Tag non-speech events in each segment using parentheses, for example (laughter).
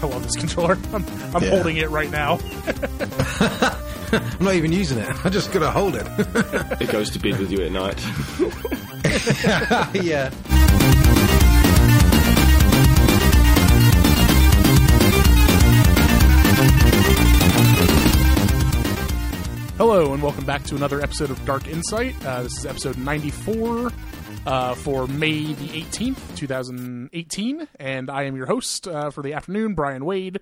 I love this controller. I'm, I'm Yeah. holding it right now. (laughs) I'm not even using it. I'm just gotta hold it. (laughs) It goes to bed with you at night. (laughs) yeah. Hello, and welcome back to another episode of Dark Insight. Uh, this is episode 94 uh, for May the 18th, 2018, and I am your host uh, for the afternoon, Brian Wade.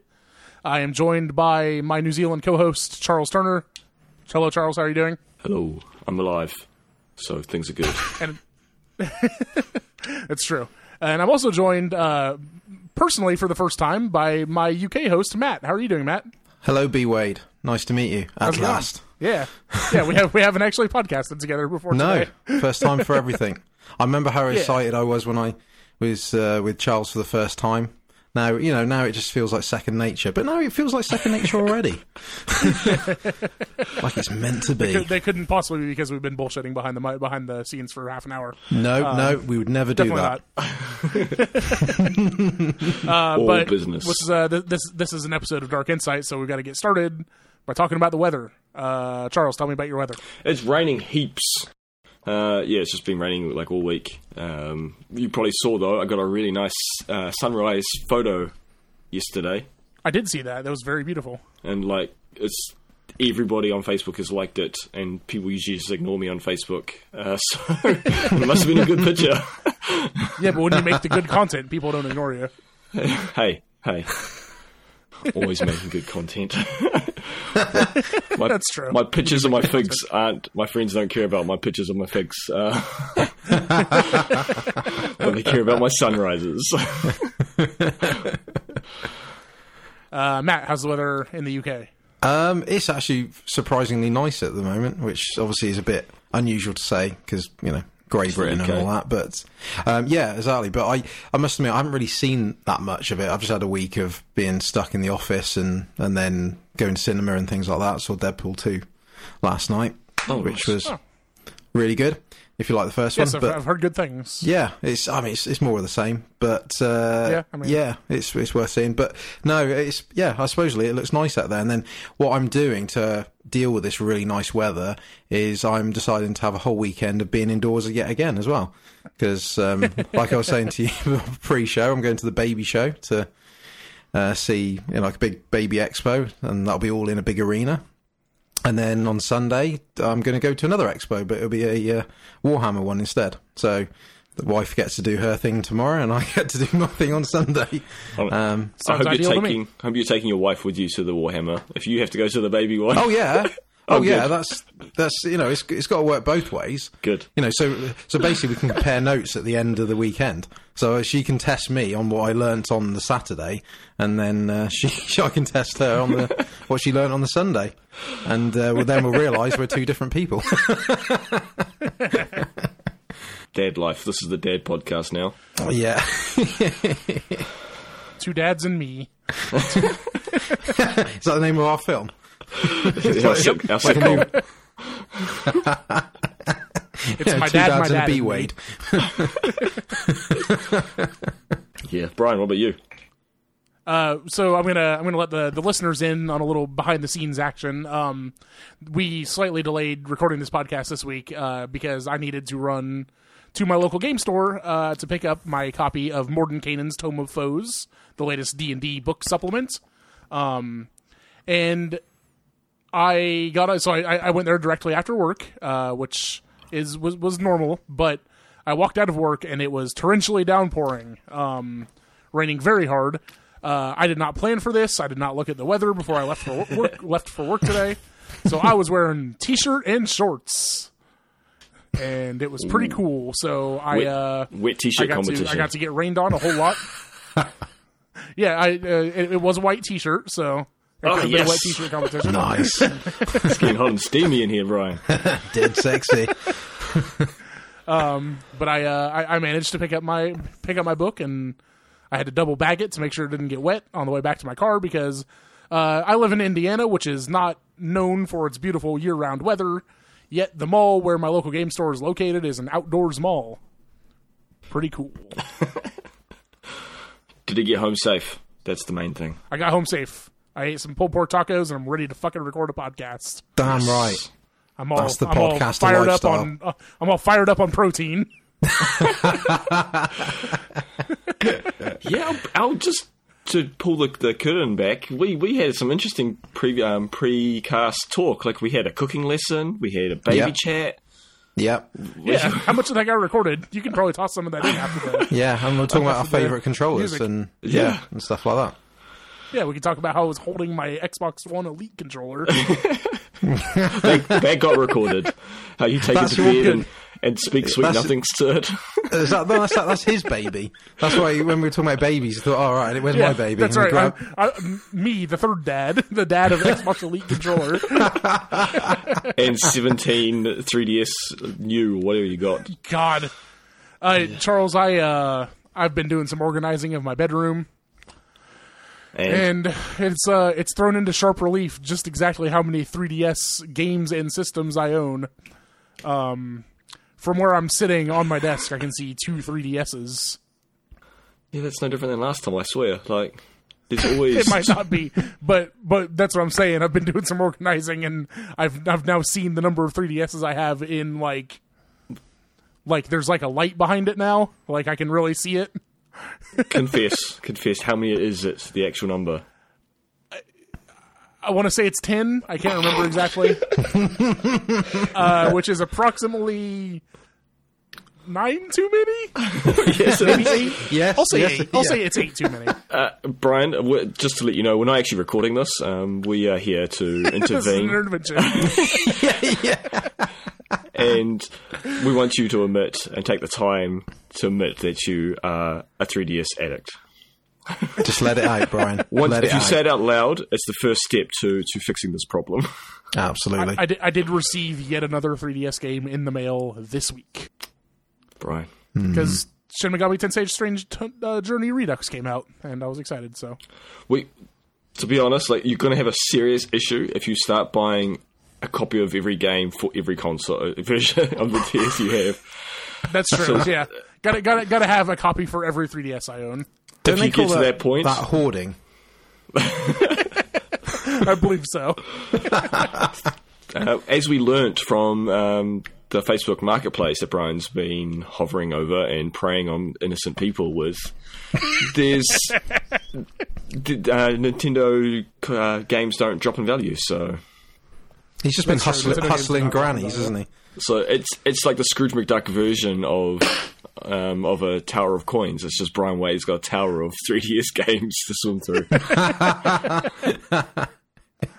I am joined by my New Zealand co host, Charles Turner. Hello, Charles. How are you doing? Hello, I'm alive, so things are good. And (laughs) it's true. And I'm also joined uh, personally for the first time by my UK host, Matt. How are you doing, Matt? Hello, B Wade. Nice to meet you at How's it going? last. Yeah, yeah. We have we haven't actually podcasted together before. (laughs) No, first time for everything. (laughs) I remember how Yeah. excited I was when I was uh, with Charles for the first time. Now, you know, now it just feels like second nature. But now it feels like second nature already. (laughs) like it's meant to be. They couldn't possibly be because we've been bullshitting behind the behind the scenes for half an hour. No, no, we would never do that. (laughs) uh, All but business. This is, uh, this this is an episode of Dark Insight, so we've got to get started by talking about the weather. Uh, Charles, tell me about your weather. It's raining heaps. Uh, yeah, it's just been raining like all week. Um, you probably saw though, I got a really nice uh, sunrise photo yesterday, I did see that; that was very beautiful. and like it's everybody on Facebook has liked it, and people usually just ignore me on Facebook. Uh, (laughs) so it must have been a good picture. (laughs) Yeah, but when you make the good content, people don't ignore you. (laughs) hey, hey. Always making good content. (laughs) my, That's true. My pictures of my figs aren't. My friends don't care about my pictures of my figs. Uh, (laughs) but they care about my sunrises. (laughs) Uh, Matt, how's the weather in the UK? Um, it's actually surprisingly nice at the moment, which obviously is a bit unusual to say because you know Grey Britain and all that. But um, yeah, exactly. But I, I must admit, I haven't really seen that much of it. I've just had a week of being stuck in the office and and then going to cinema and things like that. Saw Deadpool two last night, Oh, which nice. was Oh. really good. If you like the first Yes, one, I've, but I've heard good things. yeah, it's. I mean, it's, it's more of the same, but uh, Yeah, I mean- yeah, it's it's worth seeing. But no, it's yeah. I supposedly it looks nice out there. And then what I'm doing to deal with this really nice weather is I'm deciding to have a whole weekend of being indoors yet again as well. Because um, (laughs) like I was saying to you (laughs) pre-show, I'm going to the baby show to uh, see you know, like a big baby expo, and that'll be all in a big arena. And then on Sunday, I'm going to go to another expo, but it'll be a uh, Warhammer one instead. So the wife gets to do her thing tomorrow, and I (laughs) get to do my thing on Sunday. Um, I hope you're to me. taking. Hope you're taking your wife with you to the Warhammer. If you have to go to the baby one, oh yeah, (laughs) oh, Oh, yeah. good. That's that's you know it's it's got to work both ways. good. You know, so so basically we can compare notes at the end of the weekend. So she can test me on what I learnt on the Saturday, and then uh, (laughs) she I can test her on the what she learnt on the Sunday, and uh, well, then we'll realise we're two different people. Dad life. This is the dad podcast now. yeah. (laughs) Two dads and me. (laughs) Is that the name of our film? our sick- our Like a sitcom. (laughs) It's yeah, my two dad, dads my and dad, a B and me. Wade. Yeah, Brian. What about you? Uh, so I'm gonna I'm gonna let the, the listeners in on a little behind the scenes action. Um, we slightly delayed recording this podcast this week uh, because I needed to run to my local game store uh, to pick up my copy of Mordenkainen's Tome of Foes, the latest D and D book supplement. Um, and I got a, so I, I went there directly after work, uh, which is was was normal, but I walked out of work and it was torrentially downpouring, um, raining very hard. Uh, I did not plan for this. I did not look at the weather before I left for work. (laughs) left for work today, so I was wearing t-shirt and shorts, and it was pretty cool. So I Wet, uh, wet I t-shirt got competition. to I got to get rained on a whole lot. (laughs) yeah, I uh, it, it was a white t-shirt, so there Oh, could a yes. wet t-shirt competition. Nice. (laughs) It's getting hot and steamy in here, Brian. (laughs) Dead sexy. but I, uh, I I managed to pick up my pick up my book and I had to double bag it to make sure it didn't get wet on the way back to my car because uh, I live in Indiana, which is not known for its beautiful year round weather. Yet the mall where my local game store is located is an outdoors mall. Pretty cool. (laughs) Did he get home safe? That's the main thing. I got home safe. I ate some pulled pork tacos, and I'm ready to fucking record a podcast. Damn right. I'm all, That's the I'm all podcaster fired up on. Uh, I'm all fired up on protein. (laughs) Yeah, I'll, I'll just to pull the, the curtain back. We we had some interesting pre um, precast talk. Like we had a cooking lesson, we had a baby Yeah. chat. Yep. Yeah, how much of that got recorded? You can probably toss some of that in after the. (laughs) Yeah, and we're talking about our favourite controllers music. and Yeah. yeah, and stuff like that. Yeah, we can talk about how I was holding my Xbox One Elite controller. (laughs) That got recorded. How you take That's it to your bed good- and, and speak sweet That's- nothings to it. Is that, that's, that's his baby. That's why when we were talking about babies, I thought, all right, where's yeah, my baby? That's right. grab- I, I, me, the third dad, (laughs) the dad of Xbox (laughs) Elite controller. (laughs) and 17 3DS new, whatever you got. God, uh, Charles, I uh, I've been doing some organizing of my bedroom. And, and it's uh it's thrown into sharp relief just exactly how many 3DS games and systems I own. Um, from where I'm sitting on my desk, I can see two 3DSs. yeah, that's no different than last time, I swear. Like, there's always. (laughs) It might not be, but but that's what I'm saying. I've been doing some organizing, and I've I've now seen the number of 3DSs I have in like like there's like a light behind it now. Like I can really see it. (laughs) confess, confess. How many is it, the actual number? I want to say it's 10. I can't remember exactly. (laughs) uh, which is approximately nine too many? (laughs) yes, Maybe eight? yes, I'll say yes, eight. I'll yeah. say it's eight too many. (laughs) Uh, Brian, just to let you know, we're not actually recording this. Um, we are here to this is an intervene, intervention. and we want you to admit and take the time to admit that you are a 3DS addict. Just let it out, Brian. (laughs) Once, let if it you out. say it out loud, it's the first step to, to fixing this problem. (laughs) Absolutely. I, did, I did receive yet another 3DS game in the mail this week Brian. because Shin Megami Tensei Strange T- uh, Journey Redux came out, and I was excited. So We, to be honest, like you're going to have a serious issue if you start buying a copy of every game for every console (laughs) version of the DS you have. that's true. yeah, gotta gotta gotta have a copy for every 3DS I own. Don't if they you call get to that point- that hoarding? (laughs) I believe so. (laughs) Uh, as we learnt from um, the Facebook Marketplace that Brian's been hovering over and preying on innocent people with, there's (laughs) uh, Nintendo uh, games don't drop in value, so He's just been hustling, hustling grannies, isn't he? so it's it's like the Scrooge McDuck version of. Um, of a tower of coins. It's just Brian Wade's got a tower of 3DS (laughs) games to swim through. (laughs)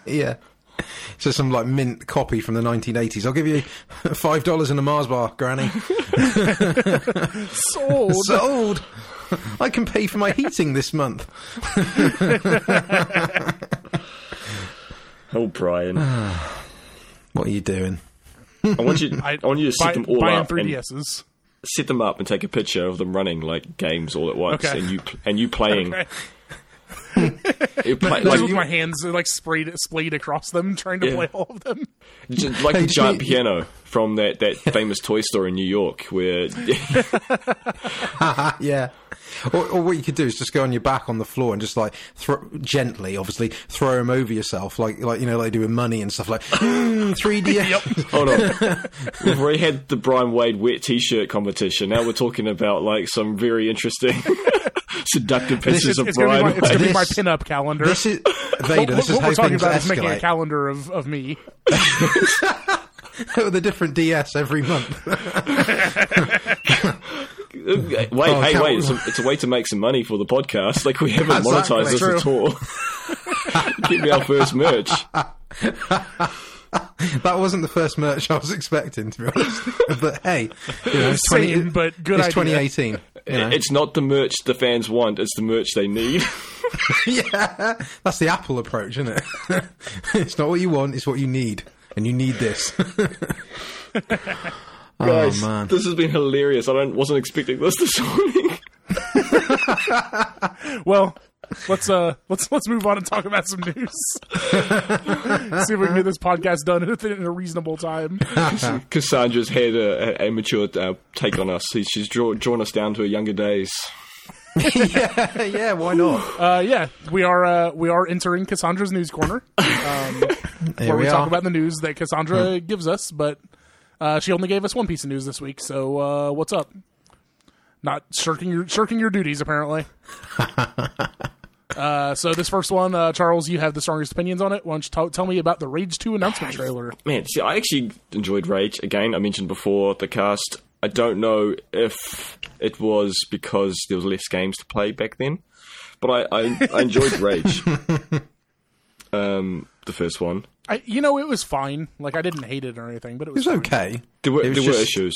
Yeah. So some like mint copy from the 1980s. I'll give you (laughs) five dollars in a Mars bar, Granny. Sold. Sold. I can pay for my heating this month. oh, Brian. (sighs) What are you doing? I want you, I, want you to set buy, them all buying up and 3DSs. Set them up and take a picture of them running like games all at once, Okay. and you and you playing. (laughs) Okay. You play, Like, like, with my hands like sprayed splayed across them, trying to Yeah. play all of them. just like Hey, the giant piano from that, that (laughs) famous toy store in New York, where (laughs) yeah. Or, or what you could do is just go on your back on the floor and just like throw, gently, obviously, throw them over yourself, like like you know, like they do with money and stuff like mm, 3D. (laughs) yep. hold on, we've already had the Brian Wade wet T-shirt competition. Now we're talking about like some very interesting, seductive This pictures It's, of it's gonna be Brian. my, it's gonna be my This- pin-up calendar. This is Vader. This is what how we're talking things about is making a calendar of, of me. (laughs) With a different DS every month. (laughs) Wait, Oh, hey, wait! It's a, it's a way to make some money for the podcast. Like we haven't Exactly. monetized this True. at all. (laughs) Give me our first merch. (laughs) That wasn't the first merch I was expecting, to be honest. (laughs) but hey, you know, it's, 20, Same, but good it's idea. 2018. You know? It's not the merch the fans want; it's the merch they need. (laughs) yeah, that's the Apple approach, isn't it? it's not what you want; it's what you need, and you need this. Oh, Guys, oh man, this has been hilarious. I don't, wasn't expecting this this morning. Well, let's uh let's let's move on and talk about some news. (laughs) See if we can get this podcast done in a reasonable time. (laughs) Cassandra's had a, a, a mature uh, take on us. She's, she's draw, drawn us down to her younger days. (laughs) yeah, yeah, why not? Uh, yeah, we are uh, we are entering Cassandra's news corner, um, where we, we talk about the news that Cassandra gives us. But uh, she only gave us one piece of news this week. So uh, what's up? Not shirking your shirking your duties, apparently. Uh, so this first one, uh, Charles, you have the strongest opinions on it. Why don't you t- tell me about the Rage Two announcement trailer? Man, see, I actually enjoyed Rage. Again, I mentioned before the cast. I don't know if it was because there was less games to play back then, but I, I, I enjoyed (laughs) Rage. Um, the first one. I, you know, it was fine. Like I didn't hate it or anything, but it It was, was fine. okay. There were It was there were just- issues.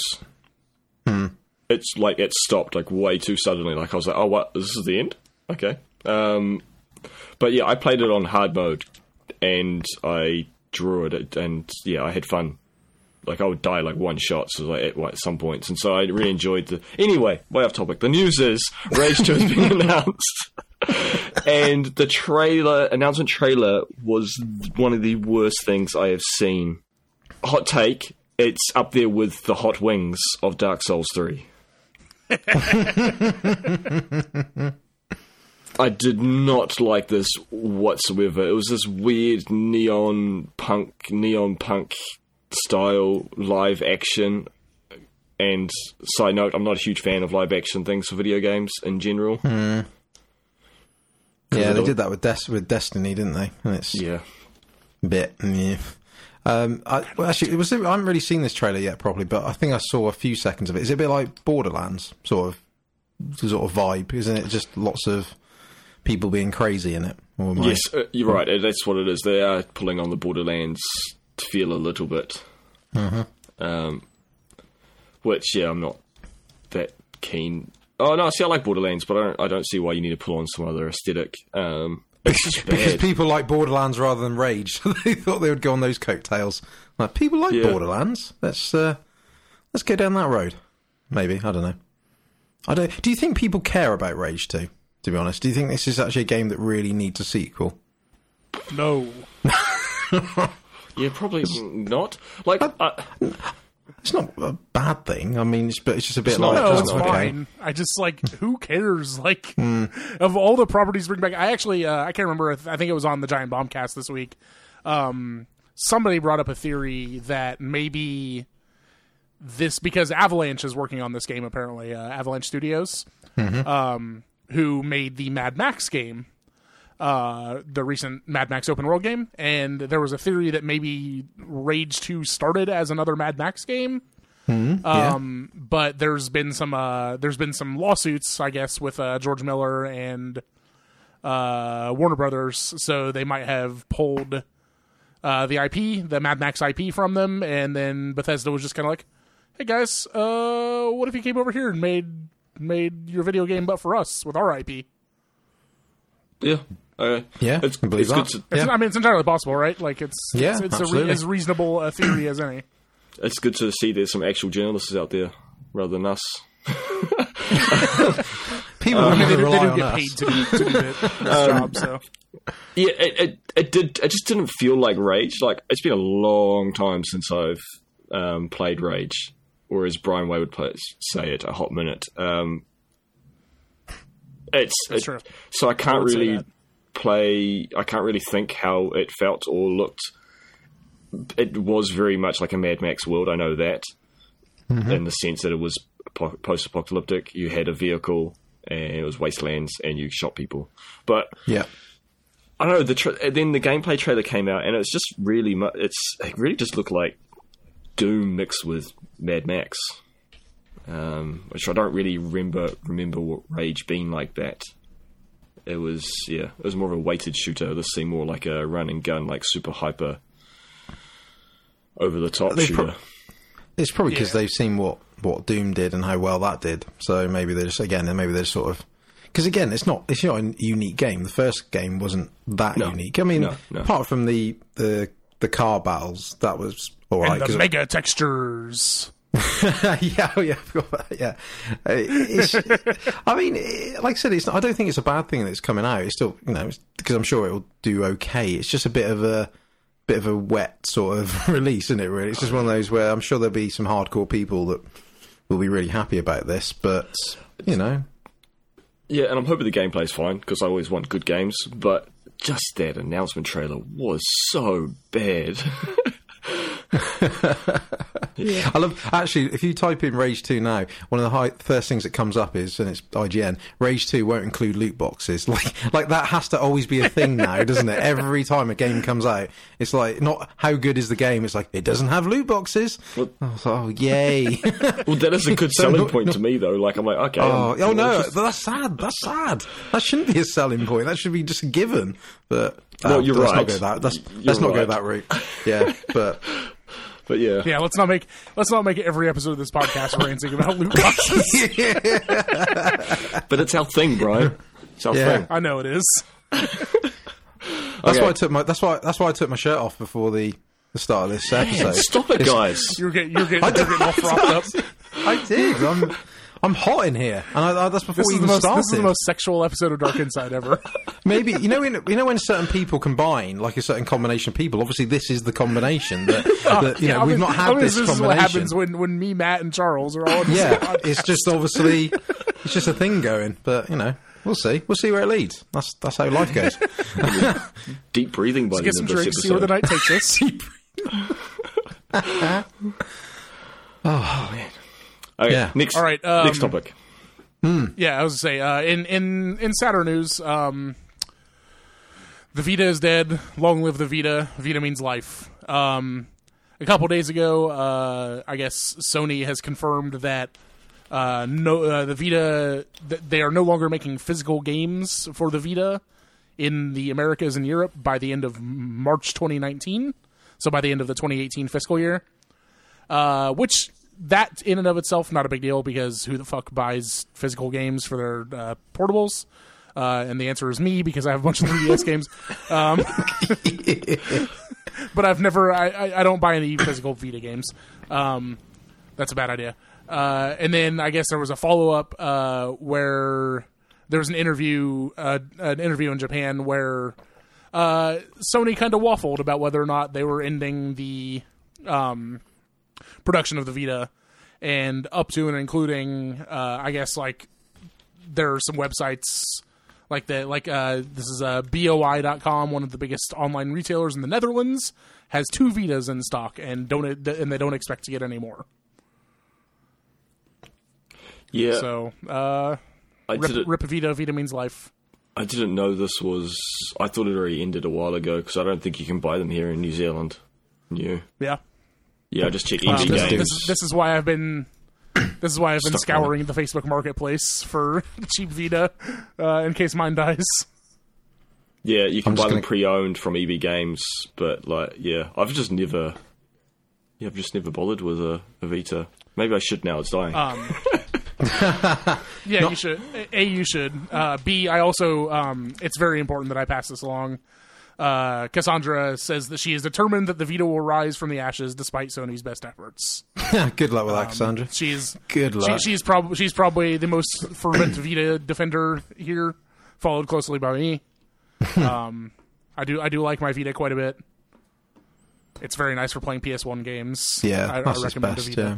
It's like it stopped like way too suddenly. Like I was like, oh, what? This is the end? Okay. Um, but yeah, I played it on hard mode, and I drew it, and yeah, I had fun. Like I would die like one shot, so like at, at some points, and so I really enjoyed the. Anyway, way off topic. The news is Rage Two has (laughs) been announced, and the trailer announcement trailer was one of the worst things I have seen. Hot take: It's up there with the hot wings of Dark Souls Three. (laughs) I did not like this whatsoever. It was this weird neon punk, neon punk style live action. And side note, I'm not a huge fan of live action things for video games in general. Yeah, they did that with Des- with Destiny, didn't they? And it's Yeah. bit. Yeah. Um, I, well, actually, it was. I haven't really seen this trailer yet properly, but I think I saw a few seconds of it. Is it a bit like Borderlands sort of sort of vibe? Isn't it just lots of people being crazy in it? Or am I- Yes, uh, you're right. That's what it is. They are pulling on the Borderlands to feel a little bit. Um, which, yeah, I'm not that keen. Oh no, see, I like Borderlands, but I don't. I don't see why you need to pull on some other aesthetic. Um, (laughs) because people like Borderlands rather than Rage, so (laughs) they thought they would go on those coattails. Like people like Yeah. Borderlands. Let's uh, let's go down that road. Maybe I don't know. I don't. Do you think people care about Rage 2? To be honest, do you think this is actually a game that really needs a sequel? No, (laughs) yeah, probably not. Like, I, It's not a bad thing. I mean, it's, but it's just a bit not- like no, just it's okay. fine. I just like who cares? (laughs) Like Hmm. of all the properties bring back. I actually uh, I can't remember. I think it was on the Giant Bombcast this week. Um, somebody brought up a theory that maybe this because Avalanche is working on this game apparently. Uh, Avalanche Studios, Mm-hmm. um, who made the Mad Max game. Uh, the recent Mad Max open world game, and there was a theory that maybe Rage 2 started as another Mad Max game, yeah. um, but there's been some uh, there's been some lawsuits, I guess, with uh, George Miller and uh, Warner Brothers, so they might have pulled uh, the IP, the Mad Max IP, from them, and then Bethesda was just kind of like, "Hey guys, uh, what if you came over here and made made your video game, but for us with our IP?" yeah, uh, Yeah, it's, I believe it's good. that. To, It's, Yeah. I mean, it's entirely possible, right? Like it's Yeah, it's, it's a re- as reasonable a theory as any. (clears throat) it's good to see there's some actual journalists out there rather than us. (laughs) People I would mean, they, do- they do on get us. paid to do, to do this (laughs) job, so. Yeah, it, it it did. It just didn't feel like Rage. Like it's been a long time since I've um, played Rage, or as Brian Wade would play, say it, a hot minute. Um, it's it- true. so I can't would say really play. I can't really think how it felt or looked. It was very much like a Mad Max world. I know that, in the sense that it was post-apocalyptic. You had a vehicle, and it was wastelands, and you shot people. But Yeah. I don't know. The tra- then the gameplay trailer came out, and it's just really mu- it's it really just looked like Doom mixed with Mad Max, um, which I don't really remember remember what Rage being like that. It was yeah, it was more of a weighted shooter. This seemed more like a run and gun, like super hyper, over the top shooter. pro- It's probably because Yeah. they've seen what, what Doom did and how well that did. So maybe they're just again, and maybe they're sort of because again, it's not it's not a unique game. The first game wasn't that No. unique. I mean, No, no. apart from the the the car battles, that was all right. and the 'cause- mega textures. (laughs) yeah, oh, yeah, I've got that, yeah. Uh, It's, (laughs) I mean, it- like I said, it's. I don't think it's a bad thing that it's coming out. It's still, you know, because I'm sure it'll do okay. It's just a bit of a bit of a wet sort of (laughs) release, isn't it? Really, it's just one of those where I'm sure there'll be some hardcore people that will be really happy about this, but you know, Yeah, and I'm hoping the gameplay's fine because I always want good games. But just that announcement trailer was so bad. (laughs) I love actually. If you type in Rage Two now, one of the high, first things that comes up is, and it's IGN. Rage Two won't include loot boxes. (laughs) Like, like that has to always be a thing now, doesn't it? Every (laughs) time a game comes out, it's like not how good is the game. It's like it doesn't have loot boxes. Well- like, oh yay! (laughs) well, that is a good So selling not- point to me, though. Like I'm like, okay. oh, I'm- oh no, just- that's sad. That's sad. That shouldn't be a selling point. That should be just a given. But Well, oh, you're let's right. not go that. Let's, let's not go that route. Yeah, but (laughs) but yeah, Yeah, let's not make let's not make every episode of this podcast ranting about loot boxes. (laughs) (laughs) but it's our thing, bro. It's our Yeah. thing. I know it is. That's Okay. why I took my that's why that's why I took my shirt off before the, the start of this episode. Stop it, guys. You're getting you're getting, you're getting all frothed up. I did. I'm I'm hot in here, and I, I, that's before This we the even most started. this is the most sexual episode of Dark Insight ever. (laughs) (laughs) Maybe you know when you know when certain people combine, like a certain combination of people. Obviously, this is the combination that, (laughs) that you know I we've mean- not I had mean, this This is what happens when when me, Matt, and Charles are all. In yeah, it's just obviously it's just a thing going, but you know. We'll see. We'll see where it leads. That's that's how life goes. Deep breathing by the Get end some of this drinks, see where the episode. night takes us. Okay, Yeah. next, All right, um, next topic. Yeah, I was to say uh, in in in sadder news, um, the Vita is dead. Long live the Vita. Vita means life. Um, a couple days ago, uh, I guess Sony has confirmed that uh, no, uh, the Vita th- they are no longer making physical games for the Vita in the Americas and Europe by the end of March 2019. So by the end of the 2018 fiscal year, uh, which that in and of itself not a big deal because who the fuck buys physical games for their uh, portables? Uh, and the answer is me because I have a bunch of (laughs) 3DS games. Um, (laughs) but I've never, I, I, don't buy any physical Vita games. Um, that's a bad idea. Uh, and then I guess there was a follow up uh, where there was an interview, uh, an interview in Japan where uh, Sony kind of waffled about whether or not they were ending the um, production of the Vita, and up to and including, uh, I guess like there are some websites like that, like uh, this is uh, bol.com, one of the biggest online retailers in the Netherlands, has two Vitas in stock and don't and they don't expect to get any more. Yeah, So uh, I rip, didn't. rip Vita, Vita means life. I didn't know this was. I thought it already ended a while ago because I don't think you can buy them here in New Zealand. New. Yeah. Yeah, I just checked Um, indie this, games. this, this is why I've been. This is why I've been Stuck on scouring the Facebook Marketplace for (laughs) cheap Vita, uh, in case mine dies. Yeah, you can buy them gonna- pre-owned from EB Games, but like, yeah, I've just never, yeah, I've just never bothered with a, a Vita. Maybe I should now. It's dying. Um, (laughs) yeah, you should. A, you should. Uh, B, I also. Um, it's very important that I pass this along. Uh, Cassandra says that she is determined that the Vita will rise from the ashes despite Sony's best efforts. (laughs) Good luck with that, Cassandra. She's Good she, luck. she's probably she's probably the most fervent (clears throat) Vita defender here, followed closely by me. (laughs) Um, I do I do like my Vita quite a bit. It's very nice for playing PS1 games. Yeah, I, that's I recommend best. Vita. Yeah.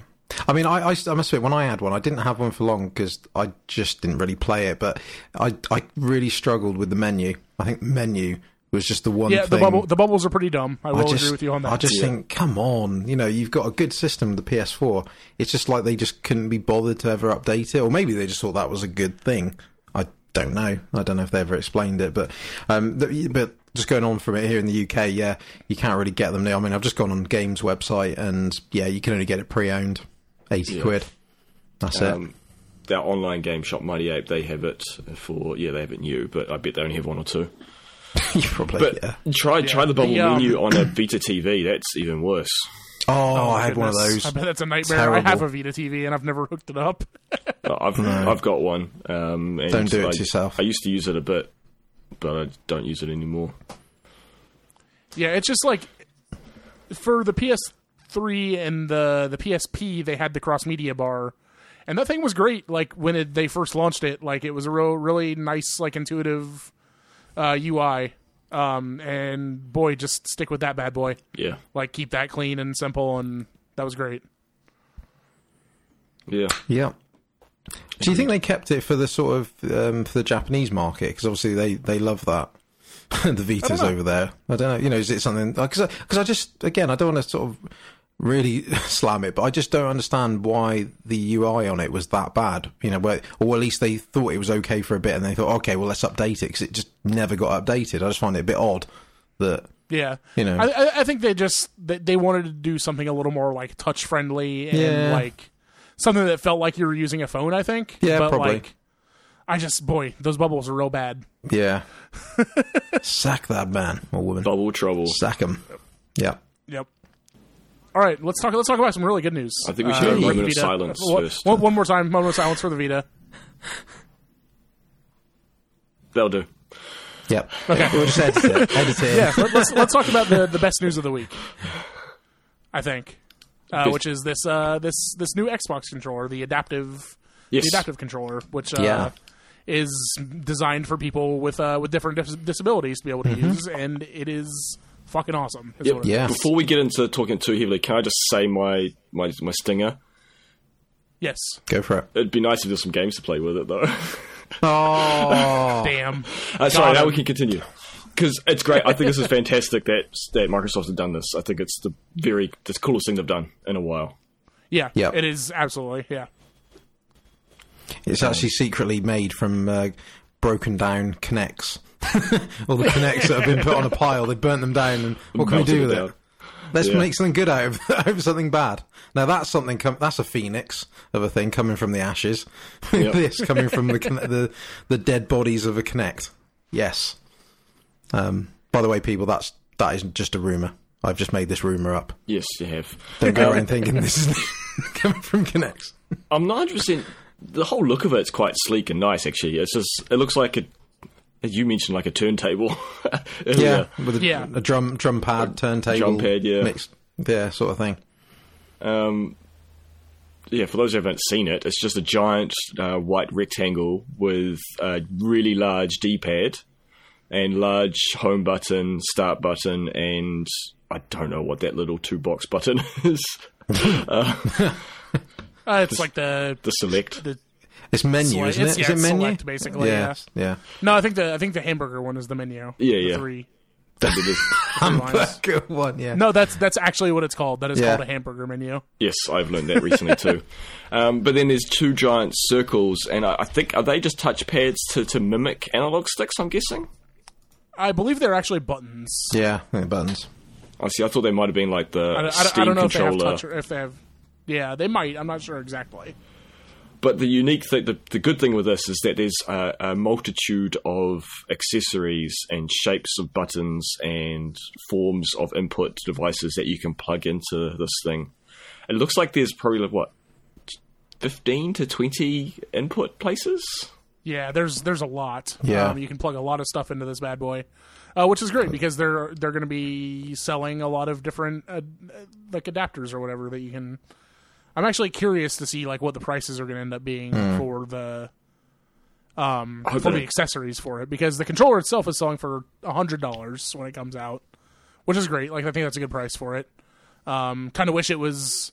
I mean, I, I, I must admit, when I had one, I didn't have one for long because I just didn't really play it. But I, I really struggled with the menu. I think menu was just the one Yeah, thing. the bubble the bubbles are pretty dumb. I will just, agree with you on that. I just Yeah. think, come on, you know, you've got a good system the PS4. It's just like they just couldn't be bothered to ever update it, or maybe they just thought that was a good thing. I don't know. I don't know if they ever explained it, but um, the, but just going on from it here in the UK, yeah, you can't really get them now. I mean, I've just gone on Games website, and yeah, you can only get it pre-owned, eighty Yeah. quid. That's it. Um, their online game shop, Mighty Ape, they have it for yeah, they have it new, but I bet they only have one or two. (laughs) you probably But yeah. try try the bubble The, um, menu on a Vita TV. That's even worse. Oh, I my had one of those. I bet that's a nightmare. Terrible. I have a Vita TV and I've never hooked it up. (laughs) I've I've got one. Um, and Don't do it I, to yourself. I used to use it a bit, but I don't use it anymore. Yeah, it's just like for the PS3 and the the PSP, they had the cross media bar, and that thing was great. Like when it, they first launched it, like it was a real really nice, like intuitive uh, UI. Um, and boy, just stick with that bad boy. Yeah, Like keep that clean and simple, and that was great. yeah. Yeah. Do you think they kept it for the sort of um, for the Japanese market? Because obviously they, they love that. (laughs) the Vitas over there. I don't know. You know, is it something? Because I, 'cause I just again I don't want to sort of really (laughs) slam it, but I just don't understand why the UI on it was that bad. You know, where, or at least they thought it was okay for a bit, and they thought, okay, well let's update it because it just never got updated. I just find it a bit odd that Yeah, You know. I, I- I think they just they, they wanted to do something a little more like touch friendly and Yeah. like something that felt like you were using a phone. I think. Yeah, but probably. like, I just boy, those bubbles are real bad. yeah, (laughs) sack that man or woman, Bubble trouble. sack him. Yeah. Yep. All right, let's talk. Let's talk about some really good news. I think we should have a for the moment of Vita. silence One- first. One, one more time, moment of silence for the Vita. That'll do. Yep. Okay. We'll just edit it. Edit it. Yeah, let, let's let's talk about the the best news of the week. I think, uh, Yes. which is this uh, this this new Xbox controller, the adaptive Yes. the adaptive controller, which uh, Yeah. is designed for people with uh, with different dis- disabilities to be able to use, and it is fucking awesome. Yep. what it is. Yeah. Before we get into talking too heavily, can I just say my my my stinger? Yes. Go for it. It'd be nice if there's some games to play with it, though. Oh. (laughs) Damn. Uh, sorry, Got now him. we can continue. Because it's great. I think this is fantastic that that Microsoft have done this. I think it's the very the coolest thing they've done in a while. Yeah. Yep. It is absolutely. Yeah. It's actually secretly made from uh, broken down Kinects. (laughs) All the Kinects that have been put on a pile, they burnt them down, and what can we do it with down. it? Let's Yeah. make something good out of, (laughs) out of something bad. Now that's something. Com- that's a phoenix of a thing coming from the ashes. (laughs) Yep. this coming from the, the the dead bodies of a Kinect. Yes. Um, by the way, people, that's that isn't just a rumor. I've just made this rumor up. Yes, you have. Don't go around thinking this is coming from Kinects. I'm not 100. percent The whole look of it's quite sleek and nice. Actually, it's just it looks like a. As you mentioned, like a turntable. (laughs) Yeah, with a, Yeah. a drum drum pad, turntable, Drum pad, yeah. mixed, yeah, sort of thing. Um, yeah, for those who haven't seen it, it's just a giant uh, white rectangle with a really large D-pad and large home button, start button, and I don't know what that little two-box button (laughs) is. (laughs) Uh, it's like the the select. the. It's menu, Select- isn't it's- it? Is yeah, it it's menu? select, basically, Yeah, yeah. No, I think the I think the hamburger one is the menu. Yeah, The yeah. Three. That it is. three lines. Good one, yeah. No, that's that's actually what it's called. That is Yeah. called a hamburger menu. yes, I've learned that recently too. (laughs) Um, but then there's two giant circles, and I, I think are they just touch pads to, to mimic analog sticks? I'm guessing. I believe they're actually buttons. Yeah, yeah, buttons. I see. I thought they might have been like the I, I- I Steam don't know controller. if they have touch or if they have. Yeah, they might. I'm not sure exactly. But the unique thing, the, the good thing with this is that there's a, a multitude of accessories and shapes of buttons and forms of input devices that you can plug into this thing. It looks like there's probably like what, fifteen to twenty input places. Yeah, there's there's a lot. Yeah. um, you can plug a lot of stuff into this bad boy, uh, which is great because they're they're going to be selling a lot of different uh, like adapters or whatever that you can. I'm actually curious to see like what the prices are going to end up being for the um hope for the accessories for it because the controller itself is selling for hundred dollars when it comes out, which is great. Like I think that's a good price for it. Um, kind of wish it was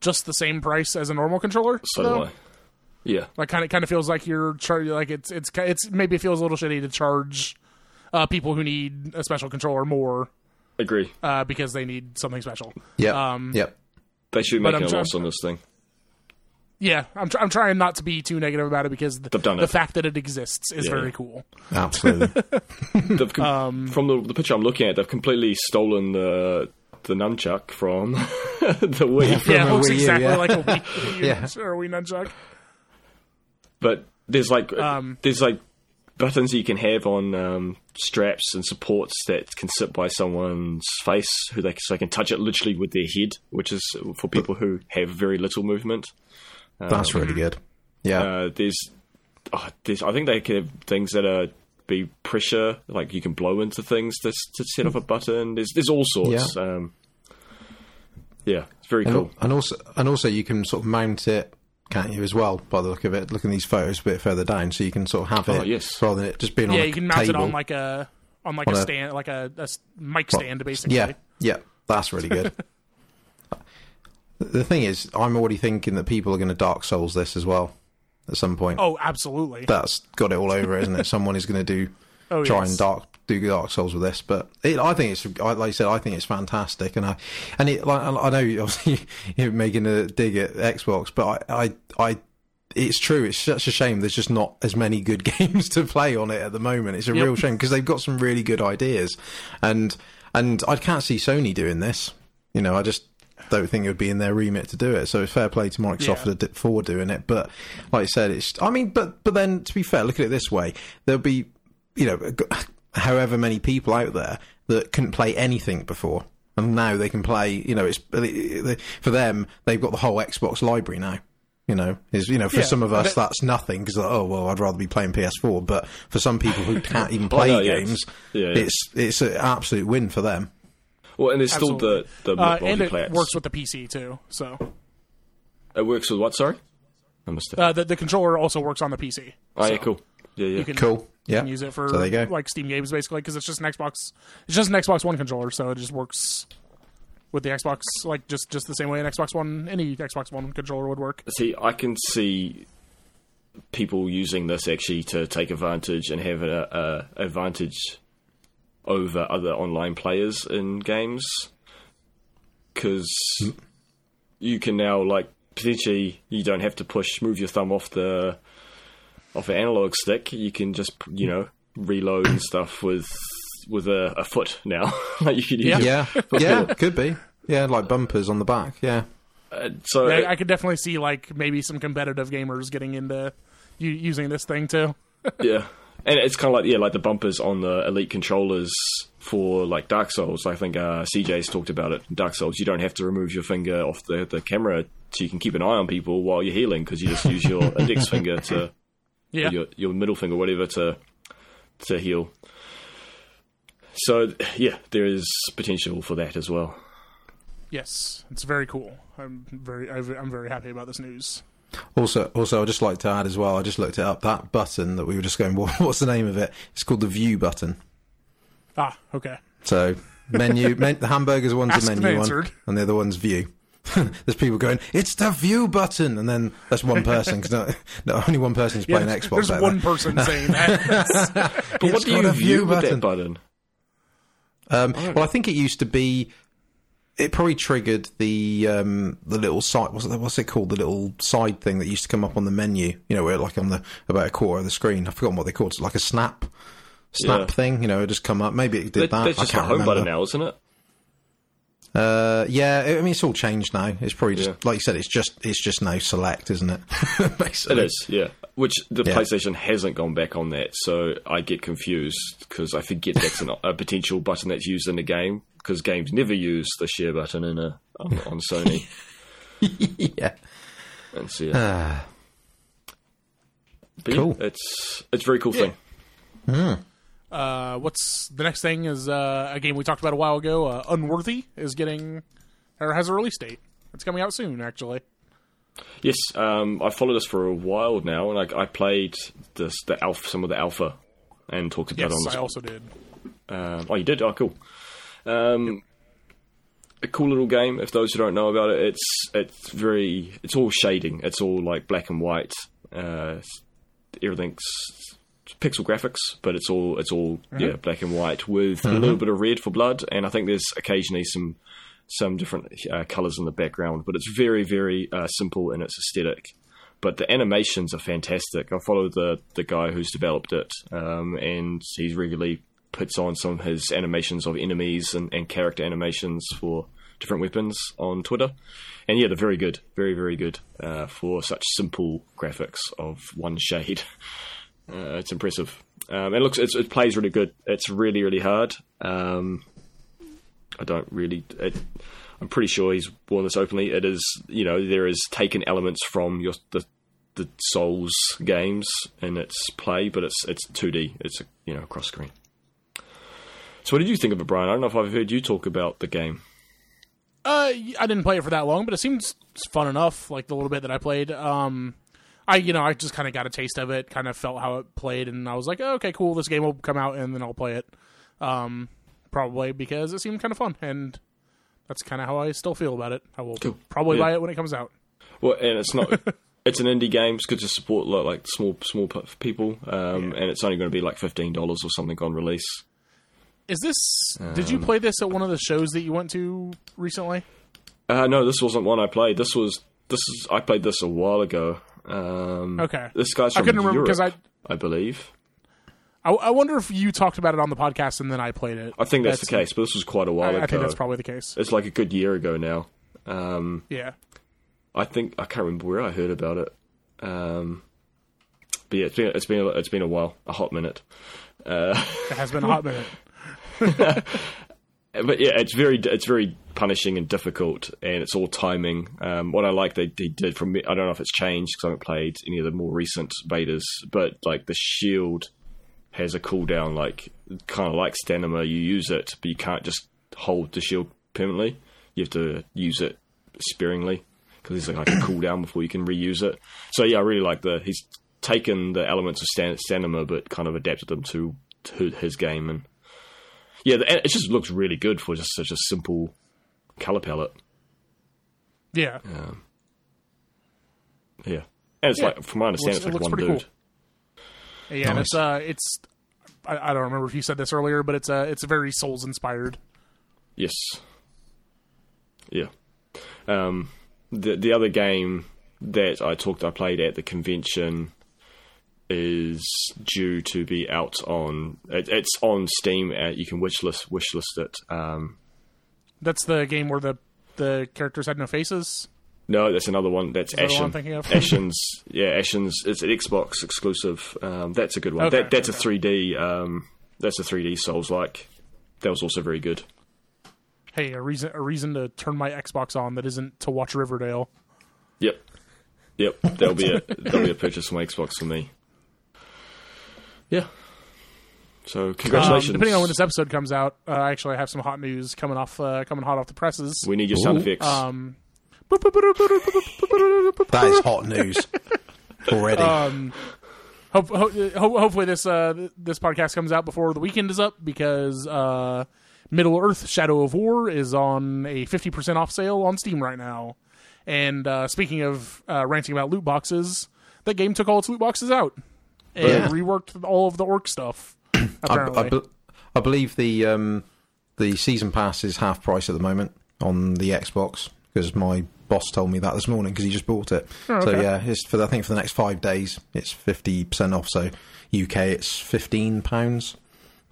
just the same price as a normal controller. So though. do I. Yeah, Like kind of kind of feels like you're char- like it's it's it's maybe it feels a little shitty to charge uh, people who need a special controller more agree. uh, because they need something special. Yeah. Um, yep. They should but make a trying- loss on this thing. Yeah, I'm tr- I'm trying not to be too negative about it because the, They've the fact that it exists is Yeah. very cool. Absolutely. (laughs) Com- Um, from the, the picture I'm looking at, they've completely stolen the the nunchuck from (laughs) the Wii. yeah, a it looks Wii U, exactly yeah. like a Wii, (laughs) Yeah. or a Wii nunchuck. but there's like Um, there's like buttons you can have on um, straps and supports that can sit by someone's face, who they so they can touch it literally with their head, which is for people who have very little movement. That's really good. Yeah. Uh, there's, oh, there's I think they can have things that are be pressure, like you can blow into things to to set off a button. There's there's all sorts. Yeah. Um, Yeah, it's very And, cool. and also, and also, you can sort of mount it, can't you, as well? By the look of it, looking at these photos a bit further down, so you can sort of have Oh, it yes. rather than it just being on Yeah, a you can mount table. it on like a on like On a a- stand, like a mic stand, basically. Yeah, yeah, that's really good. (laughs) The- the thing is, I'm already thinking that people are going to Dark Souls this as well at some point. Oh, absolutely. That's got it all over, isn't it? Someone is going to do (laughs) oh, try yes. and dark do Dark Souls with this, but it, I think it's like I said, I think it's fantastic, and I and it like I know (laughs) obviously you're making a dig at Xbox, but I I, I it's true. It's such a shame. There's just not as many good (laughs) games to play on it at the moment. It's a Yep. real shame because they've got some really good ideas, and and I can't see Sony doing this. You know, I just don't think it would be in their remit to do it. So fair play to Microsoft Yeah. for- for doing it. But like I said, it's. I mean, but but then to be fair, look at it this way: there'll be, you know, however many people out there that couldn't play anything before, and now they can play. You know, it's for them they've got the whole Xbox library now. You know, is you know for Yeah, some of us that's nothing because oh well I'd rather be playing PS4, but for some people who can't even (laughs) play no, yeah, it's- games, yeah, yeah. it's it's an absolute win for them. Well, and there's still the the uh, and it works with the PC too. So It works with what? Sorry, I missed it. uh, the the controller also works on the PC. oh yeah, cool. Yeah, yeah. You can, Cool, yeah. you can use it for So there you go. like Steam games basically because it's just an Xbox. It's just an Xbox One controller, so it just works with the Xbox like just just the same way an Xbox One any Xbox One controller would work. See, I can see people using this actually to take advantage and have a, a advantage over other online players in games because hmm. you can now like potentially you don't have to push move your thumb off the off an analog stick. You can just you know reload and stuff with with a, a foot now. (laughs) like you can use Yeah. Yeah, yeah, could be. Yeah, like bumpers on the back. Yeah, Uh, so I, I could definitely see like maybe some competitive gamers getting into u- using this thing too. (laughs) Yeah, and it's kind of like yeah, like the bumpers on the Elite controllers for like Dark Souls. I think uh, CJ's talked about it. In Dark Souls, you don't have to remove your finger off the the camera so you can keep an eye on people while you're healing because you just use your (laughs) index finger to Yeah, your your middle finger, whatever, to to heal. So yeah, there is potential for that as well. yes, it's very cool. I'm very I'm very happy about this news. Also, also, I'd just like to add as well. I just looked it up. That button that we were just going, (laughs) what, what's the name of it? It's called the View button. Ah, okay. So menu, (laughs) men, the hamburgers one's Asked the and menu one, and the other one's View. (laughs) There's people going, it's the View button, and then that's one person because no, (laughs) no, only one person's Yeah, playing there's, Xbox. there's out one there. person (laughs) saying that. But what It's do you view view with button. that button? Um, well, I think it used to be. It probably triggered the um, the little side. What's it, what's it called? The little side thing that used to come up on the menu. You know, where like on the about a quarter of the screen. I've forgotten what they called. It's like a snap snap Yeah. thing. You know, it just come up. Maybe it did That, that. that's just a can't home remember. button now, isn't it? Uh, yeah, I mean it's all changed now. It's probably just Yeah. like you said. It's just it's just now select, isn't it? (laughs) It Basically, is, yeah. Which the Yeah. PlayStation hasn't gone back on that, so I get confused because I forget that's an, a potential button that's used in the game. Because games never use the share button in a on, on Sony. (laughs) yeah. And so, yeah. Ah, But yeah, cool. it's it's a very cool thing. Uh, what's the next thing? Is uh, a game we talked about a while ago. Uh, Unworthy is getting or has a release date. It's coming out soon, actually. Yes, um, I followed this for a while now, and I, I played this the alpha, some of the alpha, and talked about Yes, it on this I also did. Um, oh, you did? Oh, cool. Um, a cool little game. If those who don't know about it, it's it's very it's all shading. It's all like black and white. Uh, everything's pixel graphics, but it's all it's all yeah black and white with a little bit of red for blood, and I think there's occasionally some some different uh, colors in the background, but it's very very uh, simple in its aesthetic. But the animations are fantastic. I follow the the guy who's developed it, um, and he's regularly puts on some of his animations of enemies and, and character animations for different weapons on Twitter. And yeah, they're very good, very very good uh, for such simple graphics of one shade. (laughs) Uh, it's impressive. Um, it looks it plays really good. It's really really hard. Um, I don't really. It, I'm pretty sure he's worn this openly. It is you know there is taken elements from your the the Souls games in its play, but it's it's 2D. It's a you know cross screen. So what did you think of it, Brian? I don't know if I've heard you talk about the game. Uh, I didn't play it for that long, but it seems fun enough. Like the little bit that I played. Um, I you know I just kind of got a taste of it, kind of felt how it played, and I was like, oh, okay, cool. This game will come out, and then I'll play it. Um, probably because it seemed kind of fun, and that's kind of how I still feel about it. I will Cool. probably Yeah. buy it when it comes out. Well, and it's not. (laughs) it's an indie game. It's good to support like, like small small people, um, and it's only going to be like fifteen dollars or something on release. Is this? did you play this at one of the shows that you went to recently? Uh, no, this wasn't one I played. This was this is I played this a while ago. Um, Okay. This guy's I from couldn't remember Europe, 'cause I- I believe. I, I wonder if you talked about it on the podcast and then I played it. I think that's, the case, but this was quite a while I, ago. I think that's probably the case. it's like a good year ago now. Um, Yeah. I think I can't remember where I heard about it. Um, but yeah, it's been it's been a, it's been a while, a hot minute. Uh, It has been a hot (laughs) minute. (laughs) but yeah, it's very it's very punishing and difficult, and it's all timing. Um, what I like they, they did from me I don't know if it's changed because I haven't played any of the more recent betas, but like the shield has a cooldown, like kind of like stamina. You use it, but you can't just hold the shield permanently. You have to use it sparingly because there's like a (coughs) cooldown before you can reuse it. So yeah, I really like the he's taken the elements of stamina but kind of adapted them to to his game and yeah, the, it just looks really good for just such a simple color palette. Yeah. Yeah, and it's Yeah. like from my understanding, Looks- it's it like looks one dude. Yeah, and it's uh, it's I, I don't remember if you said this earlier, but it's uh, it's very Souls inspired. Yes. Yeah. Um, the the other game that I talked I played at the convention is due to be out on it, it's on Steam. Uh, you can wishlist wishlist it. Um, That's the game where the the characters had no faces. no, that's another one. That's that Ashen. I'm thinking of? (laughs) Ashen's yeah, Ashen's. It's an Xbox exclusive. Um, that's a good one. Okay, that, that's okay. a 3D. Um, that's a 3D Souls like. That was also very good. Hey, a reason a reason to turn my Xbox on that isn't to watch Riverdale. Yep. Yep. That'll be a that'll be a purchase my Xbox for me. Yeah. So Um, congratulations. depending on when this episode comes out, uh, I actually have some hot news coming off uh, coming hot off the presses. we need your sound Ooh. effects. Um, That is hot news already. Um, hope, ho- ho- hopefully this uh, this podcast comes out before the weekend is up because uh, Middle Earth: Shadow of War is on a fifty percent off sale on Steam right now. And uh, speaking of uh, ranting about loot boxes, that game took all its loot boxes out and Yeah. reworked all of the orc stuff. (clears throat) I, Apparently, I, be- I believe the um, the season pass is half price at the moment on the Xbox because my boss told me that this morning because he just bought it. Oh, So yeah, it's for I think for the next five days it's fifty percent off. So UK it's fifteen pounds.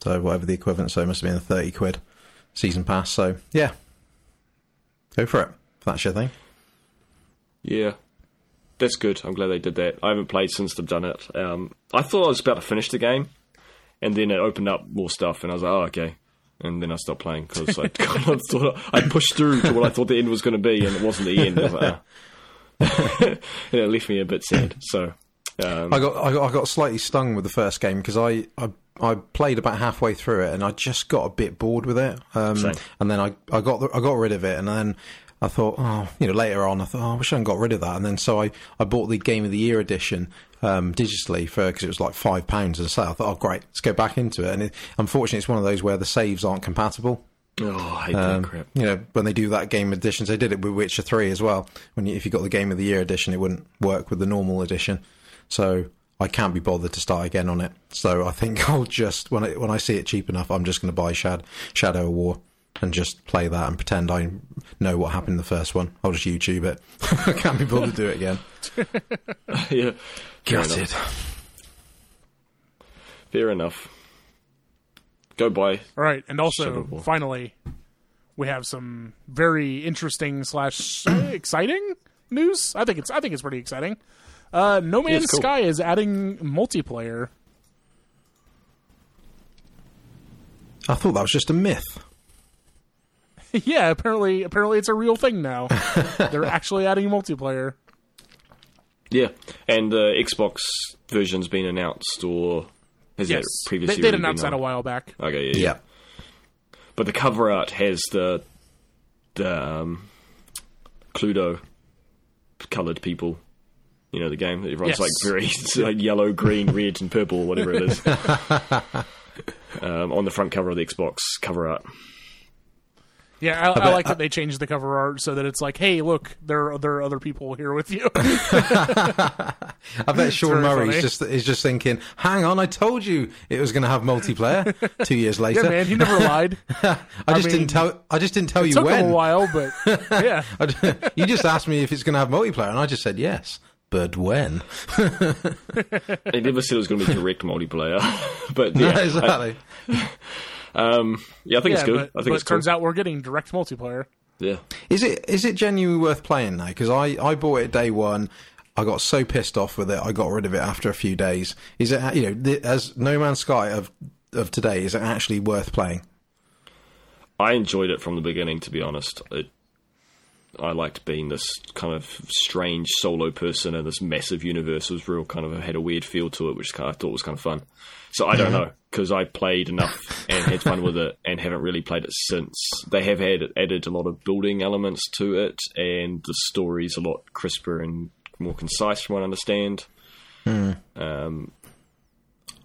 So whatever the equivalent. So it must have been a thirty quid season pass. So yeah, go for it. If that's your thing. yeah. That's good. I'm glad they did that. I haven't played since they've done it. Um, I thought I was about to finish the game, and then it opened up more stuff, and I was like, oh, okay. And then I stopped playing because I (laughs) kind of thought I pushed through to what I thought the end was going to be, and it wasn't the end. I like, (laughs) and it left me a bit sad. So, um, I got I got I got slightly stung with the first game because I, I I played about halfway through it and I just got a bit bored with it. Um, and then I, I got the, I got rid of it and then I thought oh you know later on I thought oh, I wish I hadn't got rid of that and then so I, I bought the Game of the Year edition um, digitally for because it was like five pounds as a sale. I thought oh great let's go back into it and it, unfortunately it's one of those where the saves aren't compatible. oh, I hate Um, that crap. You know, when they do that game editions, they did it with Witcher Three as well. When you, if you got the Game of the Year edition, it wouldn't work with the normal edition. So I can't be bothered to start again on it. So I think (laughs) I'll just when I when I see it cheap enough, I'm just going to buy Shad, Shadow of War and just play that and pretend I know what happened in the first one. I'll just YouTube it. (laughs) I can't be bothered to do it again. (laughs) yeah. Fair enough. Fair enough. Go buy. All right, and also Shadow of War. finally, we have some very interesting slash exciting news. I think it's I think it's pretty exciting. Uh, no Man's it's cool. Sky is adding multiplayer. I thought that was just a myth. (laughs) yeah, apparently apparently it's a real thing now. (laughs) They're actually adding multiplayer. Yeah, and the Xbox version's been announced, or has Yes, that previously? they, they'd already announced that a while back. Okay, yeah, yeah. Yeah. But the cover art has the um, Cluedo coloured people. You know the game. Everyone's Yes. (laughs) like very like yellow, green, red, and purple, whatever it is. um, on the front cover of the Xbox cover art. Yeah, I, I, like that they changed the cover art so that it's like, hey, look, there are, there are other people here with you. (laughs) I bet Sean Murray Murray's funny. just is just thinking, "Hang on, I told you it was going to have multiplayer." (laughs) Two years later, yeah, man, he never lied. (laughs) I just mean, didn't tell. I just didn't tell you Took him a when. while, but yeah, you just asked me if it's going to have multiplayer, and I just said yes. But when? They never said it was going to be direct multiplayer, but No, yeah, exactly. Um, yeah, I think yeah, it's good. but, I think but it's cool. turns out we're getting direct multiplayer. yeah, Is it is it genuinely worth playing though? Because I, I bought it day one. I got so pissed off with it. I got rid of it after a few days. Is it you know th- as No Man's Sky of of today? Is it actually worth playing? I enjoyed it from the beginning. To be honest, it, I liked being this kind of strange solo person in this massive universe. It was real kind of had a weird feel to it, which kind of, I thought was kind of fun. So I don't know because I played enough and had fun with it, and haven't really played it since. They have had added a lot of building elements to it, and the story's a lot crisper and more concise, from what I understand. Um,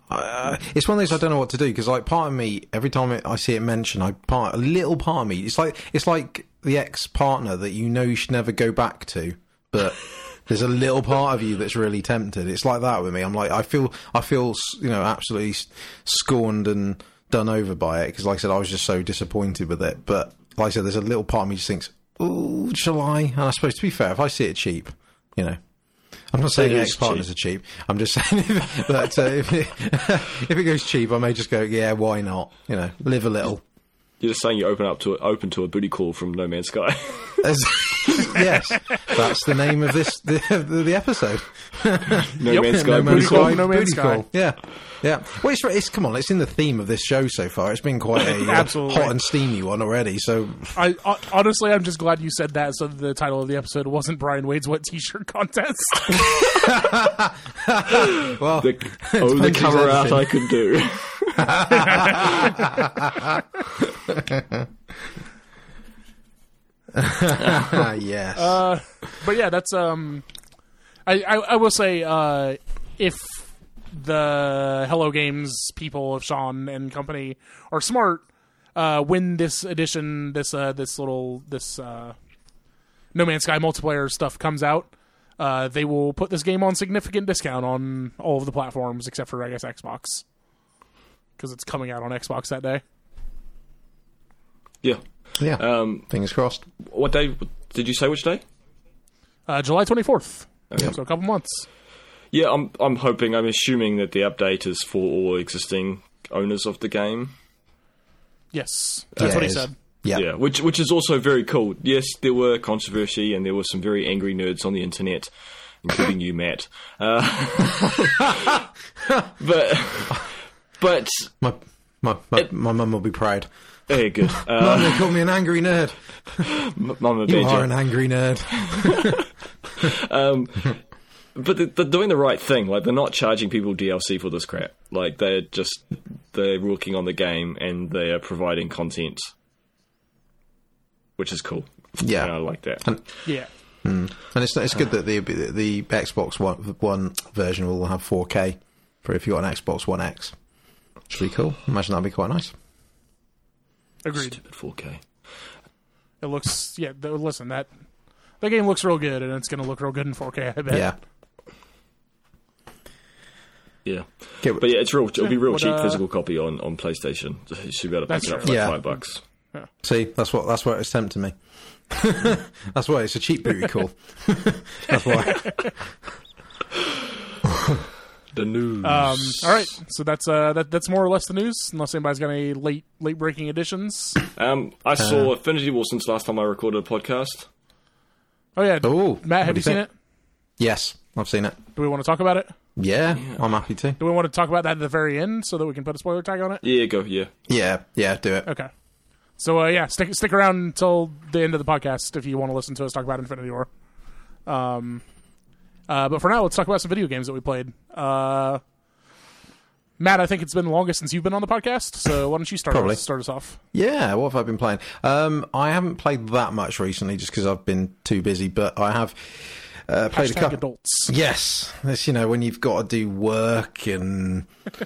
Uh, it's one of those I don't know what to do because like part of me every time I see it mentioned, I part a little part of me. It's like it's like the ex partner that you know you should never go back to, but. There's a little part of you that's really tempted. It's like that with me. I'm like, I feel, I feel, you know, absolutely scorned and done over by it because, like I said, I was just so disappointed with it. But like I said, there's a little part of me just thinks, "Oh, shall I?" And I suppose to be fair, if I see it cheap, you know, I'm not saying ex partners are cheap. I'm just (laughs) saying that uh, if, it, (laughs) if it goes cheap, I may just go, yeah, why not? You know, live a little. You're just saying you open up to open to a booty call from No Man's Sky. (laughs) (laughs) Yes, that's the name of this the, the, the episode. no Yep. Man's Sky No booty Man's call. Sky. No Man's Booty Sky. Call. Yeah, yeah. Well, it's, it's come on. It's in the theme of this show so far. It's been quite a (laughs) uh, Absolutely. hot and steamy one already. So I, I honestly, I'm just glad you said that, so the title of the episode wasn't Brian Wade's what T-shirt contest. (laughs) (laughs) well, The, oh, the cover art. I could do. yes. Uh, but yeah, that's um, I I, I will say uh, if the Hello Games people of Sean and company are smart, uh, when this edition, this uh, this little this uh, No Man's Sky multiplayer stuff comes out. Uh, they will put this game on significant discount on all of the platforms except for I guess Xbox because it's coming out on Xbox that day. Yeah. yeah. Um, Fingers crossed. what day did you say? Which day? Uh, July twenty fourth. Okay. So a couple months. Yeah, I'm. I'm hoping. I'm assuming that the update is for all existing owners of the game. Yes, that's Yeah, what he said. Yeah. Yeah, which which is also very cool. Yes, there were controversy and there were some very angry nerds on the internet, including you, Matt. Uh, (laughs) but but My my my, my mum will be proud. yeah, good. (laughs) Mum, Uh, they call me an angry nerd. Mama You Badger. are an angry nerd. (laughs) Um, but they're, they're doing the right thing. Like they're not charging people DLC for this crap. Like they're just they're working on the game and they are providing content, which is cool. Yeah. And I like that. Yeah. Hmm. And it's it's good that the the Xbox One, One version will have 4K for if you got an Xbox One X. Should be cool. Imagine that'd be quite nice. Agreed. Stupid 4K. It looks yeah. listen, that that game looks real good, and it's going to look real good in 4K. I bet. Yeah. Yeah, Okay, but yeah, it's real. It'll be real What, cheap uh, physical copy on, on PlayStation. You should be able to pick it up for like Yeah. five bucks. See, that's what that's what it's tempting me. (laughs) that's why it's a cheap booty call. (laughs) that's why. (laughs) The news. Um, all right, so that's uh, that, that's more or less the news, unless anybody's got any late late breaking additions. Um, I saw Infinity War since last time I recorded a podcast. Oh yeah, Oh, Matt, have you you seen it? Yes, I've seen it. Do we want to talk about it? Yeah, I'm happy to. Do we want to talk about that at the very end so that we can put a spoiler tag on it? Yeah, go. Yeah. Yeah, yeah, do it. Okay. So uh, yeah, stick stick around until the end of the podcast if you want to listen to us talk about Infinity War. Um, uh, but for now, let's talk about some video games that we played. Uh, Matt, I think it's been the longest since you've been on the podcast, so why don't you start Probably. us, start us off? Yeah, what have I been playing? Um, I haven't played that much recently, just because I've been too busy. But I have uh, played a Hashtag couple. adults. Yes, it's you know when you've got to do work and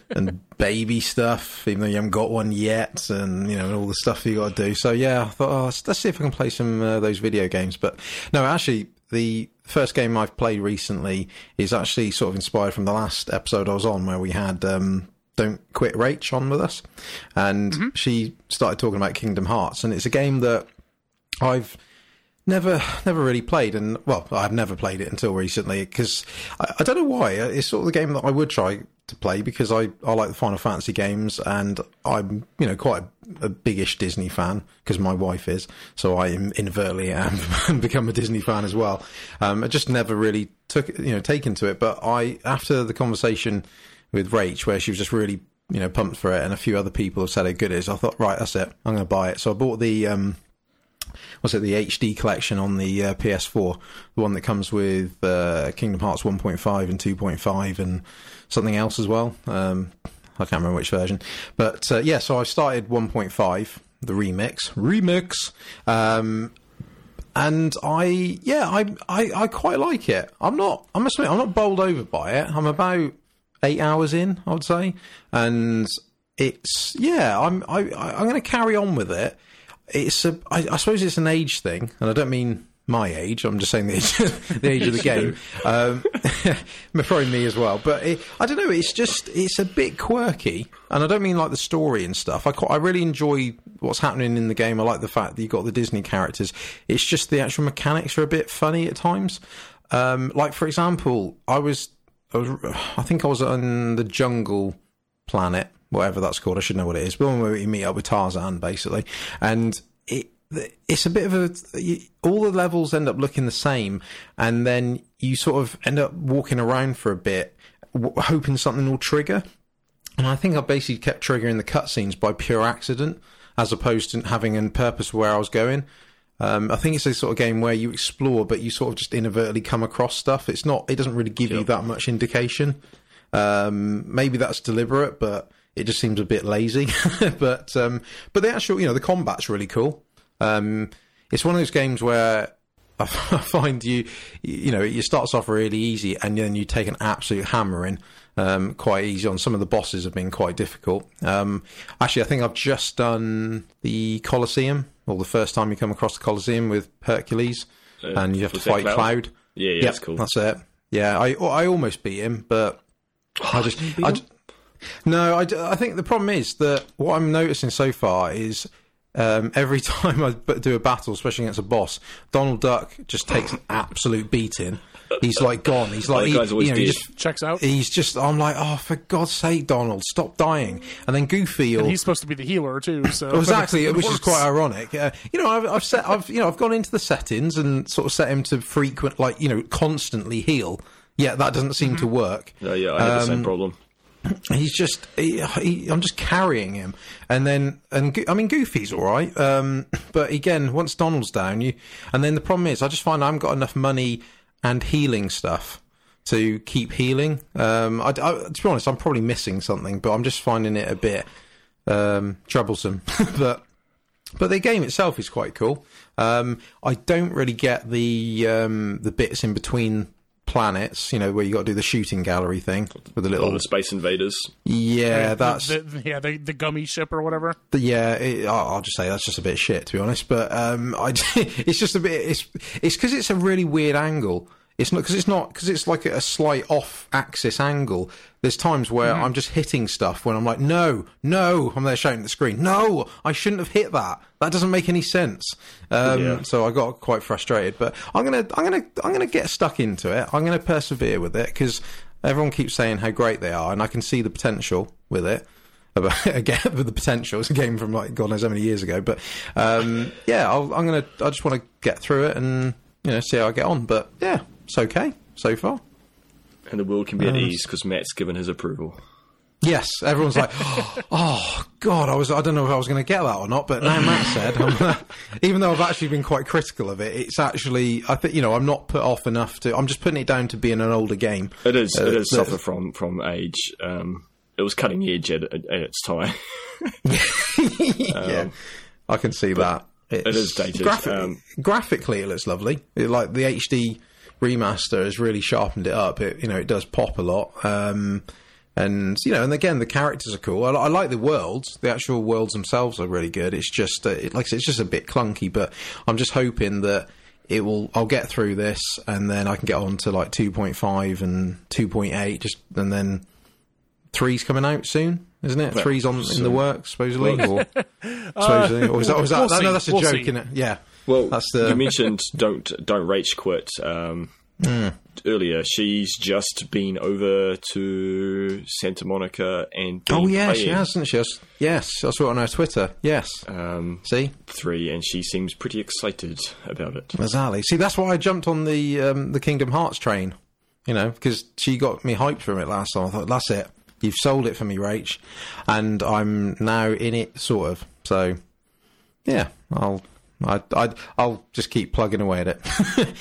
and baby stuff, even though you haven't got one yet, and you know all the stuff you got to do. So yeah, I thought oh, let's, let's see if I can play some uh, those video games. But no, actually, the first game I've played recently is actually sort of inspired from the last episode I was on, where we had. Um, don't quit Rach on with us, and she started talking about Kingdom Hearts, and it's a game that I've never never really played and well i've never played it until recently because I, I don't know why. It's sort of the game that i would try to play because i i like the final fantasy games and i'm you know quite a, a biggish disney fan because my wife is so i inadvertently am (laughs) become a disney fan as well. Um i just never really took you know taken to it but i after the conversation with rach where she was just really you know pumped for it and a few other people have said how good it is i thought right that's it. I'm to buy it. So i bought the um was it the HD collection on the uh, PS4, the one that comes with uh, Kingdom Hearts 1.5 and 2.5 and something else as well. Um, I can't remember which version, but uh, yeah. So I started 1.5, the remix, remix, um, and I yeah, I, I I quite like it. I'm not, I must admit, I'm not bowled over by it. I'm about eight hours in, I would say, and it's yeah. I'm I, I'm going to carry on with it it's a, I, I suppose it's an age thing, and I don't mean my age. I'm just saying the age, (laughs) the age of the game. Um, (laughs) probably me as well. But it, I don't know. It's just it's a bit quirky, and I don't mean like the story and stuff. I quite, I really enjoy what's happening in the game. I like the fact that you have got the Disney characters. It's just the actual mechanics are a bit funny at times. Um, like for example, I was, I was I think I was on the jungle planet whatever that's called. I should know what it is. But when we meet up with Tarzan, basically, and it it's a bit of a all the levels end up looking the same, and then you sort of end up walking around for a bit, w- hoping something will trigger. And I think I basically kept triggering the cutscenes by pure accident, as opposed to having a purpose where I was going. Um, I think it's a sort of game where you explore, but you sort of just inadvertently come across stuff. It's not. It doesn't really give you that much indication. Um, maybe that's deliberate, but it just seems a bit lazy. (laughs) but um, but the actual, you know, the combat's really cool. Um, it's one of those games where (laughs) I find you, you know, it starts off really easy, and then you take an absolute hammering um, quite easy on. Some of the bosses have been quite difficult. Um, actually, I think I've just done the Colosseum, or the first time you come across the Colosseum with Hercules, Uh, and you have to fight Cloud? Cloud. Yeah, yeah, Yep, that's cool. That's it. Yeah, I I almost beat him, but (gasps) I just I, no, I, d- I think the problem is that what I'm noticing so far is um, every (laughs) time I b- do a battle, especially against a boss, Donald Duck just takes an absolute beating. He's like gone. He's like that he- guy's always you know, he dead. just Checks out. He's just. I'm like, oh, for God's sake, Donald, stop dying. And then Goofy, or And he's supposed to be the healer too. So well, exactly, it (laughs) which is quite ironic. Uh, you know, I've, I've set, I've you know, I've gone into the settings and sort of set him to frequent, like you know, constantly heal. Yeah, that doesn't seem to work. Yeah, yeah, I had the same Um, problem. He's just, he, he, I'm just carrying him, and then, and I mean, Goofy's all right, um, (coughs) but again, once Donald's down, you, and then the problem is, I just find I haven't got enough money and healing stuff to keep healing. Um, I, I, to be honest, I'm probably missing something, but I'm just finding it a bit um, troublesome. (laughs) but but the game itself is quite cool. Um, I don't really get the um, the bits in between planets, you know, where you got to do the shooting gallery thing with the little lot of Space Invaders. yeah, The- that's the, yeah the, the gummy ship or whatever. the- yeah. It, I'll I'll just say that's just a bit of shit, to be honest. But um, (laughs) I, it's just a bit. It's it's because it's a really weird angle. It's not because it's not because it's like a slight off-axis angle. There's times where I'm just hitting stuff when I'm like, no, no. I'm there shouting at the screen, no, I shouldn't have hit that. That doesn't make any sense. Um, Yeah. So I got quite frustrated. But I'm gonna, I'm gonna, I'm gonna get stuck into it. I'm gonna persevere with it because everyone keeps saying how great they are, and I can see the potential with it. (laughs) Again, with (laughs) the potential, it's a game from like God knows how many years ago. But um, yeah, I'll, I'm gonna. I just want to get through it and you know see how I get on. But yeah, it's okay so far. And the world can be at Um, ease because Matt's given his approval. Yes, everyone's like, (laughs) oh God, I was. I don't know if I was going to get that or not, but now Matt said, even though I've actually been quite critical of it, it's actually. I think you know I'm not put off enough to. I'm just putting it down to being an older game. It is. Uh, it is suffer from from age. Um, it was cutting edge at, at, its time. (laughs) yeah, I can see that. It's, it is dated. graphic- Um, graphically, it looks lovely. It, like the HD remaster has really sharpened it up. It you know it does pop a lot. Um, and you know, and again, the characters are cool. I, I like the worlds. The actual worlds themselves are really good. It's just, uh, it, like I said, it's just a bit clunky. But I'm just hoping that it will. I'll get through this, and then I can get on to like 2.5 and 2.8. Just and then three's coming out soon, isn't it? Well, three's on in the works, supposedly, or (laughs) supposedly, or is that? Was that we'll no, no, that's a We'll joke, see. isn't it? Yeah. Well, That's the- you mentioned don't don't rage quit um, earlier. She's just been over to Santa Monica and Oh yeah, she playing, has, hasn't she? I s- Yes, I saw it on her Twitter. Yes. um, See, three, and she seems pretty excited about it. Mazali. See, that's why I jumped on the um, the Kingdom Hearts train. You know, because she got me hyped from it last time. I thought, that's it. You've sold it for me, Rach, and I'm now in it, sort of. So, yeah, I'll. I, I, I'll just keep plugging away at it,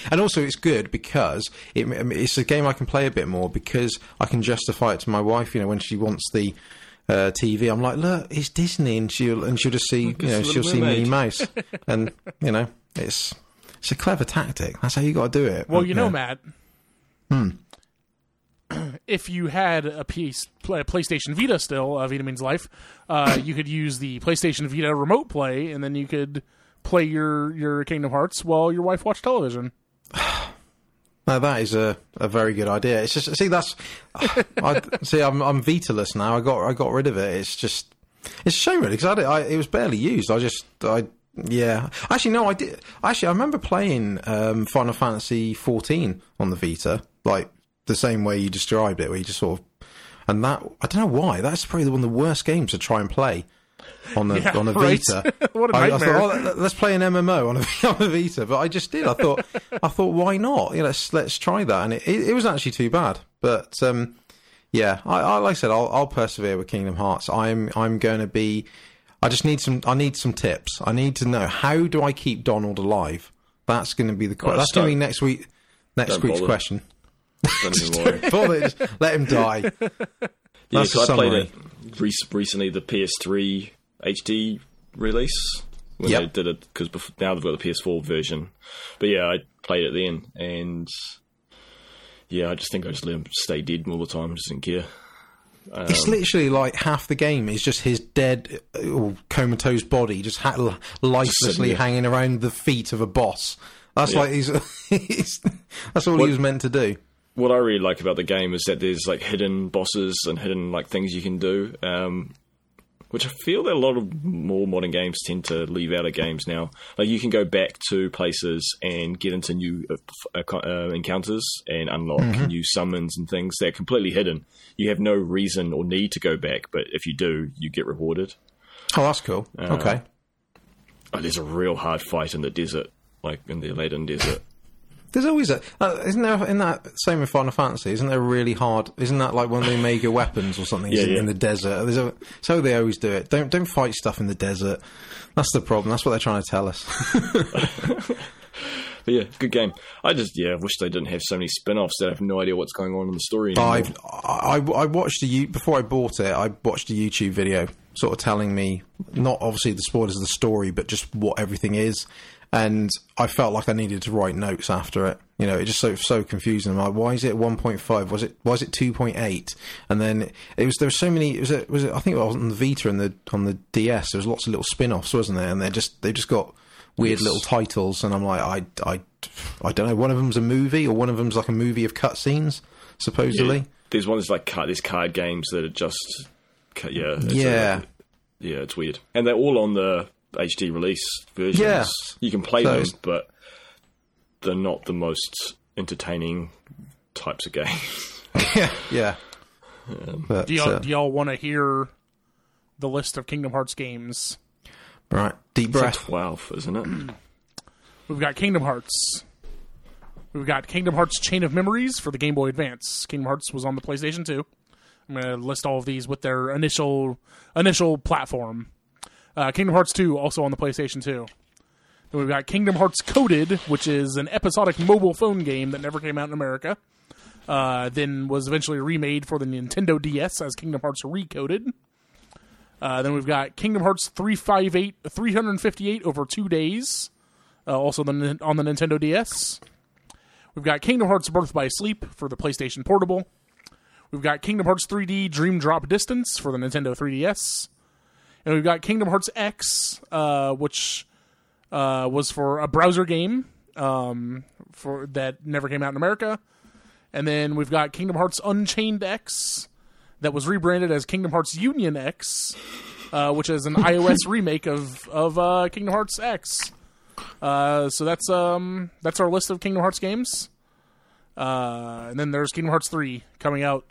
(laughs) and also it's good because it, it's a game I can play a bit more because I can justify it to my wife. You know, when she wants the uh, TV, I'm like, look, it's Disney, and she'll and she'll just see, you know, it's she'll Little see Minnie Mermaid. Mouse, (laughs) and you know, it's it's a clever tactic. That's how you got to do it. Well, you know, Yeah. Matt. Hmm. (clears throat) If you had a piece, play, PlayStation Vita still, uh, Vita means life, uh, you could use the PlayStation Vita remote play, and then you could play your, your Kingdom Hearts while your wife watched television. (sighs) No, that is a, a very good idea. It's just see that's (sighs) I see I'm I'm Vitaless now. I got I got rid of it. It's just it's a shame really because I, I it was barely used. I just I yeah actually no I did actually I remember playing um, Final Fantasy 14 on the Vita like the same way you described it where you just sort of and that I don't know why that's probably one of the worst games to try and play on the (laughs) Yeah, on the right. Vita. (laughs) What a I, I nightmare. thought, oh, let- let's play an MMO on a, (laughs) on a Vita, but I just did. I thought, I thought, why not? Yeah, let's let's try that, and it, it, it was actually too bad. But um, yeah, I, I like I said, I'll, I'll persevere with Kingdom Hearts. I'm I'm going to be. I just need some. I need some tips. I need to know how do I keep Donald alive. That's going to be the. Well, that's going to be next week. Next don't week's bother. question. Don't even worry. Just let him die. Yeah, That's so the I played it recently, the PS3 HD release when Yep. they did it because now they've got the PS4 version. But yeah, I played it then, and yeah, I just think I just let him stay dead all the time. Just didn't care. It's literally like half the game is just his dead uh, or comatose body just ha- lifelessly there. hanging around the feet of a boss. That's Yeah. like he's, (laughs) he's that's all What- he was meant to do. What I really like about the game is that there's like hidden bosses and hidden like things you can do. Um, which I feel that a lot of more modern games tend to leave out of games now. Like you can go back to places and get into new uh, uh, uh, encounters and unlock new summons and things. They're completely hidden. You have no reason or need to go back, but if you do, you get rewarded. Oh, that's cool. okay. Oh, there's a real hard fight in the desert, like in the Aladdin desert. There's always a uh, isn't there in that same with Final Fantasy? Isn't there really hard? Isn't that like one of the Omega weapons or something Yeah, in, yeah. in the desert? There's a, so they always do it. Don't don't fight stuff in the desert. That's the problem. That's what they're trying to tell us. (laughs) But yeah, good game. I just yeah, wish they didn't have so many spin-offs that I have no idea what's going on in the story. Anymore. I've, I, I watched a you before I bought it. I watched a YouTube video, sort of telling me not obviously the spoilers of the story, but just what everything is. And I felt like I needed to write notes after it. You know, it just so so confusing. I'm like, why is it 1.5? Was it was it 2.8? And then it was there were so many. Was it was it? I think it was on the Vita and the on the DS. There was lots of little spin-offs, wasn't there? And they just they just got weird Yes. little titles. And I'm like, I I I don't know. One of them's a movie, or one of them's like a movie of cutscenes, supposedly. Yeah, there's ones like card, there's card games that are just yeah it's Yeah. yeah it's weird and they're all on the HD release versions. Yeah. you can play So them, it's- but they're not the most entertaining types of games. (laughs) yeah, yeah. But, Do y'all, uh, do y'all want to hear the list of Kingdom Hearts games? right, deep It's like breath. twelve, isn't it? (clears throat) We've got Kingdom Hearts. We've got Kingdom Hearts Chain of Memories for the Game Boy Advance. Kingdom Hearts was on the PlayStation 2. I'm going to list all of these with their initial initial platform. Uh, Kingdom Hearts 2 also on the PlayStation 2. Then we've got Kingdom Hearts Coded, which is an episodic mobile phone game that never came out in America. Uh, then was eventually remade for the Nintendo DS as Kingdom Hearts Recoded. Uh, then we've got Kingdom Hearts 358, 358 over two days, uh, also the, on the Nintendo DS. We've got Kingdom Hearts Birth by Sleep for the PlayStation Portable. We've got Kingdom Hearts 3D Dream Drop Distance for the Nintendo 3DS. And we've got Kingdom Hearts X, uh, which uh, was for a browser game um, for that never came out in America. And then we've got Kingdom Hearts Unchained X, that was rebranded as Kingdom Hearts Union X, uh, which is an (laughs) iOS remake of of uh, Kingdom Hearts X. Uh, so that's um that's our list of Kingdom Hearts games. Uh, and then there's Kingdom Hearts three coming out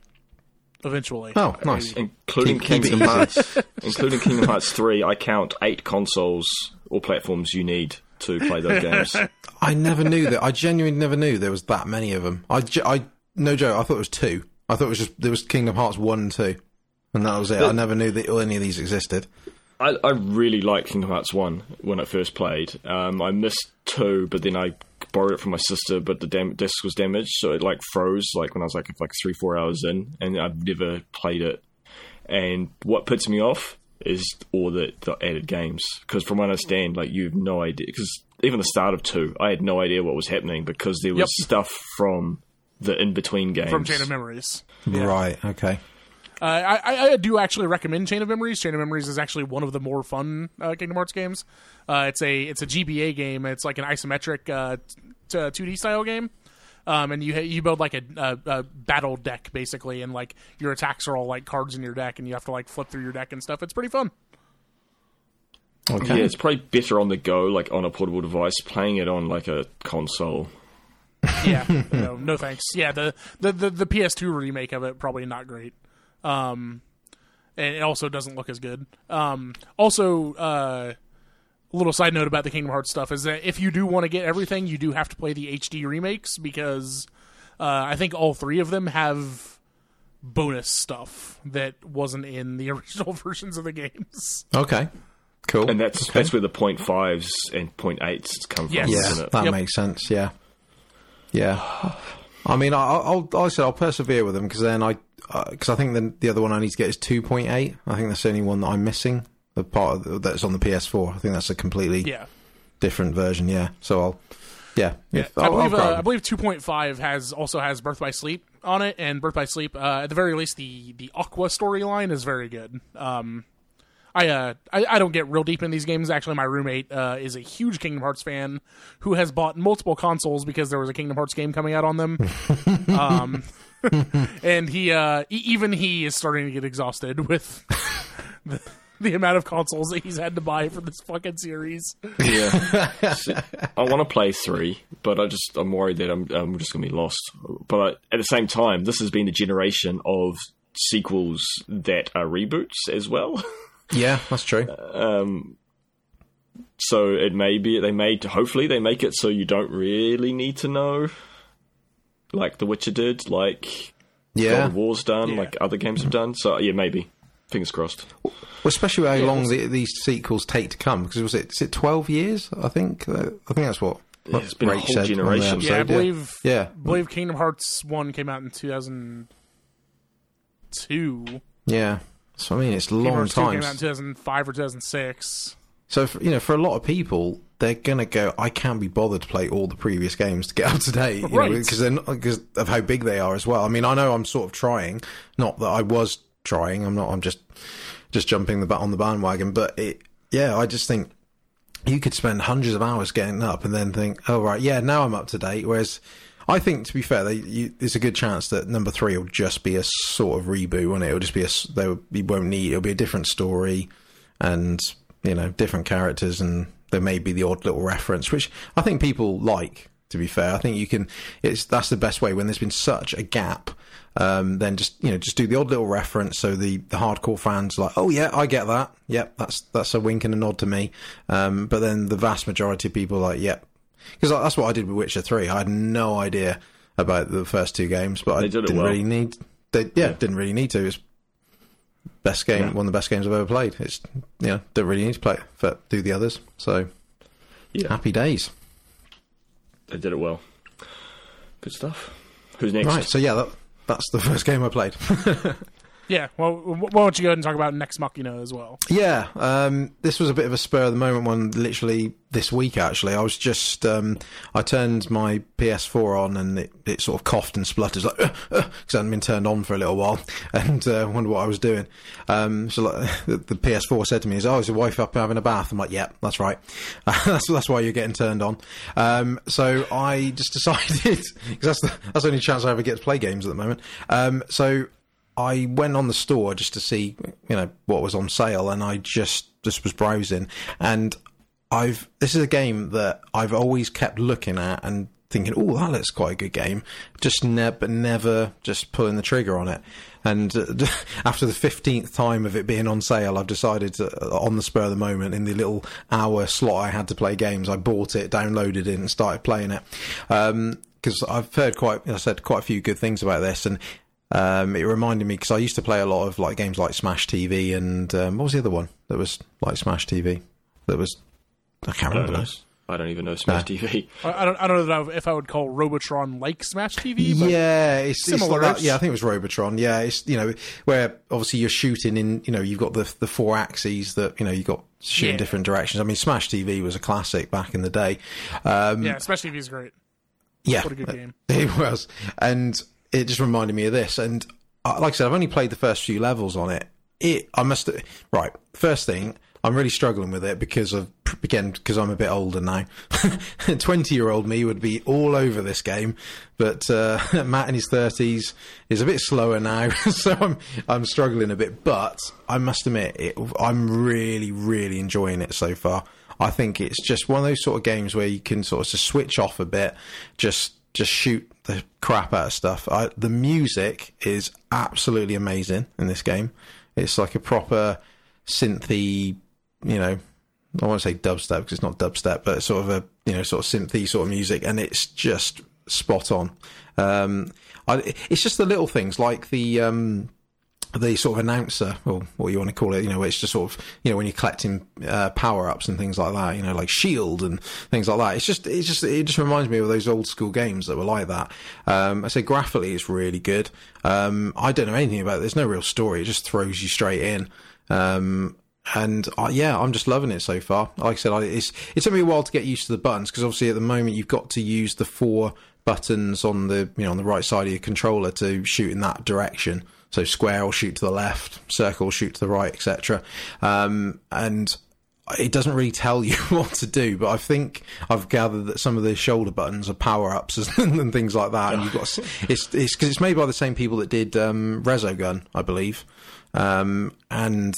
eventually. Oh, nice. Including Keep- keep Kingdom easy. Hearts, (laughs) including Kingdom Hearts three, I count eight consoles or platforms you need to play those games. I never knew that. I genuinely never knew there was that many of them. I, I no joke. I thought it was two. I thought it was just there was Kingdom Hearts one and two, and that was it. I never knew that any of these existed. I, I really liked Kingdom Hearts 1 when I first played. Um, I missed 2, but then I borrowed it from my sister, but the dam- disc was damaged, so it like froze like when I was like like 3 4 hours in and I've never played it. And what puts me off is all the, the added games because from what I understand like you have no idea because even the start of 2, I had no idea what was happening because there was Yep. stuff from the in between games. from Chain of Memories. Right. Okay. Uh, I, I I do actually recommend Chain of Memories. Chain of Memories is actually one of the more fun uh, Kingdom Hearts games. Uh, it's a it's a GBA game. It's like an isometric uh, two D style game. Um, and you you build like a, a, a battle deck basically, and like your attacks are all like cards in your deck, and you have to like flip through your deck and stuff. It's pretty fun. Okay. Yeah, it's probably better on the go, like on a portable device. Playing it on like a console, Yeah, (laughs) no, no thanks. Yeah, the, the the the PS2 remake of it probably not great. Um, and it also doesn't look as good. Um, also, uh, a little side note about the Kingdom Hearts stuff is that if you do want to get everything, you do have to play the HD remakes because uh, I think all three of them have bonus stuff that wasn't in the (laughs) original versions of the games. Okay. Cool. and that's Okay. that's where the point fives and point eights come from, Yes. yeah, isn't it? that Yep. makes sense. Yeah. Yeah. I mean, I, I'll, I'll, I said I'll persevere with them because then I, because I think the the other one I need to get is two point eight. I think that's the only one that I'm missing. The part of the, that's on the PS4. I think that's a completely Yeah. different version. Yeah. So I'll, yeah. if- I I'll, believe I'll uh, I believe 2.5 has also has Birth by Sleep on it, and Birth by Sleep, uh, at the very least, the the Aqua storyline is very good. Um, I, uh, I I don't get real deep in these games. Actually, my roommate uh, is a huge Kingdom Hearts fan who has bought multiple consoles because there was a Kingdom Hearts game coming out on them. (laughs) um, and he uh, e- even he is starting to get exhausted with (laughs) the, the amount of consoles that he's had to buy for this fucking series. Yeah, (laughs) See, I want to play three, but I just I'm worried that I'm I'm just gonna be lost. But I, at the same time, this has been the generation of sequels that are reboots as well. Yeah, that's true. Um, so it may be they made hopefully they make it so you don't really need to know, like The Witcher did, like God yeah. of War's done, Yeah. like other games have done. So yeah, maybe. Fingers crossed. Well, especially how Yeah, long the, these sequels take to come. Because was it? Is it twelve years? I think. Uh, I think that's what. what it's been a whole said on the generation. Yeah, I episode, believe. Yeah. I believe Kingdom Hearts one came out in two thousand two. Yeah. So I mean, it's long two came out in two thousand five or two thousand six. So for, you know, for a lot of people, they're gonna go. I can't be bothered to play all the previous games to get up (laughs) to date, you Right. because because of how big they are as well. I mean, I know I'm sort of trying. Not that I was trying. I'm not. I'm just just jumping the on the bandwagon. But it, yeah, I just think you could spend hundreds of hours getting up and then think, oh right, yeah, now I'm up to date. Whereas I think, to be fair, they, you, there's a good chance that number three will just be a sort of reboot, and it? It'll just be a they you won't need it'll be a different story and you know different characters, and there may be the odd little reference, which I think people like. To be fair, I think you can. It's that's the best way when there's been such a gap. Um, then just you know just do the odd little reference so the, the hardcore fans like oh yeah I get that yep that's that's a wink and a nod to me um, but then the vast majority of people like yep because that's what I did with Witcher Three I had no idea about the first two games but I They it didn't well. really need they yeah, didn't really need to it's best game Yeah. one of the best games I've ever played it's you know don't really need to play but do the others so Yeah, happy days they did it well. Good stuff. Who's next? Right. So yeah, that, that's the (laughs) first game I played. (laughs) Yeah, well, why don't you go ahead and talk about Nex Machina as well? Yeah, um, this was a bit of a spur of the moment one. Literally this week, actually, I was just um, I turned my PS4 on and it, it sort of coughed and spluttered like because uh, uh, it hadn't been turned on for a little while, (laughs) and uh, wondered what I was doing. Um, so like, (laughs) the, the, PS4 said to me, "Is oh, is your wife up having a bath?" I'm like, "Yeah, that's right. (laughs) that's that's why you're getting turned on." Um, so I just decided because that's the that's the only chance I ever get to play games at the moment. Um, so I went on the store just to see, you know, what was on sale, and I just just was browsing, and I've this is a game that I've always kept looking at and thinking, oh, that looks quite a good game, just ne- but never just pulling the trigger on it. And uh, (laughs) after the fifteenth time of it being on sale, I've decided to, uh, on the spur of the moment, in the little hour slot I had to play games, I bought it, downloaded it, and started playing it. because um, I've heard quite, I said quite a few good things about this, and um, it reminded me because I used to play a lot of like games like Smash TV and um, what was the other one that was like Smash TV that was I can't remember. I I don't even know Smash nah. TV. I don't. I don't know if I would call Robotron like Smash TV. yeah, it's similar. It's like yeah, I think it was Robotron. Yeah, it's you know where obviously you're shooting in. You know, you've got the the four axes that you know you've got shoot yeah. in different directions. I mean, Smash TV was a classic back in the day. Um, yeah, Smash TV is great. Yeah, what a good game. (laughs) It was, and it just reminded me of this. And uh, like I said, I've only played the first few levels on it. It, I must right. First thing, I'm really struggling with it because of again because I'm a bit older now. (laughs) Twenty year old me would be all over this game, but uh, (laughs) Matt in his thirties is a bit slower now, (laughs) so I'm I'm struggling a bit. But I must admit, it, I'm really really enjoying it so far. I think it's just one of those sort of games where you can sort of just switch off a bit, just just shoot the crap out of stuff. I, the music is absolutely amazing in this game. It's like a proper synthy, you know, I want to say dubstep because it's not dubstep, but sort of a you know sort of synthy sort of music, and it's just spot on. Um, I, it's just the little things like the um, the sort of announcer, or what you want to call it, you know, it's just sort of, you know, when you're collecting uh, power ups and things like that, you know, like Shield and things like that. It's just, it's just, it just reminds me of those old school games that were like that. Um, I say graphically, it's really good. Um, I don't know anything about it. There's no real story. It just throws you straight in. Um, and uh, yeah, I'm just loving it so far. Like I said, I, it's it took me a while to get used to the buttons because obviously at the moment you've got to use the four buttons on the you know on the right side of your controller to shoot in that direction. So square will shoot to the left, circle will shoot to the right, etc. Um, and it doesn't really tell you (laughs) what to do, but I think I've gathered that some of the shoulder buttons are power ups (laughs) and things like that. And you've got (laughs) it's it's because it's made by the same people that did um, Resogun, I believe. Um, and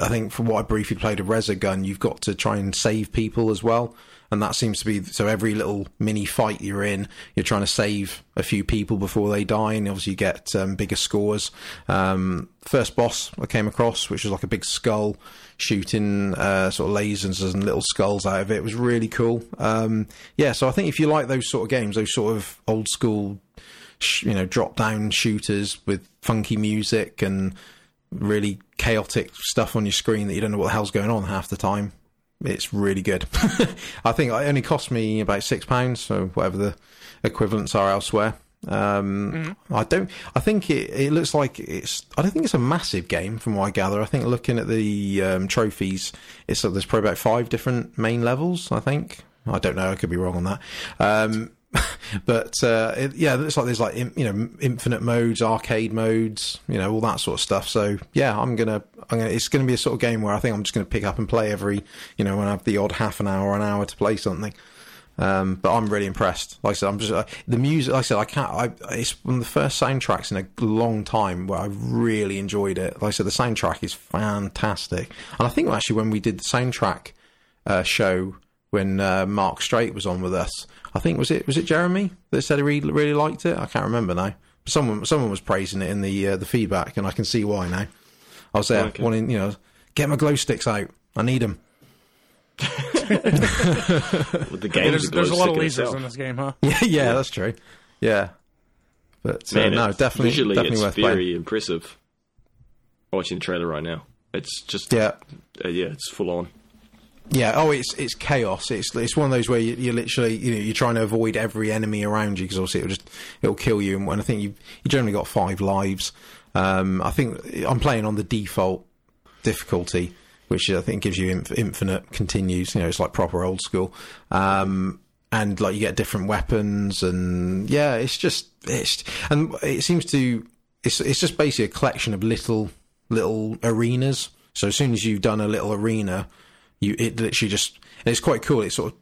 I think from what I briefly played a of Resogun, you've got to try and save people as well and that seems to be so every little mini fight you're in, you're trying to save a few people before they die, and obviously you get um, bigger scores. Um, first boss I came across, which was like a big skull shooting uh, sort of lasers and little skulls out of it, it was really cool. Um, yeah, so I think if you like those sort of games, those sort of old school, sh- you know, drop down shooters with funky music and really chaotic stuff on your screen that you don't know what the hell's going on half the time it's really good. (laughs) I think it only cost me about six pounds, so whatever the equivalents are elsewhere. Um, mm-hmm. I don't. I think it, it looks like it's. I don't think it's a massive game, from what I gather. I think looking at the um, trophies, it's there's probably about five different main levels. I think. I don't know. I could be wrong on that. Um, (laughs) but uh, it, yeah, it looks like there's like you know infinite modes, arcade modes, you know all that sort of stuff. So yeah, I'm gonna, I'm gonna it's gonna be a sort of game where I think I'm just gonna pick up and play every you know when I have the odd half an hour, an hour to play something. Um, but I'm really impressed. Like I said, I'm just uh, the music. Like I said, I can't. I, it's one of the first soundtracks in a long time where I really enjoyed it. Like I said, the soundtrack is fantastic, and I think actually when we did the soundtrack uh, show when uh, Mark Straight was on with us, I think was it was it Jeremy that said he really, really liked it. I can't remember now. Someone someone was praising it in the uh, the feedback, and I can see why now. I was there okay. wanting you know get my glow sticks out. I need them. (laughs) the game, there's, there's a lot of lasers in this game, huh? Yeah, (laughs) yeah, yeah, that's true. Yeah, but uh, Man, no, definitely, visually, definitely it's worth very playing. impressive. Watching the trailer right now, it's just yeah, uh, yeah, it's full on. Yeah. Oh, it's it's chaos. It's it's one of those where you, you literally you know you're trying to avoid every enemy around you because obviously it'll just it'll kill you. And I think you you generally got five lives. Um, I think I'm playing on the default difficulty, which I think gives you inf- infinite continues. You know, it's like proper old school. Um, and like you get different weapons, and yeah, it's just it's and it seems to it's it's just basically a collection of little little arenas. So as soon as you've done a little arena, you it literally just it's quite cool. It sort of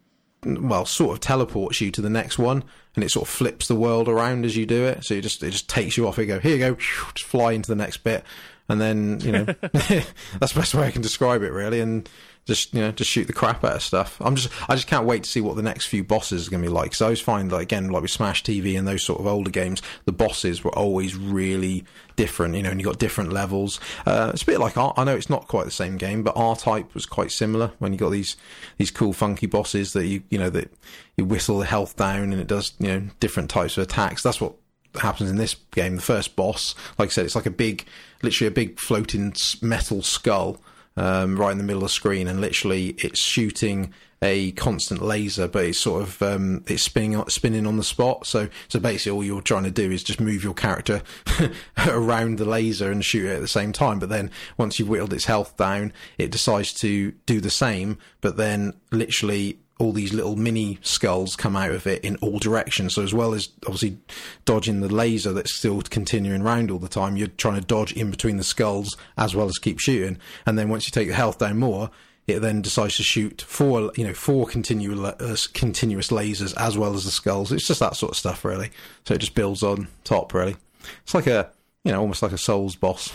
well, sort of teleports you to the next one, and it sort of flips the world around as you do it. So it just it just takes you off. You go here, you go, (laughs) just fly into the next bit, and then you know (laughs) that's the best way I can describe it, really. And just you know just shoot the crap out of stuff. I'm just I just can't wait to see what the next few bosses are going to be like. Because I always find like again like with Smash TV and those sort of older games, the bosses were always really different. You know, and you got different levels. Uh, it's a bit like R- I know it's not quite the same game, but R Type was quite similar when you got these these cool funky bosses that you you know that you whistle the health down and it does you know different types of attacks. That's what happens in this game. The first boss, like I said, it's like a big, literally a big floating metal skull um, right in the middle of the screen, and literally it's shooting a constant laser, but it's sort of um, it's spinning spinning on the spot. So so basically, all you're trying to do is just move your character (laughs) around the laser and shoot it at the same time. But then once you've whittled its health down, it decides to do the same, but then literally all these little mini skulls come out of it in all directions. So as well as obviously dodging the laser that's still continuing round all the time, you're trying to dodge in between the skulls as well as keep shooting. And then once you take the health down more, it then decides to shoot four, you know, four continuous uh, continuous lasers as well as the skulls. It's just that sort of stuff, really. So it just builds on top, really. It's like a you know, almost like a Souls boss,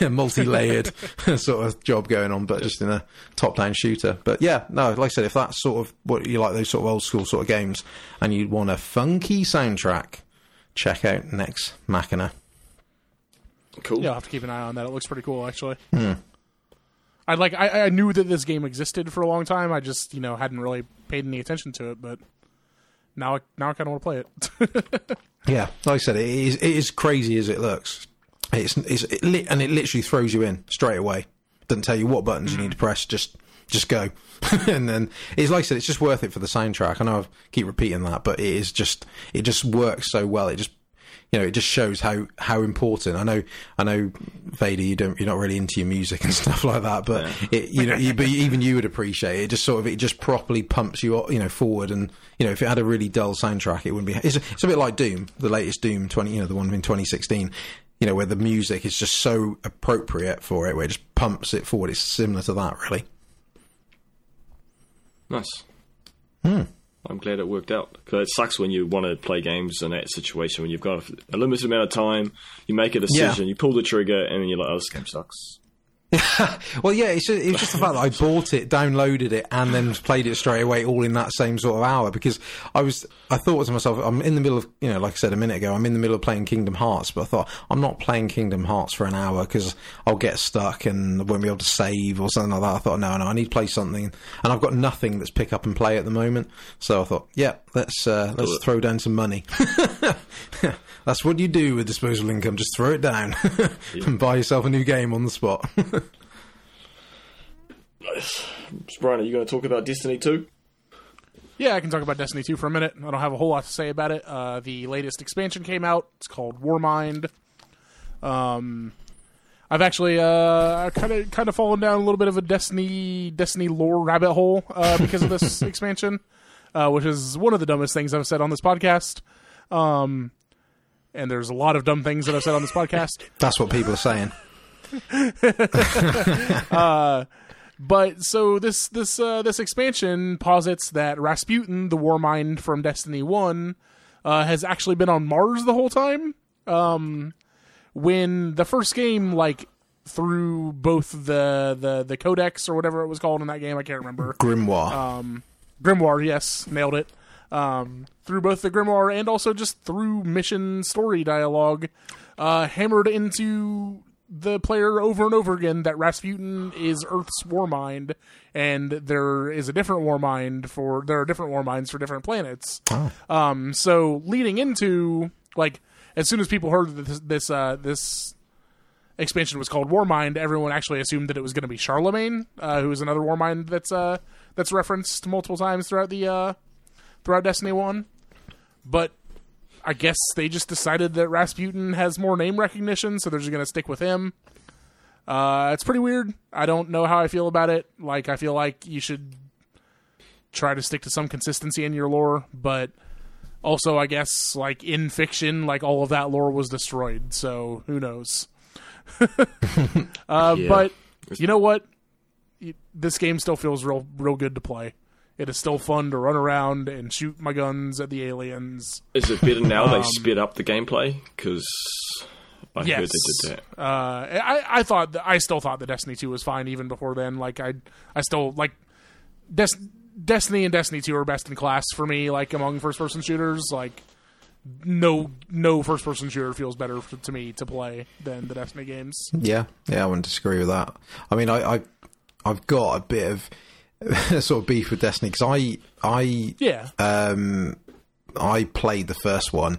(laughs) multi-layered (laughs) sort of job going on, but just in a top-down shooter. But yeah, no, like I said, if that's sort of what you like, those sort of old-school sort of games, and you want a funky soundtrack, check out Nex Machina. Cool. Yeah, I'll have to keep an eye on that. It looks pretty cool, actually. Hmm. I like. I, I knew that this game existed for a long time. I just, you know, hadn't really paid any attention to it. But now, I, now I kind of want to play it. (laughs) Yeah, like I said, it is, it is crazy as it looks. It's, it's it li- and it literally throws you in straight away. Doesn't tell you what buttons you need to press. Just just go, (laughs) and then it's like I said, it's just worth it for the soundtrack. I know I keep repeating that, but it is just it just works so well. It just you know, it just shows how how important. I know, I know, Vader, you don't, you're not really into your music and (laughs) stuff like that, but it, you know, you, but even you would appreciate it. It just sort of, it just properly pumps you, you know, forward. And you know, if it had a really dull soundtrack, it wouldn't be. It's, it's a bit like Doom, the latest Doom, twenty, you know, the one in 2016. You know, where the music is just so appropriate for it, where it just pumps it forward. It's similar to that, really. Nice. Hmm. I'm glad it worked out. Because it sucks when you want to play games in that situation when you've got a limited amount of time, you make a decision, you pull the trigger, and then you're like, oh, this game sucks. (laughs) Well, yeah, it's just, it's just the fact that I bought it, downloaded it, and then played it straight away, all in that same sort of hour. Because I was, I thought to myself, I'm in the middle of, you know, like I said a minute ago, I'm in the middle of playing Kingdom Hearts, but I thought I'm not playing Kingdom Hearts for an hour because I'll get stuck and I won't be able to save or something like that. I thought, no, no, I need to play something, and I've got nothing that's pick up and play at the moment. So I thought, yeah, let's uh, let's throw down some money. (laughs) (laughs) That's what you do with disposable income. Just throw it down (laughs) and buy yourself a new game on the spot. (laughs) Brian, are you going to talk about Destiny 2? Yeah, I can talk about Destiny 2 for a minute. I don't have a whole lot to say about it. Uh, the latest expansion came out. It's called Warmind. Um, I've actually uh, kind of kind of fallen down a little bit of a Destiny Destiny lore rabbit hole uh, because of this (laughs) expansion, uh, which is one of the dumbest things I've said on this podcast. Um, and there's a lot of dumb things that I've said on this podcast. (laughs) That's what people are saying. (laughs) But so this this uh, this expansion posits that Rasputin, the Warmind from Destiny One, uh, has actually been on Mars the whole time. Um, when the first game, like through both the the the Codex or whatever it was called in that game, I can't remember. Grimoire. Grimoire, yes, nailed it. Um, through both the Grimoire and also just through mission story dialogue, uh, hammered into the player over and over again that Rasputin is Earth's Warmind, and there is a different Warmind for there are different Warminds for different planets. Um, so leading into like as soon as people heard that this this uh, this expansion was called Warmind, everyone actually assumed that it was going to be Charlemagne, uh, who is another Warmind that's uh, that's referenced multiple times throughout the uh, throughout Destiny One. But I guess they just decided that Rasputin has more name recognition, so they're just going to stick with him. Uh, it's pretty weird. I don't know how I feel about it. Like, I feel like you should try to stick to some consistency in your lore, but also, I guess, like in fiction, like all of that lore was destroyed. So who knows? (laughs) uh, Yeah. But you know what? This game still feels real, real good to play. It is still fun to run around and shoot my guns at the aliens. Is it better now? they (laughs) Um, sped up the gameplay because I Yes. heard they did that. Uh, I I thought that, I still thought that Destiny Two was fine even before then. Like I I still like Des- Destiny and Destiny Two are best in class for me. Like among first person shooters, like no no first person shooter feels better f to me to play than the Destiny games. Yeah, yeah, I wouldn't disagree with that. I mean, I, I I've got a bit of (laughs) sort of beef with Destiny because I I Yeah, um I played the first one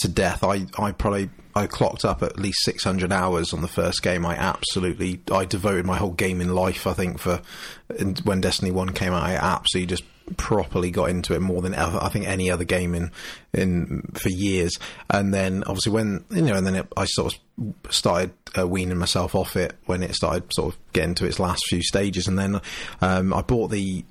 to death. I I probably I clocked up at least 600 hours on the first game. I absolutely I devoted my whole gaming life. I think for when Destiny One came out, I absolutely just properly got into it more than ever. I think any other game in in for years. And then obviously when you know, and then it, I sort of started uh, weaning myself off it when it started sort of getting to its last few stages. And then um, I bought the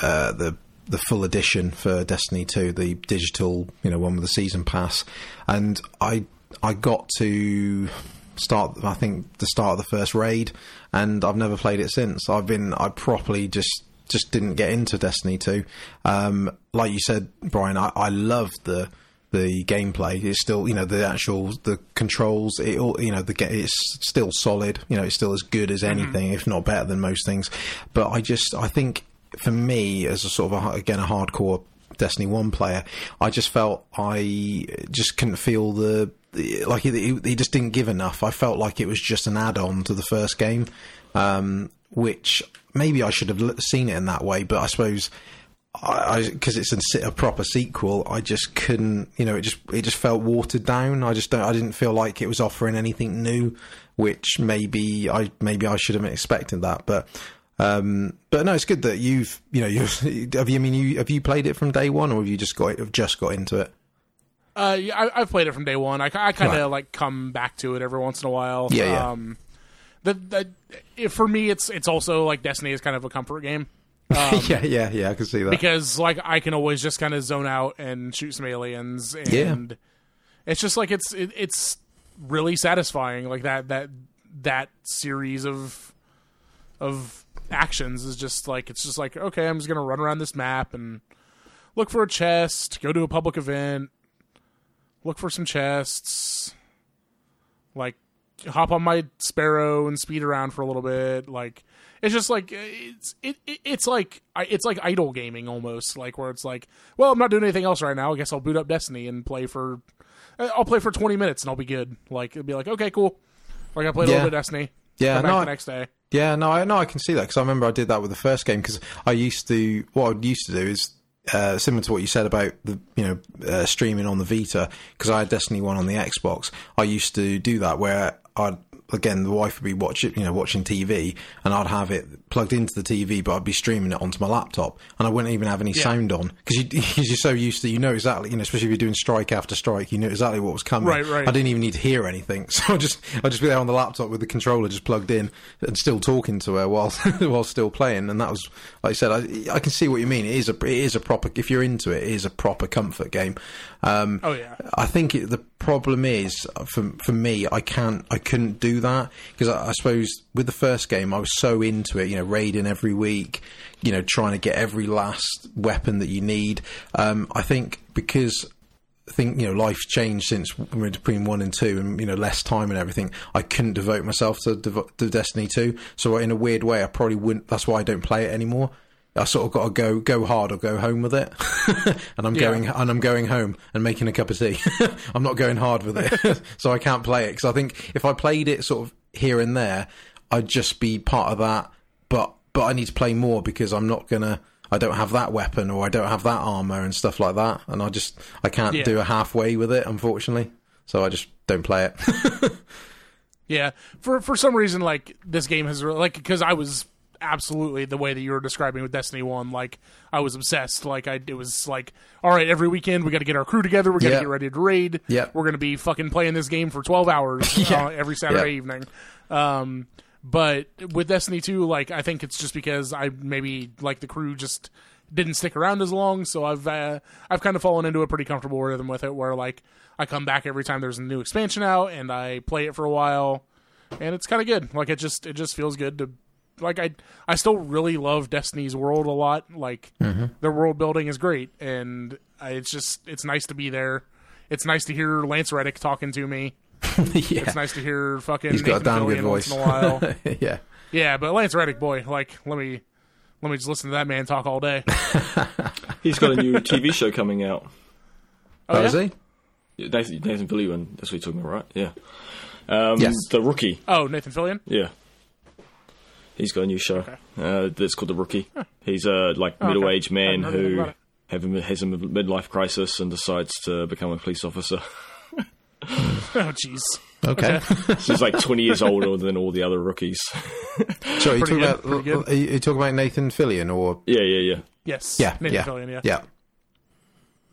uh, the the full edition for Destiny 2, the digital, you know, one with the season pass, and I I got to start I think the start of the first raid and I've never played it since. I've been I properly just just didn't get into Destiny 2. Um like you said Brian, I, I loved the the gameplay is still, you know, the actual the controls. It all, you know, the it's still solid. You know, it's still as good as anything, if not better than most things. But I just, I think, for me, as a sort of a, again a hardcore Destiny One player, I just felt I just couldn't feel the, like he, just didn't give enough. I felt like it was just an add-on to the first game, um, which maybe I should have seen it in that way. But I suppose because it's a, a proper sequel, I just couldn't. You know, it just it just felt watered down. I just don't. I didn't feel like it was offering anything new, which maybe I maybe I should have expected that. But um, but no, it's good that you've you know you've (laughs) have you I mean you have you played it from day one or have you just got have just got into it? uh, yeah, I, I've played it from day one. I, I kind of Right. like come back to it every once in a while. Yeah, yeah. Um, the, the it, for me, it's it's also like Destiny is kind of a comfort game. (laughs) Um, yeah, yeah, yeah. I can see that. because like I can always just kind of zone out and shoot some aliens, and Yeah. it's just like it's it, it's really satisfying. Like that that that series of of actions is just like it's just like okay, I'm just gonna run around this map and look for a chest, go to a public event, look for some chests, like hop on my sparrow and speed around for a little bit like it's just like it's it, it it's like it's like idle gaming almost like where it's like well i'm not doing anything else right now i guess i'll boot up destiny and play for uh, i'll play for 20 minutes and i'll be good like it'll be like okay cool like i played a little bit of destiny Yeah, no, the next day Yeah, no, I no, I can see that because I remember I did that with the first game because I used to what I used to do is uh, similar to what you said about the you know uh, streaming on the Vita because I had Destiny One on the Xbox. I used to do that where I'd again the wife would be watching you know watching TV and I'd have it plugged into the TV but I'd be streaming it onto my laptop and I wouldn't even have any sound on because you, (laughs) you're so used to you know exactly you know especially if you're doing strike after strike you know exactly what was coming. Right, right. I didn't even need to hear anything. (laughs) So I just I just be there on the laptop with the controller just plugged in and still talking to her while (laughs) while still playing. And that was like I said, I I can see what you mean. It is a it is a proper if you're into it, it is a proper comfort game. Um, oh yeah I think it, the problem is for for me, I can't, I couldn't do that because I, I suppose with the first game, I was so into it, you know, raiding every week, you know, trying to get every last weapon that you need. Um, I think because I think you know life's changed since between one and two, and you know less time and everything. I couldn't devote myself to, to Destiny two, so in a weird way, I probably wouldn't. That's why I don't play it anymore. I sort of got to go go hard or go home with it, (laughs) and I'm Yeah. going and I'm going home and making a cup of tea. (laughs) I'm not going hard with it, (laughs) so I can't play it because I think if I played it sort of here and there, I'd just be part of that. But but I need to play more because I'm not gonna. I don't have that weapon or I don't have that armor and stuff like that, and I just I can't Yeah. do a halfway with it, unfortunately. So I just don't play it. Yeah, for for some reason, like this game has like because I was absolutely the way that you were describing with Destiny One. Like I was obsessed. Like I it was like, all right, every weekend we got to get our crew together. We got to Yeah. get ready to raid. Yeah. we're gonna be fucking playing this game for twelve hours (laughs) Yeah. uh, every Saturday Yeah. evening. Um, but with Destiny Two, like I think it's just because I maybe like the crew just didn't stick around as long, so I've uh, I've kind of fallen into a pretty comfortable rhythm with it, where like I come back every time there's a new expansion out and I play it for a while, and it's kind of good. Like it just it just feels good to like I I still really love Destiny's world a lot. Like their world building is great, and I, it's just it's nice to be there. It's nice to hear Lance Reddick talking to me. (laughs) yeah. It's nice to hear fucking He's got a damn good Fillion voice. once in a while. (laughs) yeah. yeah, but Lance Reddick, boy, like let me let me just listen to that man talk all day. (laughs) He's got a new TV show coming out. Oh, Oh, yeah? is he? Yeah, Nathan, Nathan Fillion, that's what you're talking about, right? Yeah. Um, Yes. The Rookie. Oh, Nathan Fillion. Yeah. He's got a new show uh, that's called The Rookie. He's a like Oh, middle-aged man Hadn't who about have a, has a midlife crisis and decides to become a police officer. (laughs) Oh, jeez. Okay. (laughs) so he's like 20 years older than all the other rookies. (laughs) so are you Pretty talking good, about are you, are you talking about Nathan Fillion or yeah, yeah, yeah. Yes. yeah, Nathan yeah, Fillion. Yeah. yeah.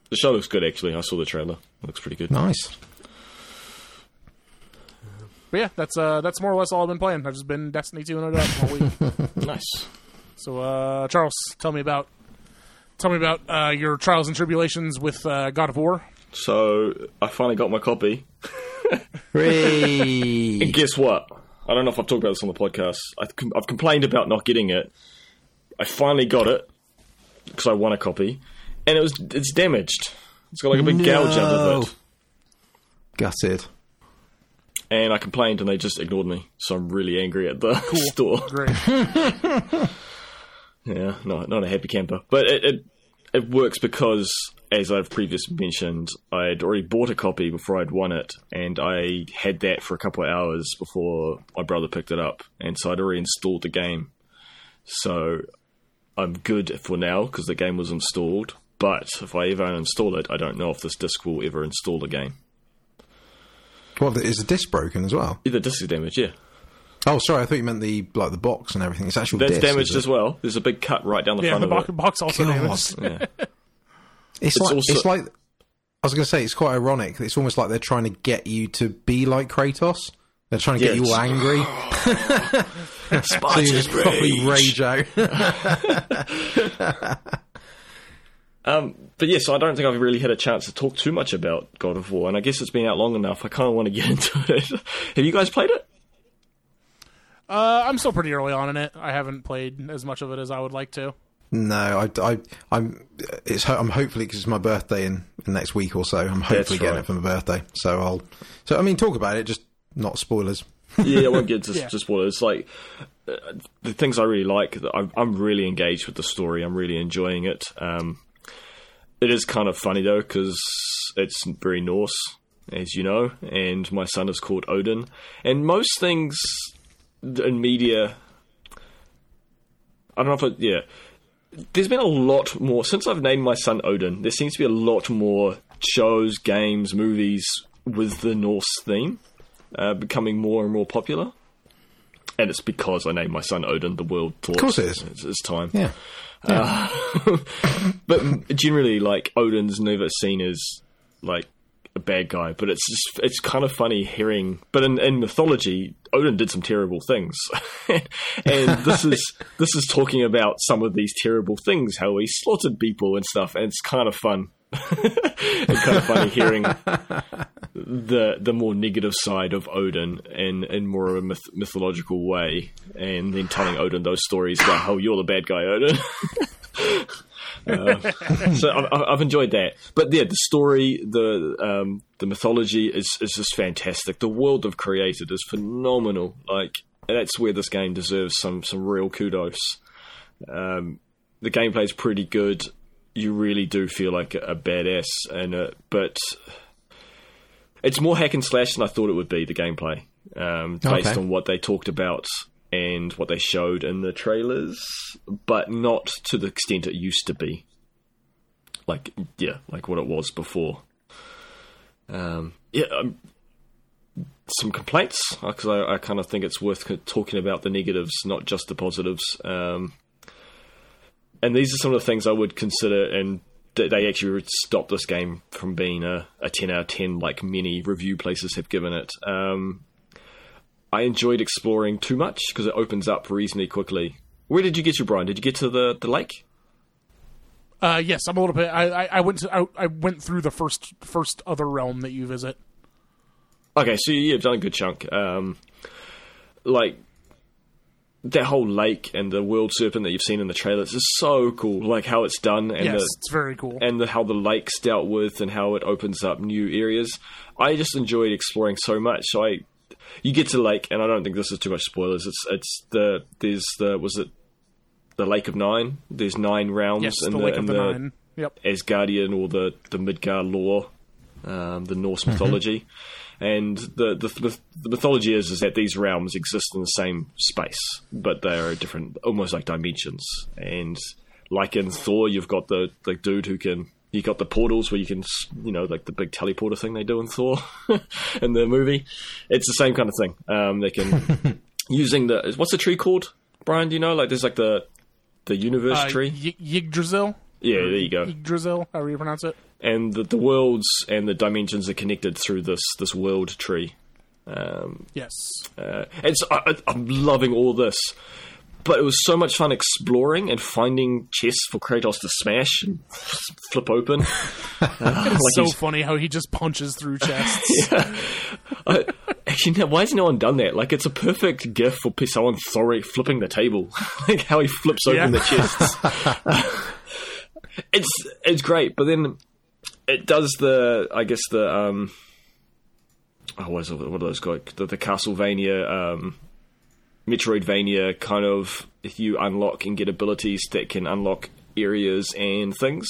The show looks good, actually. I saw the trailer. It looks pretty good. Nice. But yeah, that's uh that's more or less all I've been playing. I've just been Destiny two and it up all week. (laughs) Nice. so uh Charles, tell me about tell me about uh, your trials and tribulations with uh, God of War. So I finally got my copy. (laughs) Hooray. And guess what? I don't know if I've talked about this on the podcast. I've, com- I've complained about not getting it. I finally got it because I won a copy, and it was it's damaged. It's got like a big gouge No. under it, Gutted. And I complained, and they just ignored me. So I'm really angry at the (laughs) store. Great. (laughs) Yeah, not not a happy camper, but it, it it works because, as I've previously mentioned, I had already bought a copy before I'd won it, and I had that for a couple of hours before my brother picked it up, and so I'd already installed the game. So I'm good for now because the game was installed. But if I ever uninstall it, I don't know if this disc will ever install the game. Well, is the disc broken as well? The disc is damaged, yeah. Oh, sorry, I thought you meant the like the box and everything. It's actual That's disc. damaged as well. There's a big cut right down the Yeah, front the of box, it. box also God. damaged. Yeah. (laughs) It's, like also- it's like I was going to say it's quite ironic. It's almost like they're trying to get you to be like Kratos. They're trying to get you all angry, (gasps) (laughs) so you just properly rage out. (laughs) Um, but yes, I don't think I've really had a chance to talk too much about God of War, and I guess it's been out long enough. I kind of want to get (laughs) into it. Have you guys played it? Uh, I'm still pretty early on in it. I haven't played as much of it as I would like to. no, I, I, I'm. It's. I'm hopefully because it's my birthday in, in next week or so. I'm hopefully getting it for my birthday. So I'll. So I mean, talk about it. Just not spoilers. (laughs) Yeah, I won't get into Yeah. just what it's like. Uh, the things I really like, I'm, I'm really engaged with the story. I'm really enjoying it. Um, it is kind of funny though because it's very Norse, as you know, and my son is called Odin. And most things in media, I don't know if it, yeah. There's been a lot more since I've named my son Odin. There seems to be a lot more shows, games, movies with the Norse theme uh, becoming more and more popular. And it's because I named my son Odin. The world thought, of course it is. It's, it's time. Yeah. (laughs) But generally, like Odin's never seen as like a bad guy. But it's just it's kind of funny hearing. But in, in mythology, Odin did some terrible things, (laughs) and this is (laughs) this is talking about some of these terrible things, how he slaughtered people and stuff. And it's kind of fun. it's kind of funny hearing the the more negative side of Odin in in more of a myth, mythological way, and then telling Odin those stories about how you're the bad guy, Odin. (laughs) Uh, so I've, I've enjoyed that, but yeah, the story, the um, the mythology is is just fantastic. The world they've created is phenomenal. Like that's where this game deserves some some real kudos. Um, the gameplay is pretty good. You really do feel like a, badass it, but it's more hack and slash than I thought it would be. The gameplay, um, based Okay. on what they talked about and what they showed in the trailers, but not to the extent it used to be. Like yeah, like what it was before. Um, yeah, um, some complaints because I, I kind of think it's worth talking about the negatives, not just the positives. Um, and these are some of the things I would consider, and they actually would stop this game from being a, a 10 out of 10 like many review places have given it. Um, I enjoyed exploring too much because it opens up reasonably quickly. Where did you get to, Brian? Did you get to the, the lake? Uh, yes, I'm a little bit. I, I, I went to I, I, went through the first first other realm that you visit. Okay, so you've done a good chunk. Um, like that whole lake and the world serpent that you've seen in the trailers is so cool. Like how it's done and yes, the, it's very cool. And the, how the lake's dealt with and how it opens up new areas. I just enjoyed exploring so much. So I, you get to the lake, and I don't think this is too much spoilers. It's it's the there's the was it the Lake of Nine. There's nine realms yes, in the, the, Lake in of the, the Nine. Yep. Asgardian or the the Midgard lore, um, the Norse mythology. And the, the, the mythology is is that these realms exist in the same space, but they are different, almost like dimensions. And like in Thor, you've got the the dude who can you got the portals where you can, you know, like the big teleporter thing they do in Thor (laughs) in the movie. It's the same kind of thing. Um, they can (laughs) using the what's the tree called, Brian? Do you know? Like there's like the the universe Uh, tree. Y- Yggdrasil. yeah, there you go. Yggdrasil, however you pronounce it. And the, the worlds and the dimensions are connected through this this world tree. Um, Yes. uh, and so I, I'm loving all this. But it was so much fun exploring and finding chests for Kratos to smash and flip open. (laughs) Uh, like so funny how he just punches through (laughs) chests. I, actually, why has no one done that? Like, it's a perfect gift for someone sorry flipping the table, (laughs) like how he flips open Yeah. the chests. it's it's great, but then it does the, I guess the um, oh, what is it? What are those called? The, the Castlevania, um, Metroidvania kind of. If you unlock and get abilities that can unlock areas and things.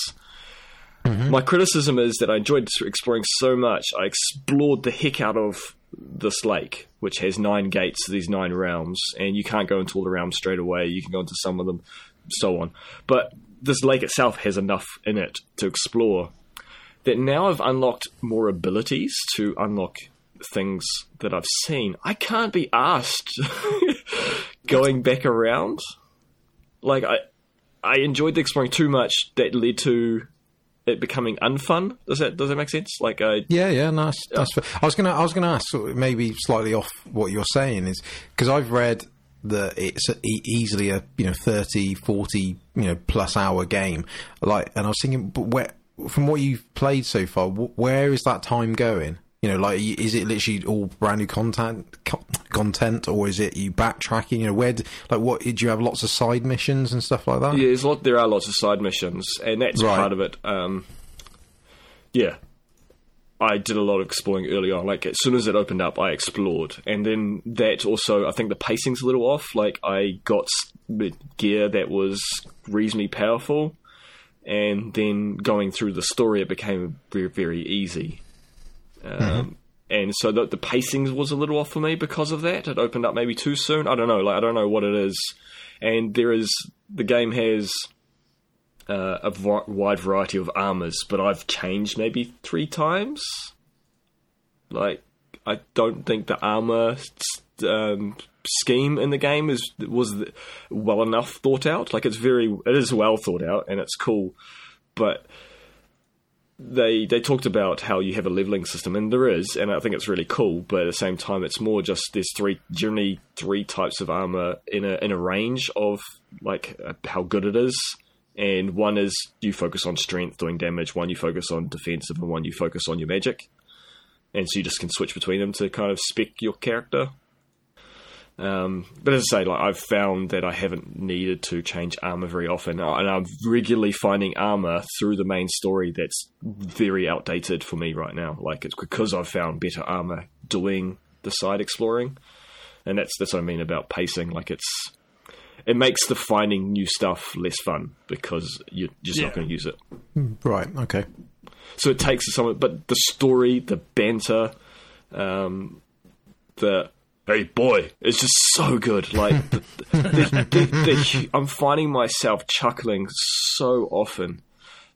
My criticism is that I enjoyed exploring so much. I explored the heck out of this lake, which has nine gates to these nine realms, and you can't go into all the realms straight away. You can go into some of them, so on. But this lake itself has enough in it to explore that now I've unlocked more abilities to unlock things that I've seen. I can't be asked (laughs) going back around. Like I, I enjoyed the exploring too much that led to it becoming unfun. Does that does that make sense? Like I, Yeah, yeah, nice. that's, that's fair. I was gonna, I was gonna ask, maybe slightly off what you're saying is because I've read that it's a, e- easily a you know 30, 40, you know plus hour game. Like, and I was thinking, but where from what you've played so far, wh- where is that time going? You know, like, is it literally all brand new content, co- content, or is it you backtracking? You know, where, like, what do you have lots of side missions and stuff like that? yeah, there's lot. There are lots of side missions, and that's Right. part of it. Um, yeah, I did a lot of exploring early on. Like as soon as it opened up, I explored, and then that also, I think the pacing's a little off. Like I got gear that was reasonably powerful, and then going through the story, it became very very easy. Um, And so the, the pacing was a little off for me because of that. It opened up maybe too soon. I don't know. Like I don't know what it is. And there is the game has uh, a v- wide variety of armors, but I've changed maybe three times. Like I don't think the armor um, scheme in the game is was well enough thought out. Like it's very it is well thought out and it's cool, but they they talked about how you have a leveling system, and there is, and I think it's really cool. But at the same time, it's more just there's three generally three types of armor in a in a range of like uh, how good it is. And one is you focus on strength doing damage, one you focus on defensive, and one you focus on your magic. And so you just can switch between them to kind of spec your character. Um, but as I say, like I've found that I haven't needed to change armor very often, uh, and I'm regularly finding armor through the main story that's very outdated for me right now. Like it's because I've found better armor doing the side exploring, and that's that's what I mean about pacing. Like it's it makes the finding new stuff less fun because you're just Yeah. not going to use it. Right. Okay. So it takes some, but the story, the banter, um, the hey boy, it's just so good. Like (laughs) the, the, the, the, I'm finding myself chuckling so often.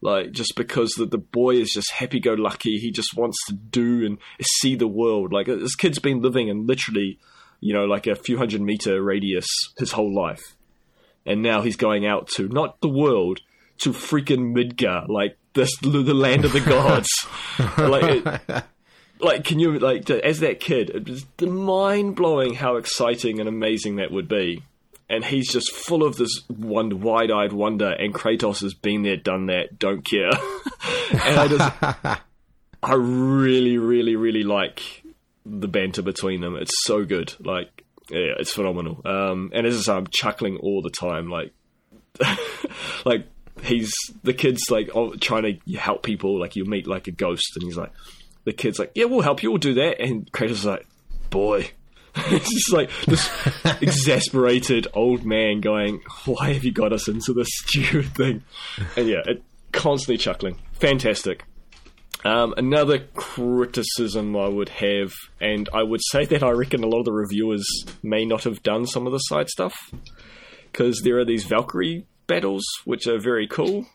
Like just because the, the boy is just happy go lucky, he just wants to do and see the world. Like this kid's been living in literally, you know, like a few hundred meter radius his whole life, and now he's going out to not the world, to freaking Midgard, like this the land of the (laughs) gods. like, it, like can you like as that kid, it was mind blowing how exciting and amazing that would be and he's just full of this one wide-eyed wonder. And Kratos has been there, done that, don't care. (laughs) and I just, (laughs) I really, really, really like the banter between them. It's so good. Like, yeah, it's phenomenal. Um, and as I say, I'm chuckling all the time. Like, (laughs) like he's the kid's like trying to help people. Like you meet like a ghost, and he's like, the kid's like, yeah, we'll help you. We'll do that. And Kratos is like, boy (laughs) it's just like this (laughs) exasperated old man going, "Why have you got us into this stupid thing?" And yeah, it, constantly chuckling. Fantastic. Um, another criticism I would have, and I would say that I reckon a lot of the reviewers may not have done some of the side stuff because there are these Valkyrie battles which are very cool,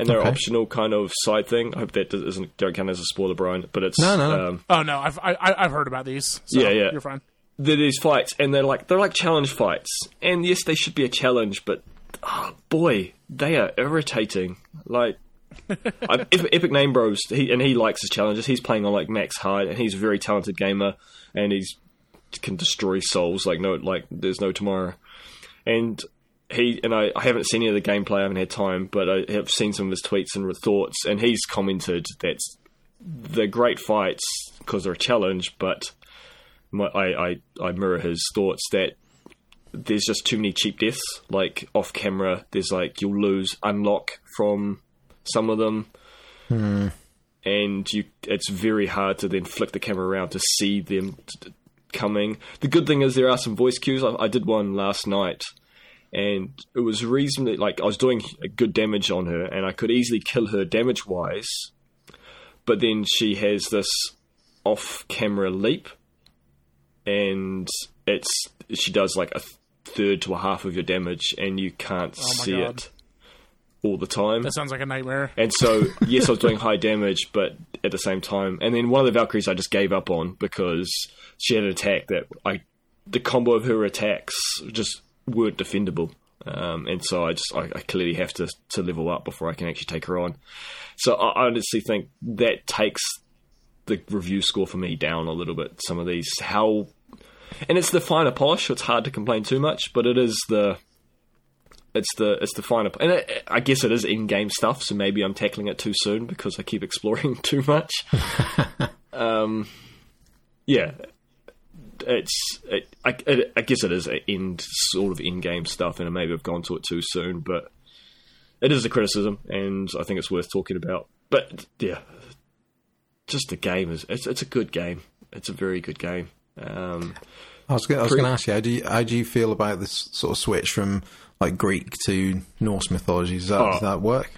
and they're okay. optional kind of side thing. I hope that doesn't don't count as a spoiler, Brian. But it's no, no. no. Um, oh no, I've I, have i have heard about these. So yeah, yeah, you're fine these fights, and they're like they're like challenge fights. And yes, they should be a challenge, but oh, boy, they are irritating. Like (laughs) EpicNameBro's, he, and he likes his challenges. He's playing on like max high, and he's a very talented gamer, and he's can destroy souls like no like there's no tomorrow. And he and I, I haven't seen any of the gameplay. I haven't had time, but I have seen some of his tweets and thoughts, and he's commented that they're great fights because they're a challenge, but my, I, I, I mirror his thoughts that there's just too many cheap deaths. Like off camera, there's like you'll lose unlock from some of them, hmm. and you it's very hard to then flick the camera around to see them t- coming. The good thing is there are some voice cues. I, I did one last night, and it was reasonably like I was doing good damage on her, and I could easily kill her damage wise. But then she has this off camera leap and it's she does like a third to a half of your damage, and you can't oh see God. it all the time. That sounds like a nightmare. And so, (laughs) yes, I was doing high damage, but at the same time, and then one of the Valkyries I just gave up on because she had an attack that I, the combo of her attacks just weren't defendable. Um, and so I just I, I, clearly have to to level up before I can actually take her on. So I, honestly think that takes the review score for me down a little bit. Some of these, how, and it's the finer polish. So it's hard to complain too much, but it is the, it's the it's the finer, and it, I guess it is in-game stuff. So maybe I'm tackling it too soon because I keep (laughs) exploring too much. (laughs) um, yeah, it's it, I, I guess it is in sort of in-game stuff, and maybe I've gone to it too soon, but it is a criticism, and I think it's worth talking about. But yeah, just the game is it's, it's a good game. It's a very good game. Um, I was, I was going to ask you how do you how do you feel about this sort of switch from like Greek to Norse mythology? Does that, oh, does that work?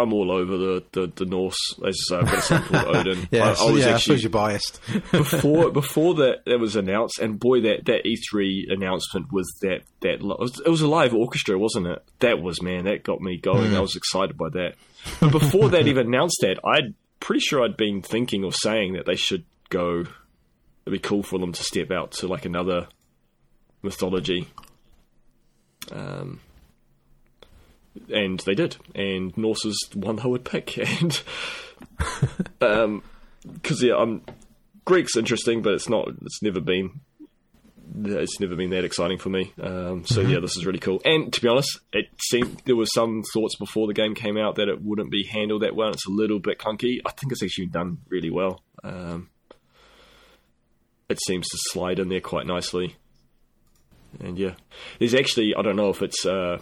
I'm all over the, the, the Norse. As I say, I've got a son called (laughs) Odin. yeah, I, I was yeah, actually, I you're biased. (laughs) before before that that was announced, and boy, that, that E3 announcement was that that it was, it was a live orchestra, wasn't it? That was man, that got me going. Mm. I was excited by that. But before that even announced that, I'd pretty sure I'd been thinking of saying that they should go. It'd be cool for them to step out to like another mythology. Um, and they did, and Norse is one I would pick, (laughs) and um, because yeah, I'm Greek's interesting, but it's not. It's never been it's never been that exciting for me. Um, so mm-hmm. yeah, this is really cool. And to be honest, it seemed there was some thoughts before the game came out that it wouldn't be handled that well. It's a little bit clunky. I think it's actually done really well. Um, it seems to slide in there quite nicely. And yeah, there's actually I don't know if it's uh,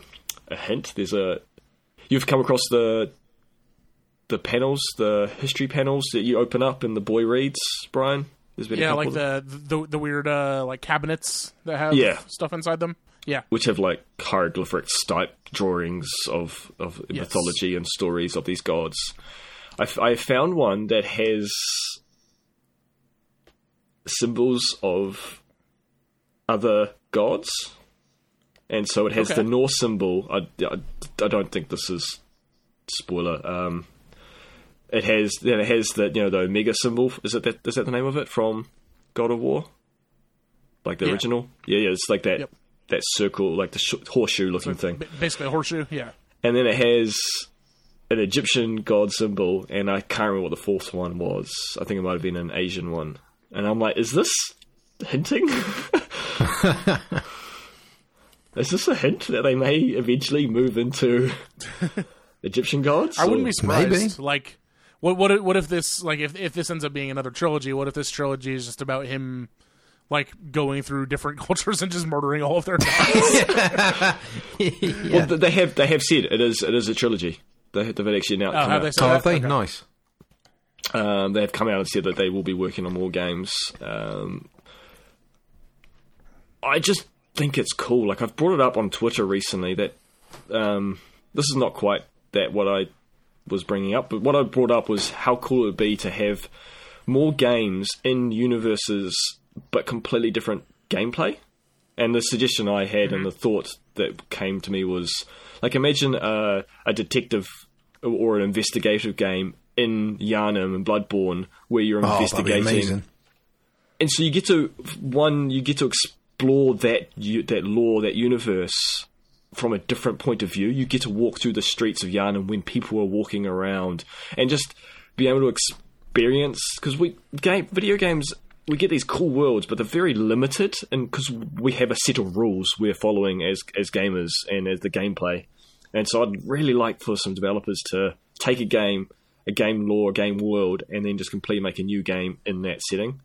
a hint. There's a you've come across the the panels, the history panels that you open up and the boy reads, Brian There's been yeah, like the, the the weird uh, like cabinets that have yeah. stuff inside them. Yeah, which have like hieroglyphic type drawings of of yes. mythology and stories of these gods. I, f- I found one that has symbols of other gods, and so it has okay. the Norse symbol. I, I, I don't think this is spoiler. Um, it has then it has the you know the omega symbol. Is it that is that the name of it from God of War? Like the Yeah. original? Yeah, yeah. It's like that Yep. that circle, like the sh- horseshoe looking thing. Basically a horseshoe. Yeah. and then it has an Egyptian god symbol, and I can't remember what the fourth one was. I think it might have been an Asian one. And I'm like, is this hinting? (laughs) (laughs) is this a hint that they may eventually move into (laughs) Egyptian gods? I wouldn't Or- be surprised. Maybe. Like, what what if- what if this like if if this ends up being another trilogy? What if this trilogy is just about him like going through different (laughs) cultures and just murdering all of their gods? (laughs) Well, they have they have said it is it is a trilogy. They, they've actually announced. Oh, come have out. they said Oh, that? have they? Okay. Nice. Um, they have come out and said that they will be working on more games. Um, I just think it's cool. Like I've brought it up on Twitter recently that um, this is not quite that what I was bringing up, but what I brought up was how cool it would be to have more games in universes but completely different gameplay. And the suggestion I had and the thought that came to me was like imagine a, a detective or an investigative game in Yharnam and Bloodborne where you're Oh, investigating amazing. and so you get to one you get to explore that that lore that universe from a different point of view. You get to walk through the streets of Yharnam when people are walking around and just be able to experience because we game video games we get these cool worlds but they're very limited and because we have a set of rules we're following as as gamers and as the gameplay. And so I'd really like for some developers to take a game a game lore a game world and then just completely make a new game in that setting.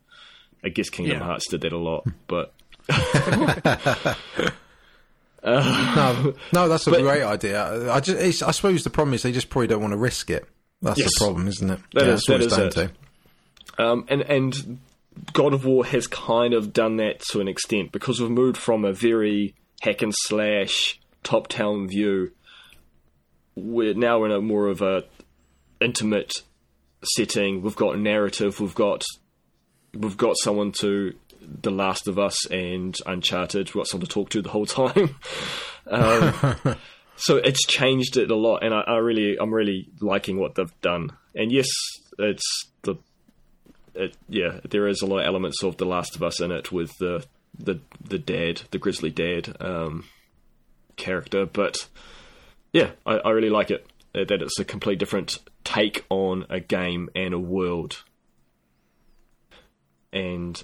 I guess Kingdom Yeah. Hearts did that a lot, but No, no, that's a great idea. I just, it's, I suppose the problem is they just probably don't want to risk it. That's Yes. the problem, isn't it? That yeah, is- that is it. um, and and God of War has kind of done that to an extent because we've moved from a very hack and slash top down view. We're now in a more of a intimate setting. We've got narrative. We've got we've got someone to The Last of Us and Uncharted. We've got someone to talk to the whole time. (laughs) um, (laughs) so it's changed it a lot, and I, I really, I'm really liking what they've done. And yes, it's the, it, yeah, there is a lot of elements of The Last of Us in it with the the the dad, the grizzly dad um, character, but yeah, I, I really like it. uh, That it's a completely different take on a game and a world, and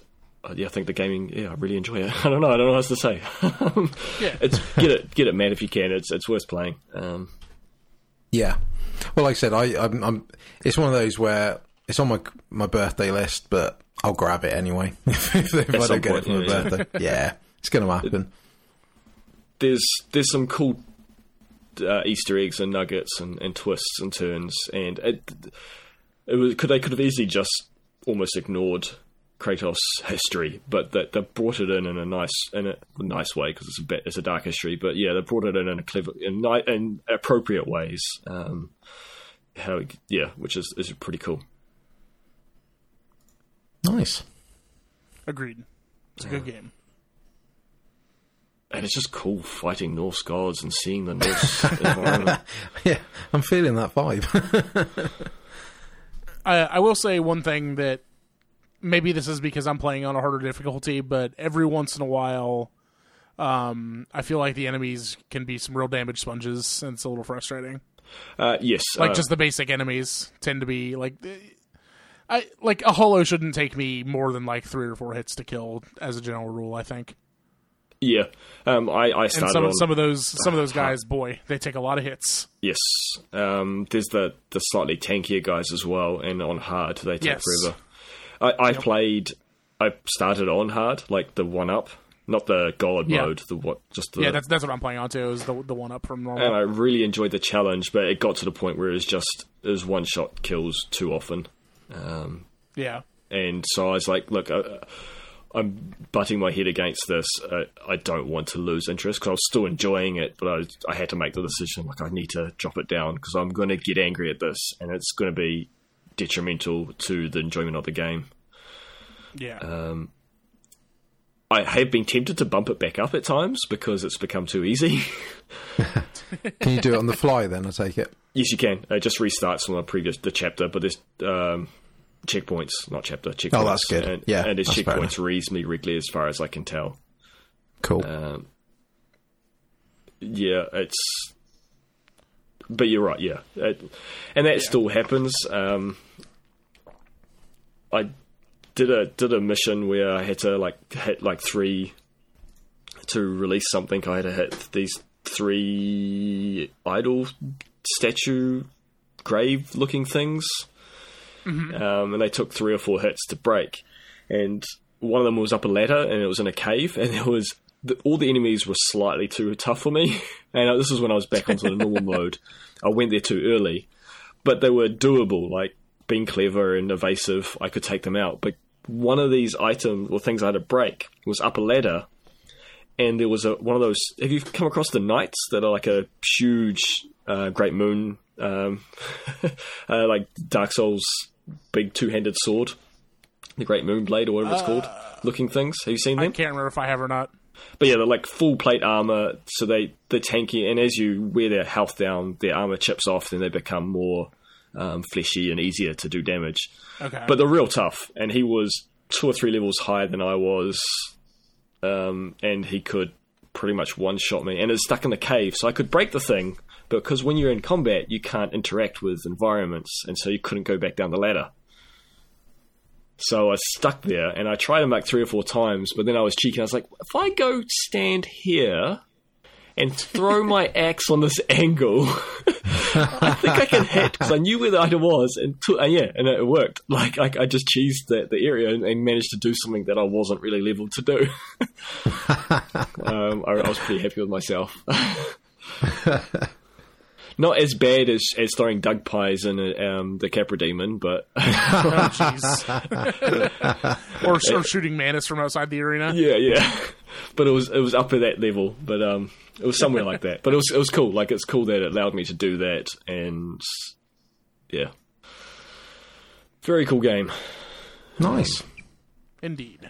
yeah, I think the gaming. Yeah, I really enjoy it. (laughs) I don't know. I don't know what else to say. (laughs) Yeah. it's get it, get it, man. If you can, it's it's worth playing. Um, Yeah. Well, like I said, I, I'm, I'm. It's one of those where it's on my my birthday list, but I'll grab it anyway (laughs) if, if I don't get it for my yeah, yeah. birthday. Yeah, it's going to happen. there's there's some cool uh, Easter eggs and nuggets and, and twists and turns, and it, it was could they could have easily just almost ignored Kratos' history, but that they brought it in in a nice in a nice way because it's a bit it's a dark history, but yeah, they brought it in in a clever in, in appropriate ways. Um, how yeah, which is is pretty cool. Nice. Agreed. It's a good game. And it's just cool fighting Norse gods and seeing the Norse (laughs) environment. (laughs) Yeah, I'm feeling that vibe. (laughs) I, I will say one thing that maybe this is because I'm playing on a harder difficulty, but every once in a while, um, I feel like the enemies can be some real damage sponges, and it's a little frustrating. Uh, yes, Like uh, just the basic enemies tend to be like, I like a hollow shouldn't take me more than like three or four hits to kill as a general rule. I think, yeah. Um, I I and started some on some of those some of those guys, boy, they take a lot of hits. Yes. Um, there's the, the slightly tankier guys as well, and on hard they take Yes. forever. I, I played. I started on hard, like the one up, not the god Yeah. mode. The what? Just the. Yeah, that's that's what I'm playing on too. Is the the one up from normal. and I really enjoyed the challenge, but it got to the point where it was just it was one shot kills too often. Um, yeah, and so I was like, look, uh, I'm butting my head against this. Uh, I don't want to lose interest because I was still enjoying it, but I, was, I had to make the decision. Like, I need to drop it down because I'm going to get angry at this, and it's going to be detrimental to the enjoyment of the game. yeah. Uh, I have been tempted to bump it back up at times because it's become too easy. (laughs) Can you do it on the fly then? I take it. Yes, you can. It just restarts from the previous the chapter, but there's um, checkpoints, not chapter checkpoints. Oh, that's good. And, Yeah, and there's checkpoints reasonably regularly, as far as I can tell. Cool. Um, yeah, it's. But you're right, yeah, it, and that still happens. Um, I did a did a mission where I had to like hit like three to release something. I had to hit these three idol statue grave looking things, um, and they took three or four hits to break. And one of them was up a ladder, and it was in a cave, and there was the, all the enemies were slightly too tough for me. (laughs) And this is when I was back onto the normal (laughs) mode. I went there too early, but they were doable. Like being clever and evasive, I could take them out. But one of these items or things I had to break was up a ladder, and there was a one of those. Have you come across the knights that are like a huge uh, Great Moon, um, (laughs) uh, like Dark Souls big two handed sword, the Great Moon Blade or whatever it's called, looking things? Have you seen them? I can't remember if I have or not. But yeah, they're like full plate armor, so they they're tanky, and as you wear their health down, their armor chips off, then they become more um, fleshy and easier to do damage. Okay. But they're real tough, and he was two or three levels higher than I was, um, and he could pretty much one shot me, and it's stuck in the cave, so I could break the thing, but because when you're in combat, you can't interact with environments, and so you couldn't go back down the ladder. So I stuck there, and I tried him like three or four times, but then I was cheeky. I was like, if I go stand here and throw my axe on this (laughs) angle, I think I can hit because I knew where the item was, and, to, and yeah, and it worked. (laughs) Like I, I just cheesed the, the area and, and managed to do something that I wasn't really leveled to do. (laughs) (laughs) um, I, I was pretty happy with myself. Not as bad as, as throwing dung pies in um, the Capra Demon, but (laughs) (laughs) Oh, jeez. (laughs) or, or shooting Manus from outside the arena. yeah, yeah. But it was it was up at that level, but um, it was somewhere like that. But it was it was cool. Like it's cool that it allowed me to do that, and yeah, very cool game. nice. Indeed.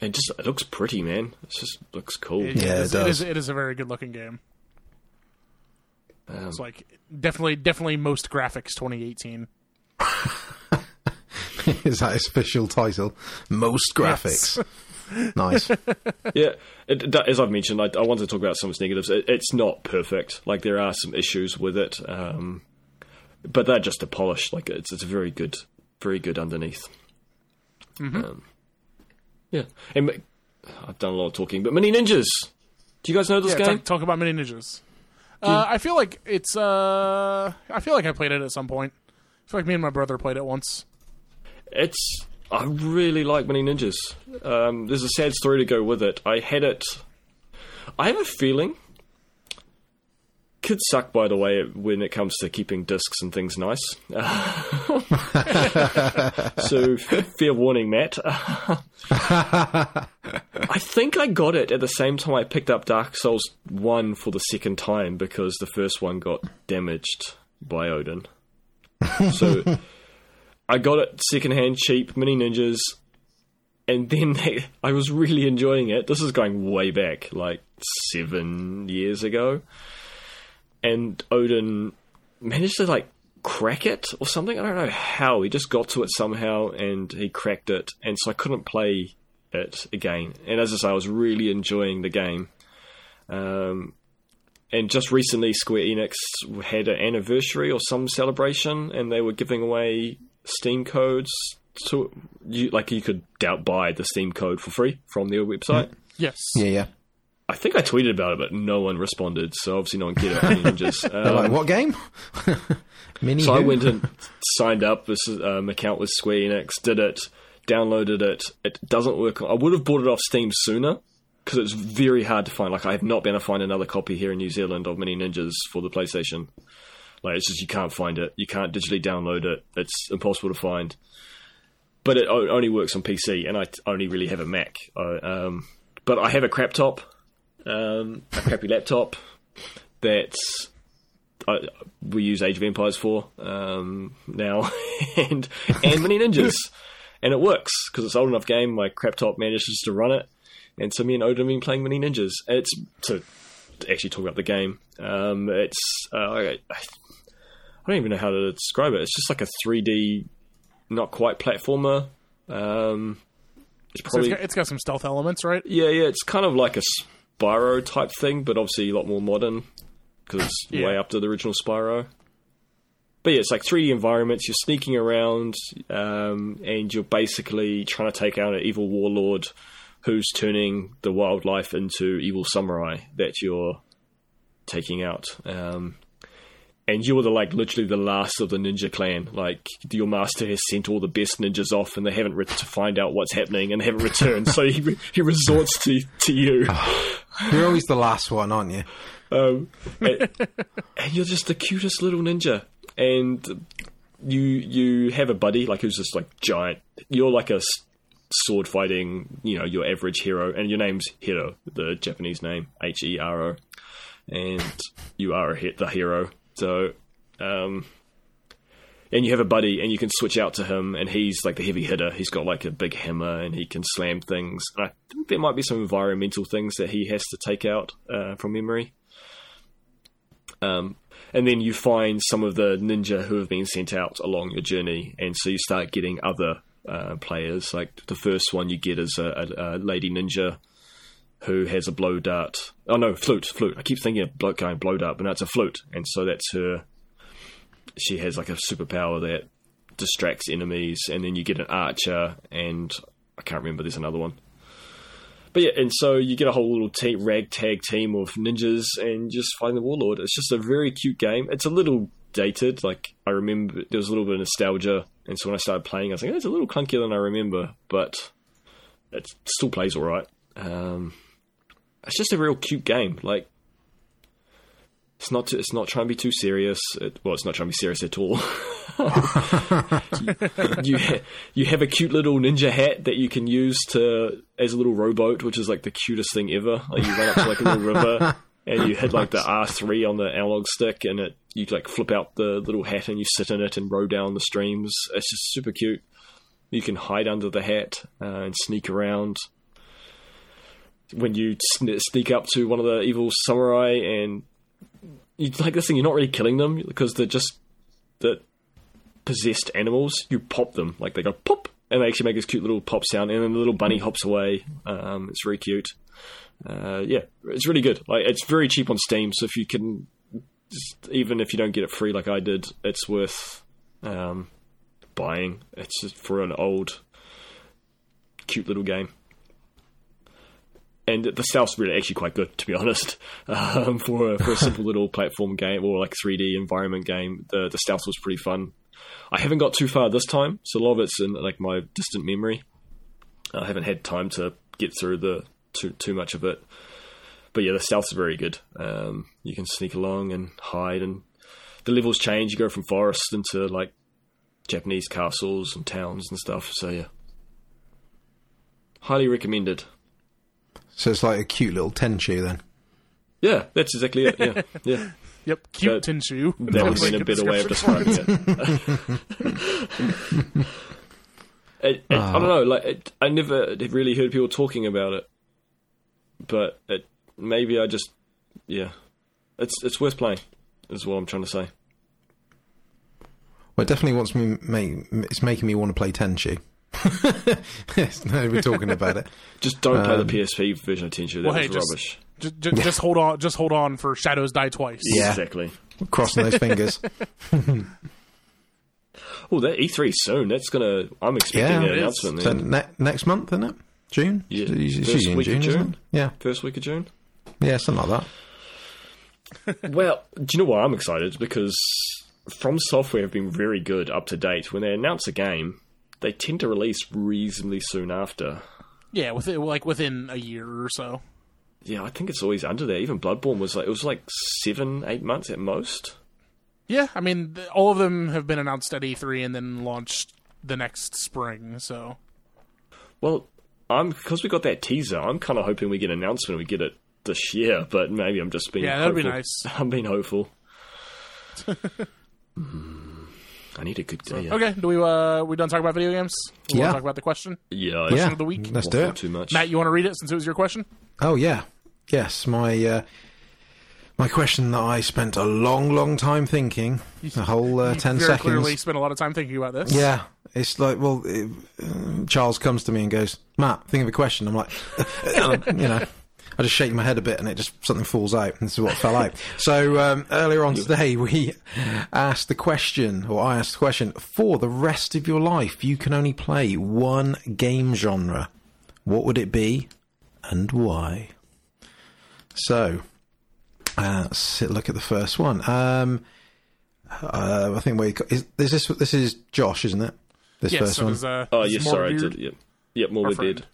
And just it looks pretty, man. It just looks cool. It, Yeah, is, it It is, does. it is a very good looking game. Um, It's like definitely, definitely most graphics 2018. (laughs) Is that his official title? Most graphics. (laughs) nice. (laughs) yeah, it, it- as I've mentioned, I, I want to talk about some of its negatives. It, it's not perfect. Like there are some issues with it, um, but they're just a polish. Like it's it's very good, very good underneath. Um, yeah, and I've done a lot of talking, but Mini Ninjas. Do you guys know this Yeah, game? talk, talk about mini ninjas. Uh, I feel like it's. Uh, I feel like I played it at some point. I feel like me and my brother played it once. It's I really like Mini Ninjas. Um, there's a sad story to go with it. I had it. I have a feeling. Kids suck, by the way, when it comes to keeping discs and things nice. (laughs) so, fair warning, Matt. (laughs) I think I got it at the same time I picked up Dark Souls 1 for the second time because the first one got damaged by Odin. (laughs) So I got it secondhand, cheap, mini ninjas, and then they, I was really enjoying it. This is going way back, like seven years ago, and Odin managed to like crack it or something. I don't know how. He just got to it somehow, and he cracked it, and so I couldn't play it again. And as I say, I was really enjoying the game. Um, and just recently, Square Enix had an anniversary or some celebration, and they were giving away Steam codes. To you, like you could doubt buy the Steam code for free from their website. Yes. Yeah, yeah. I think I tweeted about it, but no one responded. So obviously, no one cared about Mini Ninjas. Um, like, what game? (laughs) Mini. so I went and (laughs) signed up this um, account with Square Enix, did it, downloaded it. It doesn't work. I would have bought it off Steam sooner because it's very hard to find. Like I have not been able to find another copy here in New Zealand of Mini Ninjas for the PlayStation. Like it's just you can't find it. You can't digitally download it. It's impossible to find. But it only works on PC, and I only really have a Mac. I, um, but I have a crap top, um, a crappy laptop that I, we use Age of Empires for um, now, (laughs) and and Mini Ninjas, and it works because it's an old enough game. My crap top manages to run it, and so me and Odin have been playing Mini Ninjas. It's, it's a actually talk about the game. Um, it's uh, I, I don't even know how to describe it. It's just like a 3D, not quite platformer. Um, it's So probably it's, got, it's got some stealth elements, right? yeah, yeah. It's kind of like a Spyro type thing, but obviously a lot more modern because it's Yeah. way up to the original Spyro. But yeah, it's like 3D environments. You're sneaking around, um, and you're basically trying to take out an evil warlord who's turning the wildlife into evil samurai that you're taking out. Um, and you're the like literally the last of the ninja clan. Like your master has sent all the best ninjas off, and they haven't re- to find out what's happening, and haven't returned. so he he resorts to to you. (sighs) You're always the last one, aren't you? Um, and, and you're just the cutest little ninja, and you you have a buddy like who's just like giant. You're like a sword fighting, you know, your average hero, and your name's Hiro, the Japanese name H E R O, and you are a hit the hero. So, um, and you have a buddy, and you can switch out to him, and he's like the heavy hitter. He's got like a big hammer, and he can slam things. And I think there might be some environmental things that he has to take out uh, from memory. Um, and then you find some of the ninja who have been sent out along your journey, and so you start getting other uh, players. Like the first one you get is a, a, a lady ninja who has a blow dart. Oh no, flute, flute. I keep thinking of blow, going blow dart, but no, it's a flute, and so that's her. She has like a superpower that distracts enemies, and then you get an archer, and I can't remember. There's another one. But yeah, and so you get a whole little ragtag team of ninjas and just fighting the warlord. It's just a very cute game. It's a little dated. Like I remember, there was a little bit of nostalgia, and so when I started playing, I was like, oh, "It's a little clunkier than I remember," but it still plays all right. Um, it's just a real cute game. Like it's not. It's not trying to be too serious. It, well, it's not trying to be serious at all. (laughs) you ha- you have a cute little ninja hat that you can use to as a little rowboat, which is like the cutest thing ever. Like you run up to like a little river (laughs) and you hit like the R three on the analog stick, and it you like flip out the little hat and you sit in it and row down the streams. It's just super cute. You can hide under the hat uh, and sneak around. When you sn- sneak up to one of the evil samurai and you like this thing, you're not really killing them because they're just the possessed animals. You pop them like they go pop, and they actually make this cute little pop sound, and then the little bunny hops away. Um, it's very cute. Uh, yeah, it's really good. Like it's very cheap on Steam, so if you can, just, even if you don't get it free like I did, it's worth um, buying. It's just for an old, cute little game. And the stealth's really actually quite good, to be honest. (laughs) Um, for a, for a simple (laughs) little platform game or like 3D environment game, the the stealth was pretty fun. I haven't got too far this time, so a lot of it's in like my distant memory. I haven't had time to get through the too too much of it. But yeah, the stealth's very good. Um, you can sneak along and hide, and the levels change. You go from forest into like Japanese castles and towns and stuff. So yeah, highly recommended. So it's like a cute little Tenchu then. Yeah, that's exactly it. Yeah, (laughs) yeah. Yep, cute That- Tenchu. That would have been a better way of describing it. (laughs) (laughs) It- it- I don't know. Like, it, I never really heard people talking about it, but it, maybe I just, yeah, it's it's worth playing. Is what I'm trying to say. Well, it definitely wants me. Make, it's making me want to play Tenchu. (laughs) yes, no, we're talking about it. Just don't play Um, the PSP version of Tenchu. That Well, hey, was just- rubbish. Just, just, just hold on. Just hold on for Shadows Die Twice. Yeah. Exactly. Crossing those fingers. (laughs) Oh, that E3 soon. That's gonna. I'm expecting Yeah, an it is. announcement. So ne- next month, isn't it? June. Yeah. It's First week of June, isn't June. Yeah, First week of June. yeah, something like that. (laughs) Well, do you know why I'm excited? Because From Software have been very good up to date. When they announce a game, they tend to release reasonably soon after. Yeah, within like within a year or so. Yeah, I think it's always under there. Even Bloodborne was like it was like seven, eight months at most. Yeah, I mean, all of them have been announced at E3 and then launched the next spring. So Well, I'm because we got that teaser. I'm kind of hoping we get an announcement. We get it this year, but maybe I'm just being Yeah, that'd be hopeful. nice. (laughs) I'm being hopeful. (laughs) I need a good day. okay, do we uh we done talking about video games? We Yeah. wanna talk about the question. Yeah, I Yeah, Question of the week. let's do it. Too much. Matt, you want to read it since it was your question? Oh yeah, yes. My uh, My question that I spent a long, long time thinking, a whole uh, ten very seconds. clearly spent a lot of time thinking about this. Yeah, it's like, well, it, uh, Charles comes to me and goes, Matt, think of a question. I'm like, (laughs) you know, I just shake my head a bit and it just, something falls out. And this is what fell out. So, um, earlier on today, we asked the question, or I asked the question, for the rest of your life, you can only play one game genre. What would it be and why? So, uh, let's look at the first one. Um, uh, I think we is, is this this is Josh, isn't it? This Yes, first so one. does, uh, Oh, does yes, sorry, I did. Yep, yep, more we friend? did.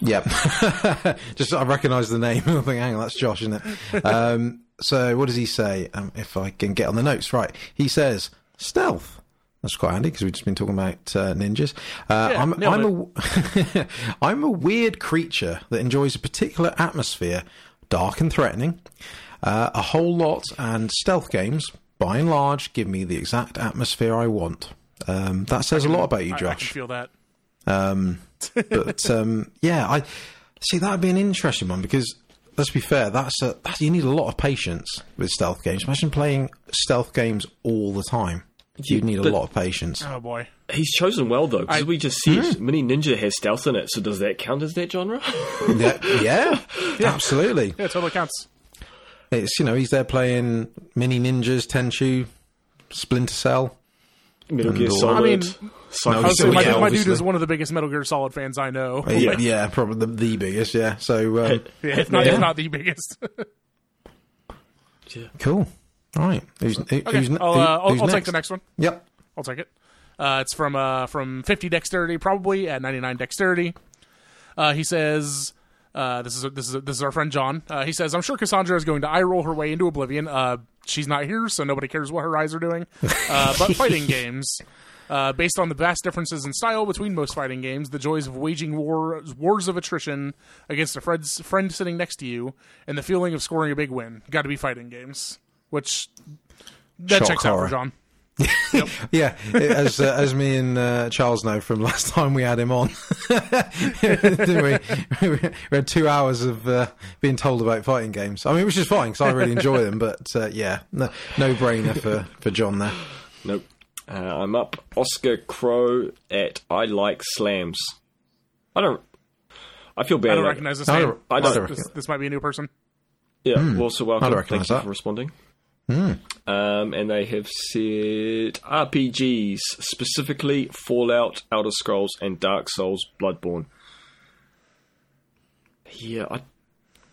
Yeah, (laughs) just I recognise the name. (laughs) I think, hang on, that's Josh, isn't it? (laughs) Um, so what does he say? Um, if I can get on the notes right, he says stealth. That's quite handy because we've just been talking about uh, ninjas. Uh, Yeah, I'm, nailed I'm a I'm a weird creature that enjoys a particular atmosphere, dark and threatening. Uh, a whole lot and stealth games, by and large, give me the exact atmosphere I want. Um, that says a lot about you, I, I can Josh. feel that. But um, yeah, I see that'd be an interesting one because let's be fair, that's a that, you need a lot of patience with stealth games. Imagine playing stealth games all the time. You'd need a but- lot of patience. Oh boy. He's chosen well though, because we just said Mini Ninja has stealth in it. So does that count as that genre? (laughs) yeah, yeah, absolutely. Yeah, it totally counts. It's you know he's there playing Mini Ninjas, Tenchu, Splinter Cell. Metal Gear Solid. I mean, Cyber- I would say Yeah, my, my dude is one of the biggest Metal Gear Solid fans I know. Yeah, Yeah. yeah probably the, the biggest. Yeah, so um, (laughs) Yeah, if not, Yeah. if not the biggest. Yeah. cool. All right, who's, who, okay, who's, I'll, who- uh, I'll, who's I'll take the next one. Yep. I'll take it. Uh, it's from uh, from 50 dexterity, probably at 99 dexterity. Uh, he says, uh, "This is this is this is our friend John." Uh, he says, "I'm sure Cassandra is going to eye roll her way into oblivion. Uh, she's not here, so nobody cares what her eyes are doing. Uh, but fighting (laughs) games." Uh, based on the vast differences in style between most fighting games, the joys of waging war, wars of attrition against a friend's, friend sitting next to you, and the feeling of scoring a big win, got to be fighting games. Which that Shock checks out for John. (laughs) Yeah, as uh, as me and uh, Charles know from (laughs) last time we had him on, (laughs) Didn't we? we had two hours of uh, being told about fighting games. I mean, which is fine because I really enjoy them. But uh, yeah, no, no brainer for for John there. Nope. Uh, I'm up Oscar Crow at I like slams. I don't. I feel bad. I don't like- recognize this I name. don't- I don't- This, this might be a new person. Yeah, well, so welcome. I don't Thank recognise you for responding. Um, and they have said RPGs, specifically Fallout, Elder Scrolls, and Dark Souls, Bloodborne. Yeah, I,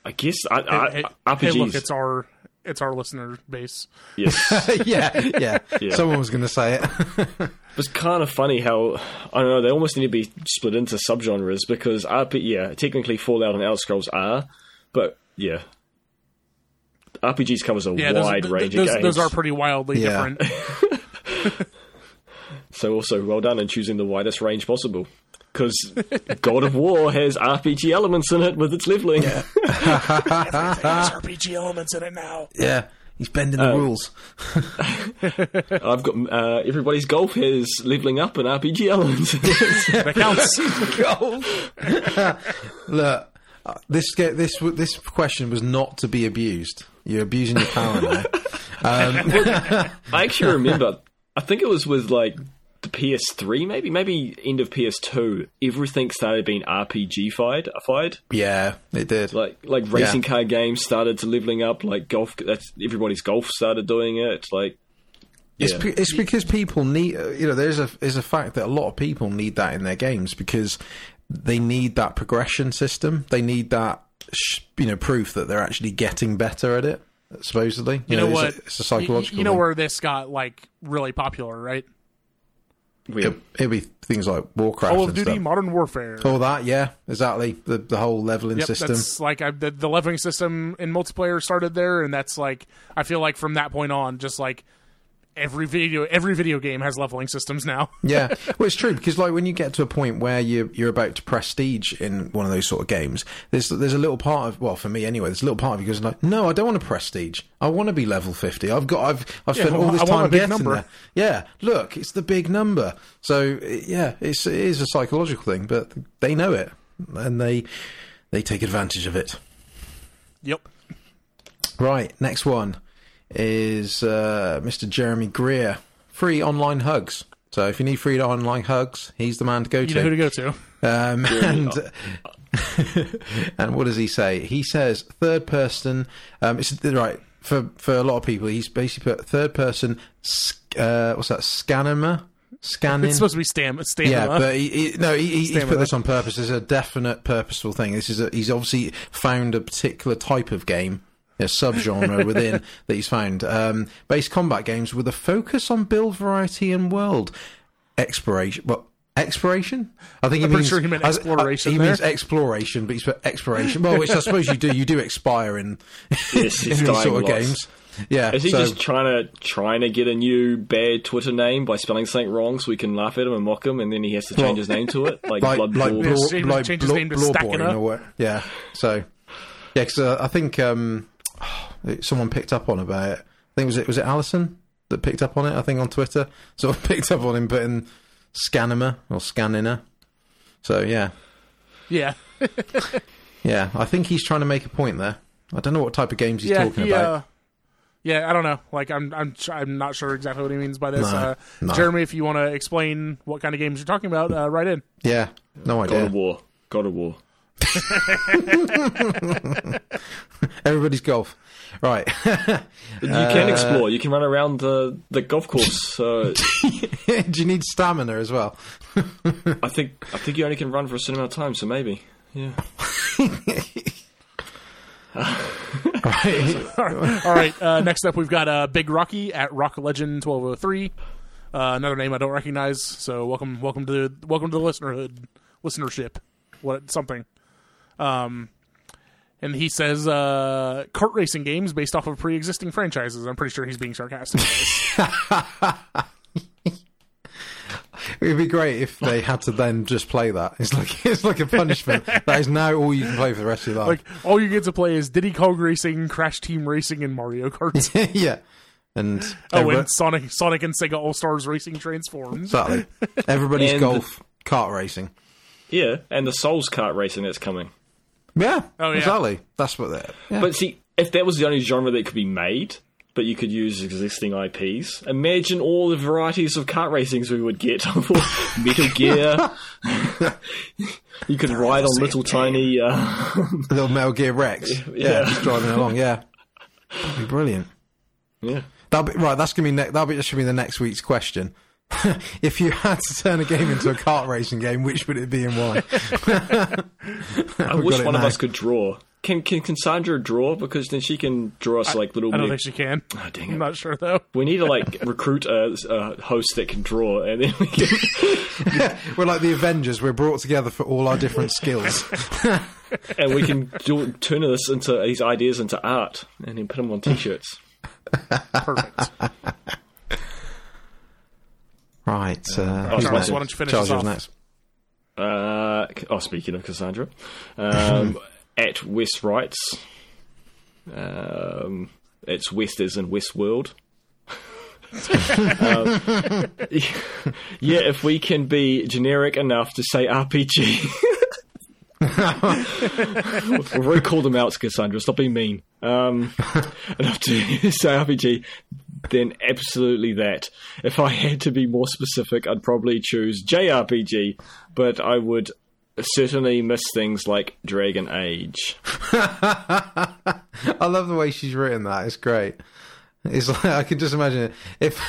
I guess I, I, hey, RPGs. hey, look, it's our it's our listener base. yes, (laughs) yeah, yeah, Yeah. Someone was going to say it. it's kind of funny how I don't know. They almost need to be split into subgenres because RP, yeah, technically Fallout and Elder Scrolls are, but yeah. RPGs covers a Yeah, wide th- range those, of games. those are pretty wildly Yeah. different. (laughs) So also well done in choosing the widest range possible. Because God of War has RPG elements in it with its leveling. There's (laughs) RPG elements in it now. yeah, he's bending the rules. (laughs) I've got uh, everybody's golf has leveling up and RPG elements. (laughs) That counts. Look, uh, this ge- this this question was not to be abused. You're abusing your power now. I actually remember. I think it was with like the PS3, maybe, maybe end of PS2. Everything started being RPG-fied. fied. Yeah, it did. Like like racing car games started to leveling up. Like golf, that's everybody's golf started doing it. Like It's, yeah. be- it's because people need, uh, you know, there's a there's a fact that a lot of people need that in their games because they need that progression system. They need that, sh- you know, proof that they're actually getting better at it. Supposedly, You know it's what? A, it's a psychological. You, you know thing. where this got like really popular, right? It, it'd be things like Warcraft oh, Call of and Duty: stuff. Modern Warfare. All that, yeah, exactly. The the whole leveling Yep, system. that's like I, the, the leveling system in multiplayer started there, and that's like I feel like from that point on, just like every video, every video game has leveling systems now. (laughs) Yeah, well, it's true because like when you get to a point where you you're about to prestige in one of those sort of games, there's there's a little part of well for me anyway, there's a little part of you goes like, no, I don't want to prestige. I want to be level fifty. I've got I've I've Yeah, spent all this I time getting number. there. Yeah, look, it's the big number. So yeah, it's it is a psychological thing, but they know it and they they take advantage of it. Yep. Right, next one is uh, Mr. Jeremy Greer. Free online hugs. So if you need free online hugs, he's the man to go You to. know who to go to. Um, (laughs) and (laughs) and what does he say? He says third person. Um, it's right for for a lot of people. He's basically put third person. Uh, what's that? Scanema. Scanning. It's supposed to be stam- stamina. Yeah, but he, he, no, he, he- he's put this on purpose. It's a definite, purposeful thing. This is a, he's obviously found a particular type of game, a subgenre (laughs) within that he's found. Um, based combat games with a focus on build variety and world exploration. Well, exploration? I think he I'm means sure he meant I- I- exploration he there. means exploration, but he's put exploration. Well, which I suppose you do. You do expire in, (laughs) Yes, (laughs) in these sort of lots. games. Yeah. Is he so- just trying to trying to get a new bad Twitter name by spelling something wrong so we can laugh at him and mock him, and then he has to change Well, his name to it, like, like Blood like Bowl? Blor, Change- like change his Blor- name to Blorborn Stackina. or what? Yeah. So yeah, because uh, I think someone picked up on about it. I think was it was it Alison that picked up on it. I think on Twitter, (laughs) sort of picked up on him putting Scanima or Scanina. So yeah, yeah. (laughs) yeah. I think he's trying to make a point there. I don't know what type of games he's yeah, talking he, about. uh, yeah, I don't know. Like, I'm, I'm, I'm not sure exactly what he means by this. No, uh, no. Jeremy, if you want to explain what kind of games you're talking about, uh, write in. Yeah, no idea. God idea. of War. God of War. (laughs) Everybody's golf, right? (laughs) You can explore. You can run around the the golf course. Uh, (laughs) Do you need stamina as well? I think I think you only can run for a certain amount of time, so maybe. Yeah. (laughs) Right. All right. Uh, next up, we've got uh, Big Rocky at Rock Legend 1203. Uh, another name I don't recognize. So welcome, welcome to the welcome to the listenerhood, listenership, what something. Um, and he says uh, kart racing games based off of pre-existing franchises. I'm pretty sure he's being sarcastic. (laughs) It'd be great if they had to then just play that. It's like (laughs) it's like a punishment. that is now all you can play for the rest of your life. like all you get to play is Diddy Kong Racing, Crash Team Racing, and Mario Kart. (laughs) yeah, and oh, everybody- and Sonic, Sonic and Sega All Stars Racing transforms. exactly everybody's And- golf kart racing. Yeah, and the Souls kart racing that's coming. Yeah, Oh, yeah. exactly. That's what they're. Yeah. But see, if that was the only genre that could be made, but you could use existing IPs, imagine all the varieties of kart racings we would get. (laughs) Metal Gear. you could ride on little tiny. Uh, (laughs) little Metal Gear Rex. Yeah, Yeah. just driving along. Yeah, That'd be brilliant. yeah. That'll be right. That's gonna be ne- that'll be that should be the next week's question. (laughs) if you had to turn a game into a kart racing game, which would it be and why? (laughs) I wish got it one of us could draw. Can can Cassandra draw? Because then she can draw us like little. I don't me- think she can. Oh, dang I'm not sure though. We need to like (laughs) recruit a, a host that can draw, and then we can We're like the Avengers. We're brought together for all our different skills. and we can do, turn this into these ideas into art, and then put them on t-shirts. Perfect. Right. Uh, who's Charles, why don't you finish Charles, us off? next. Uh, oh, speaking of Cassandra, (laughs) um, at West Rights, um, it's West as in West World. (laughs) um, yeah, if we can be generic enough to say RPG. (laughs) We've already called them out, Cassandra. Stop being mean. Um, enough to say RPG, then absolutely that. If I had to be more specific, I'd probably choose JRPG, but I would certainly miss things like Dragon Age. (laughs) I love the way she's written that. It's great. It's like (laughs) I can just imagine it. If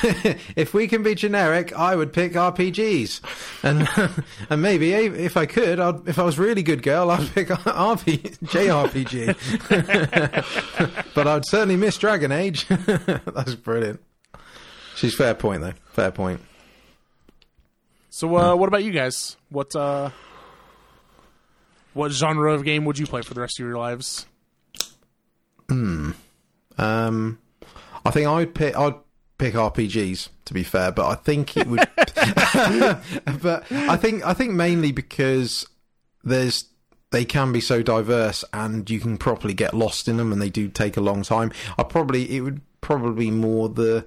(laughs) if we can be generic, I would pick RPGs, and (laughs) and maybe if I could, I'd, if I was really good girl, I'd pick RP, JRPG. but I'd certainly miss Dragon Age. That's brilliant. She's fair point though. Fair point. So, uh, what about you guys? What uh, what genre of game would you play for the rest of your lives? Hmm. Um, I think I'd pick I'd pick RPGs to be fair, but I think it would. (laughs) but I think I think mainly because there's they can be so diverse and you can properly get lost in them, and they do take a long time. I probably it would probably be more the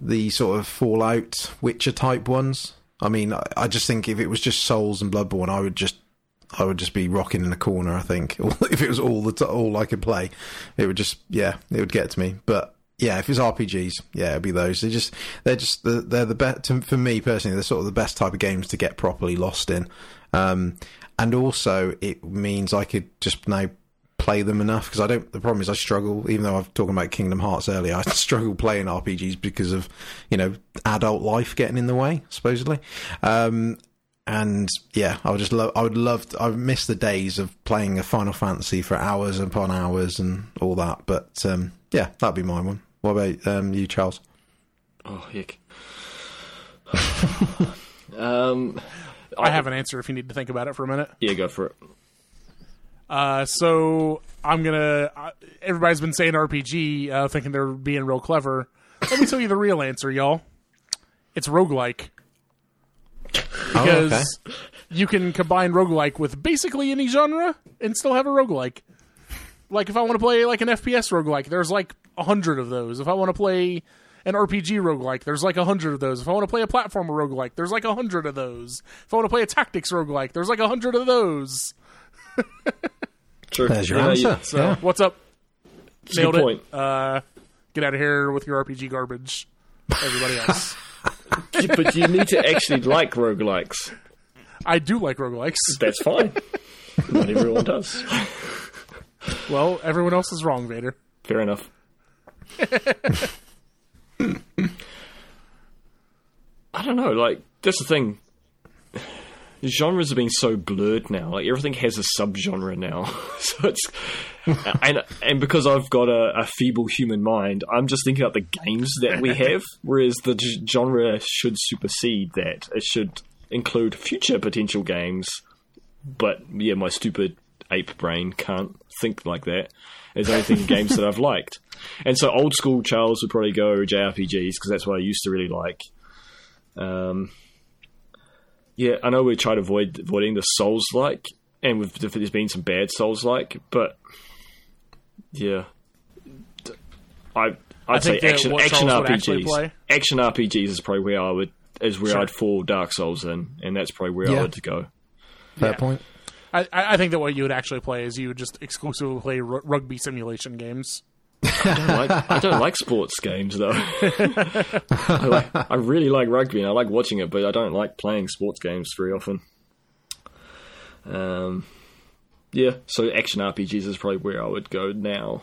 the sort of Fallout Witcher type ones. I mean, I, I just think if it was just Souls and Bloodborne, I would just I would just be rocking in a corner. I think (laughs) if it was all the t- all I could play, it would just yeah, it would get to me. But yeah, if it's RPGs, yeah, it'd be those. They just they're just the, they're the best for me personally. They're sort of the best type of games to get properly lost in, um, and also it means I could just now play them enough because I don't. The problem is I struggle, even though I've talking about Kingdom Hearts earlier. I (laughs) struggle playing RPGs because of you know adult life getting in the way, supposedly. Um, and yeah, I would just love. I would love. To, I miss the days of playing a Final Fantasy for hours upon hours and all that. But um, yeah, that'd be my one. What about um, you, Charles? Oh heck. (laughs) um, I have an answer if you need to think about it for a minute. yeah, go for it. Uh, so I'm gonna. Uh, everybody's been saying RPG, uh, thinking they're being real clever. Let me tell you the real answer, y'all. It's roguelike. Because you can combine roguelike with basically any genre and still have a roguelike. Like if I want to play like an FPS roguelike, there's like a hundred of those. If I want to play an RPG roguelike, there's like a hundred of those. If I want to play a platformer roguelike, there's like a hundred of those. If I want to play a tactics roguelike, there's like a hundred of those. True. There's your answer. yeah. So Yeah. what's up? It's Nailed good it. point. Uh, get out of here with your RPG garbage. Everybody else. (laughs) but you need to actually like roguelikes. I do like roguelikes. That's fine. Not everyone does. (laughs) Well, everyone else is wrong, Vader. Fair enough. I don't know. Like that's the thing. Genres are being so blurred now. Like everything has a subgenre now. (laughs) so it's and and because I've got a, a feeble human mind, I'm just thinking about the games that we (laughs) have. Whereas the g- genre should supersede that. It should include future potential games. But yeah, my stupid ape brain can't think like that. There's only thinking games that I've liked. And so old school Charles would probably go JRPGs because that's what I used to really like. Um, yeah, I know we try to avoid avoiding the Souls like, and with, there's been some bad Souls like, but yeah, i'd say think action action Charles would actually RPGs. Action RPGs is probably where I would is where Sure. I'd fall Dark Souls in, and that's probably where I Yeah. would go. Fair Yeah. point. I, I think that what you would actually play is you would just exclusively play r- rugby simulation games. I don't like, I don't like sports games though. (laughs) I, like, I really like rugby and I like watching it, but I don't like playing sports games very often. Um, yeah, so action RPGs is probably where I would go now,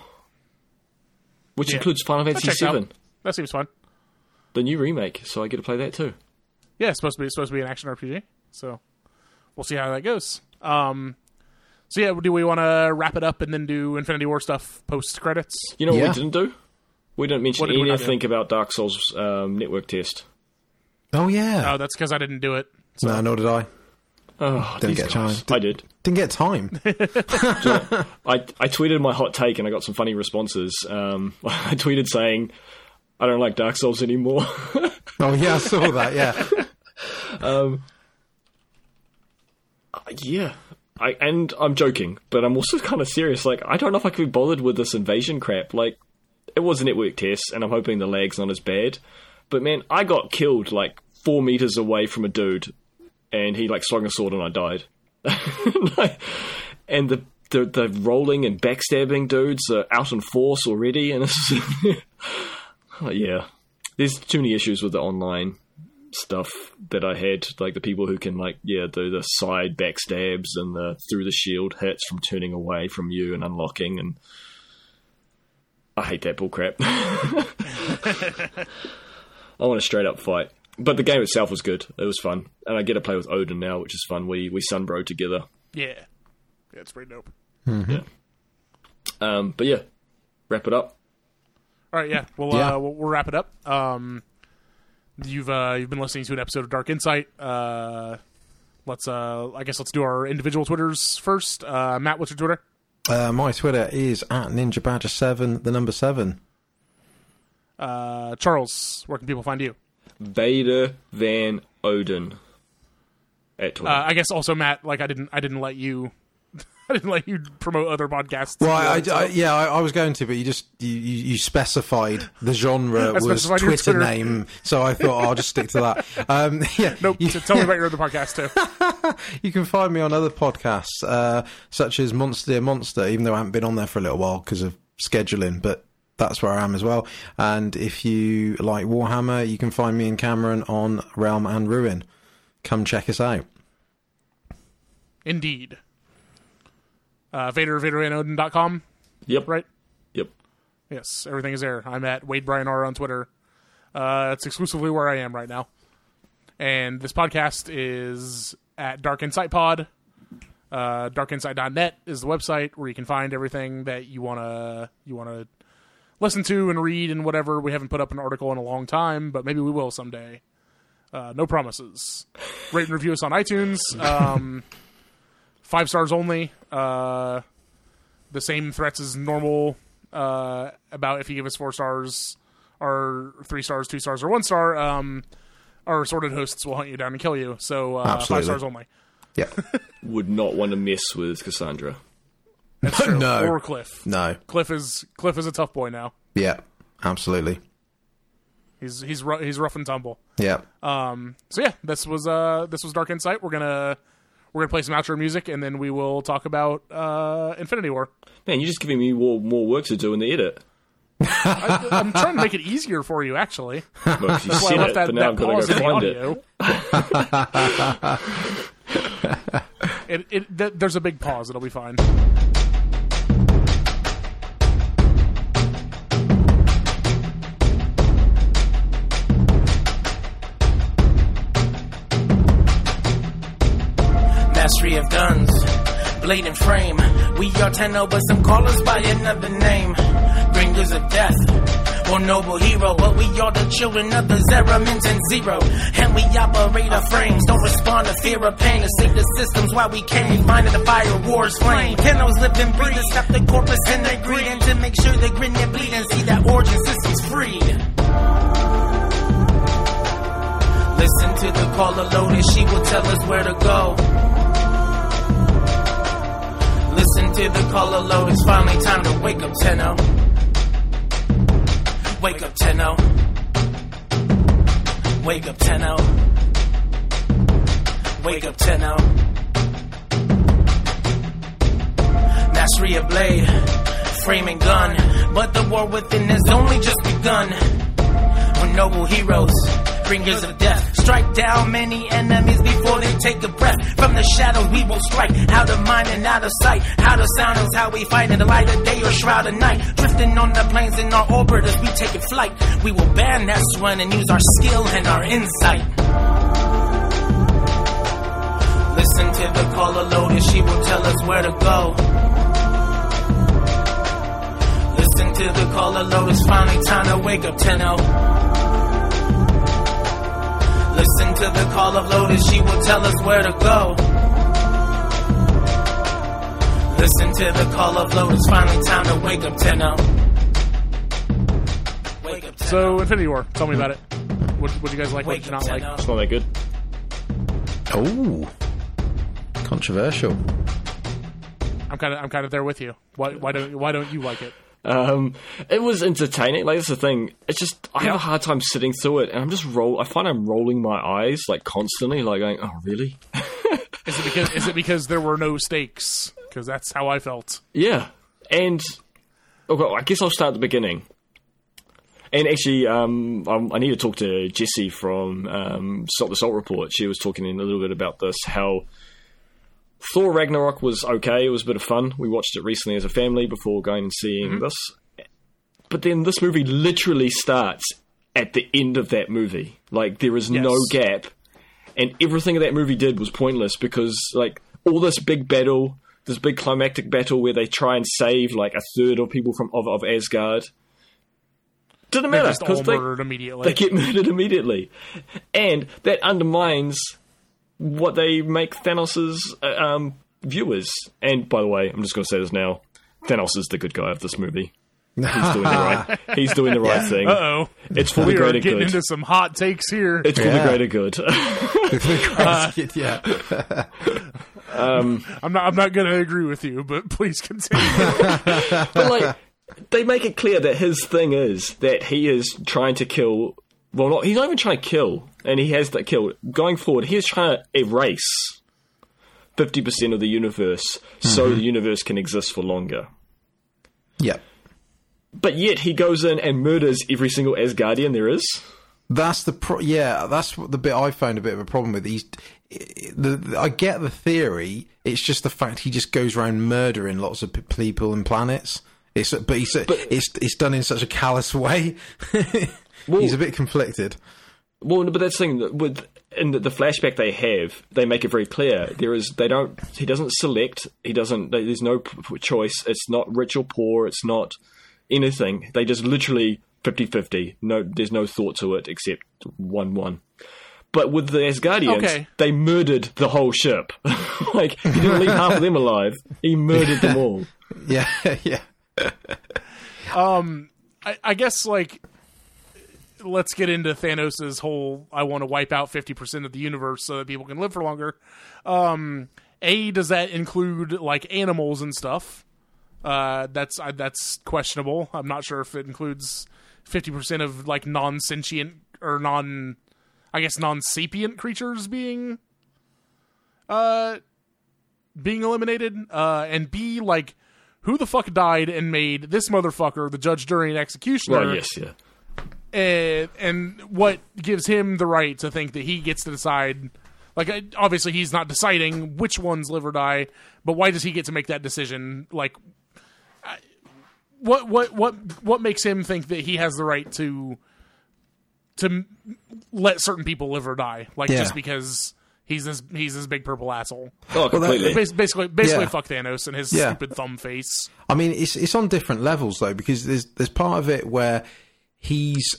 which Yeah. includes Final Fantasy. VII, That seems fun. the new remake. So I get to play that too. Yeah, it's supposed to be it's supposed to be an action RPG. So we'll see how that goes. Um, so yeah, do we want to wrap it up and then do Infinity War stuff post credits? You know what Yeah. we didn't do? We didn't mention What did we not do? anything about Dark Souls um, network test. Oh yeah. Oh, that's because I didn't do it. no, nor did I. Oh, Didn't get guys. time. I did. Didn't get time. (laughs) I, I tweeted my hot take and I got some funny responses. Um, (laughs) I tweeted saying, I don't like Dark Souls anymore. (laughs) oh yeah, I saw that. Yeah. Yeah. I, and I'm joking, but I'm also kind of serious. Like, I don't know if I could be bothered with this invasion crap. Like, it was a network test, and I'm hoping the lag's not as bad. But man, I got killed like four meters away from a dude, and he like swung a sword and I died. (laughs) And the, the the rolling and backstabbing dudes are out in force already, and it's Oh, (laughs) yeah. There's too many issues with the online stuff that I had, like the people who can like yeah do the side backstabs and the through the shield hits from turning away from you and unlocking, and I hate that bullcrap. (laughs) I want a straight up fight. But the game itself was good. It was fun, and I get to play with Odin now, which is fun. We we sunbro together. Yeah, yeah, it's pretty dope. Yeah. Um, but yeah, wrap it up. All right, yeah, we'll Yeah. Uh, we'll, we'll wrap it up. Um, you've uh, you've been listening to an episode of Dark Insight. Uh, let's uh, I guess let's do our individual twitters first. Uh, Matt, what's your Twitter? Uh, my Twitter is at Ninja Badger seven, the number seven. Uh, Charles, where can people find you? Vader Van Odin at Twitter. Uh, I guess also Matt. Like I didn't I didn't let you I didn't let you promote other podcasts. Well, I, I, I- yeah, I, was going to, but you just you, you, specified the genre (laughs) was Twitter, Twitter. name, so I thought I'll just stick to that. (laughs) Um, yeah, Nope. you, so tell me (laughs) about your other podcast too. you can find me on other podcasts uh, such as Monster Dear Monster, even though I haven't been on there for a little while because of scheduling, but that's where I am as well. And if you like Warhammer, you can find me and Cameron on Realm and Ruin. Come check us out. Indeed. Uh, Vader, VaderandOdin.com, Yep. right? Yep. Yes, everything is there. I'm at Wade Brian R on Twitter. Uh, it's exclusively where I am right now. And this podcast is at Dark Insight Pod. Uh, darkinsight.net is the website where you can find everything that you wanna you wanna listen to and read and whatever. We haven't put up an article in a long time, but maybe we will someday. Uh, no promises. Rate and review us on iTunes. Um, five stars only. Uh, the same threats as normal uh, about if you give us four stars or three stars, two stars, or one star. Um, our assorted hosts will hunt you down and kill you. So uh, five stars only. Yeah. (laughs) Would not want to mess with Cassandra. That's (laughs) true. No. Or Cliff. no. Cliff is Cliff is a tough boy now. Yeah. Absolutely. He's he's ru- he's rough and tumble. Yeah. Um, so yeah, this was uh this was Dark Insight. We're gonna we're gonna play some outro music and then we will talk about uh Infinity War. Man, you're just giving me more, more work to do in the edit. I, I'm trying to make it easier for you, actually. Well, you That's why I left it, that, but now that I've got pause to in the it. audio. (laughs) it, it, th- there's a big pause. It'll be fine. Mastery of guns, blade and frame. We are ten but some call us by another name. Bringers of death, or noble hero, but we are the children of the Zariman Ten Zero. And we operate our frames, don't respond to fear or pain. To save the systems while we came, finding the fire war's flame. Tennos live and breathe, to stop the corpus and their greed, and to make sure they grin and bleed and see that origin system's freed. Listen to the call of Lotus, she will tell us where to go. To the call of It's finally time to wake up, Tenno. Wake up, Tenno. Wake up, Tenno. Wake up, Tenno. Of blade, and gun, but the war within has only just begun. We're noble heroes, bringers of death. Strike down many enemies before they take a breath. From the shadows we will strike, out of mind and out of sight. Out of sound is how we fight in the light of day or shroud of night. Drifting on the planes in our orbit as we take a flight. We will ban that run and use our skill and our insight. Listen to the call of Lotus, she will tell us where to go. Listen to the call of Lotus, finally time to wake up, Tenno. Listen to the call of Lotus, she will tell us where to go. Listen to the call of Lotus, finally time to wake up, Tenno. Oh. Wake up, Tenno. So oh. Infinity War. Tell me about it. What what do you guys like? What wake did you not like? Oh. It's not that good. Oh. Controversial. I'm kind of I'm kind of there with you. Why why don't why don't you like it? Um, it was entertaining. Like that's the thing. It's just I have a hard time sitting through it, and I'm just roll. I find I'm rolling my eyes like constantly, like going, "Oh, really?" (laughs) Is it because is it because there were no stakes? Because that's how I felt. Yeah, and okay, I guess I'll start at the beginning. And actually, um, I need to talk to Jessie from um, Stop the Salt Report. She was talking in a little bit about this. How Thor Ragnarok was okay. It was a bit of fun. We watched it recently as a family before going and seeing this. But then this movie literally starts at the end of that movie. Like there is no gap, and everything that movie did was pointless because like all this big battle, this big climactic battle where they try and save like a third of people from of, of Asgard. Didn't They're matter because they, they get (laughs) murdered immediately, and that undermines what they make Thanos's uh, um, viewers. And by the way, I'm just going to say this now: Thanos is the good guy of this movie. He's doing the right. (laughs) He's doing the right thing. Uh oh, It's for the we are greater getting good. into some hot takes here. it's for the (laughs) greater good. yeah. (laughs) Um, I'm not. I'm not going to agree with you, but please continue. but like, they make it clear that his thing is that he is trying to kill. Well, not, he's not even trying to kill, and he has that kill. Going forward, he is trying to erase fifty percent of the universe so mm-hmm. the universe can exist for longer. Yeah. But yet he goes in and murders every single Asgardian there is. That's the pro- yeah. That's the bit I found a bit of a problem with. He's, the, the- I get the theory. It's just the fact he just goes around murdering lots of people and planets. It's but he's it's it's done in such a callous way. (laughs) he's a bit conflicted. Well, but that's the thing with in the, the flashback they have, they make it very clear. There is they don't. He doesn't select. He doesn't. There's no p- p- choice. It's not rich or poor. It's not anything. They just literally 50-50. No, there's no thought to it except one one. But with the Asgardians, Okay. they murdered the whole ship. (laughs) like he didn't leave half of them alive. He murdered them all. (laughs) Yeah, yeah. Um, I, I guess like let's get into Thanos's whole I want to wipe out 50% of the universe so that people can live for longer. Um A does that include like animals and stuff? Uh that's I, that's questionable. I'm not sure if it includes 50% of like non-sentient or non I guess non-sapient creatures being uh being eliminated uh and B like who the fuck died and made this motherfucker the judge, jury, and executioner? Well, yes, yeah. And, and what gives him the right to think that he gets to decide like uh, obviously he's not deciding which ones live or die but why does he get to make that decision like what what what what makes him think that he has the right to to let certain people live or die like Yeah. just because he's this he's this big purple asshole Oh, completely. Basically basically Yeah. fuck Thanos and his Yeah. stupid thumb face I mean, it's it's on different levels though, because there's there's part of it where he's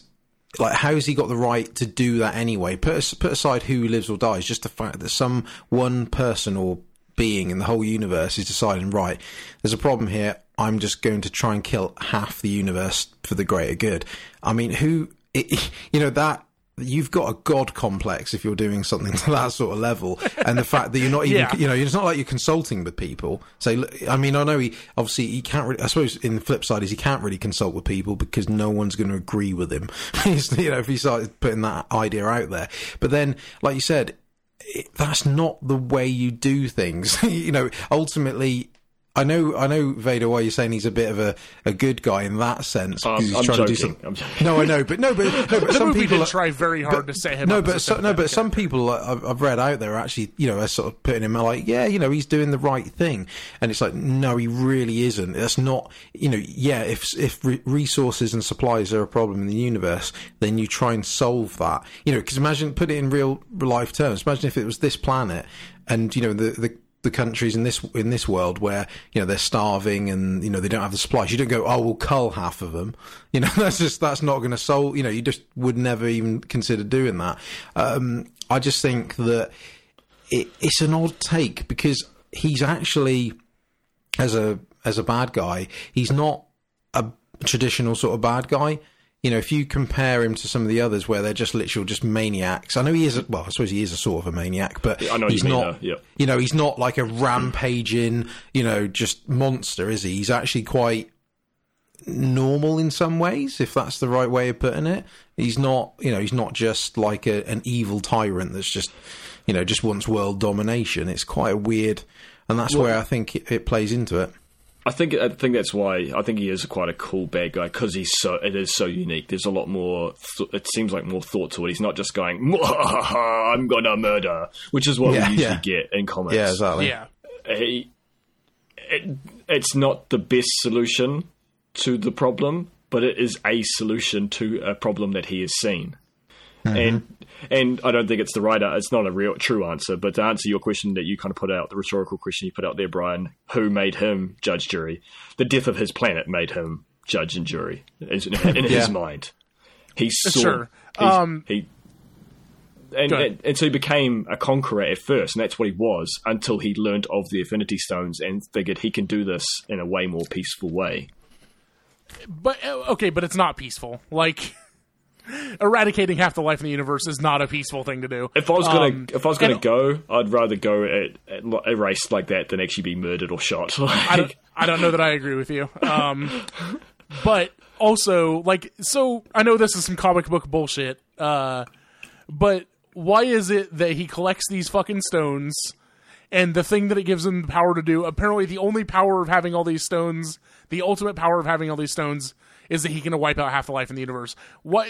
like, how's he got the right to do that anyway? Put put aside who lives or dies, just the fact that some one person or being in the whole universe is deciding, right, there's a problem here. I'm just going to try and kill half the universe for the greater good. I mean, who, it, (laughs) you know, that you've got a god complex if you're doing something (laughs) to that sort of level, and the fact that you're not even, (laughs) Yeah. you know, it's not like you're consulting with people. so I mean, I know he obviously he can't. Really, I suppose in the flip side is he can't really consult with people because no one's going to agree with him. (laughs) You know, if he started putting that idea out there, but then, like you said, it, that's not the way you do things. you know, ultimately. I know, I know, Vader. Why you're saying he's a bit of a, a good guy in that sense? Um, because he's I'm trying to do joking. something. I'm joking. No, I know, but no, but no, but the some movie people did are- try very hard to set him no, up but so, no, but some people I've, I've read out there are actually, you know, are sort of putting him like, yeah, you know, he's doing the right thing, and it's like, no, he really isn't. That's not, you know, yeah, if if re- resources and supplies are a problem in the universe, then you try and solve that, you know, because imagine put it in real life terms. Imagine if it was this planet, and you know, the the the countries in this in this world where you know they're starving and you know they don't have the supplies. You don't go, oh, we'll cull half of them. (laughs) You know, that's just that's not going to solve. You know, you just would never even consider doing that. Um, I just think that it, it's an odd take because he's actually as a as a bad guy, he's not a traditional sort of bad guy. You know, if you compare him to some of the others where they're just literal just maniacs. I know he is. A, well, I suppose he is a sort of a maniac, but I know he's you not. yeah. You know, he's not like a rampaging, you know, just monster, is he? He's actually quite normal in some ways, if that's the right way of putting it. He's not, you know, he's not just like a, an evil tyrant that's just, you know, just wants world domination. It's quite a weird, and that's where I think it, it plays into it. I think I think that's why I think he is quite a cool bad guy because he's so it is so unique. There's a lot more. Th- it seems like more thought to it. He's not just going, "I'm gonna murder," which is what Yeah, we usually yeah. get in comics. Yeah, exactly. yeah He, it, it's not the best solution to the problem, but it is a solution to a problem that he has seen. And and I don't think it's the right. Answer. It's not a real true answer. But to answer your question that you kind of put out, the rhetorical question you put out there, Brian, who made him judge jury? The death of his planet made him judge and jury in, in (laughs) his mind. He saw. Sure. he's- Um, he. And, and, and so he became a conqueror at first, and that's what he was until he learned of the Infinity Stones and figured he can do this in a way more peaceful way. but uh, okay but it's not peaceful like (laughs) eradicating half the life in the universe is not a peaceful thing to do. If I was gonna, Um, if I was gonna and- go, I'd rather go at, at a race like that than actually be murdered or shot. (laughs) I don't, I don't know that I agree with you. Um, but also, like, so I know this is some comic book bullshit, uh, but why is it that he collects these fucking stones and the thing that it gives him the power to do, apparently the only power of having all these stones, the ultimate power of having all these stones is that he can wipe out half the life in the universe. What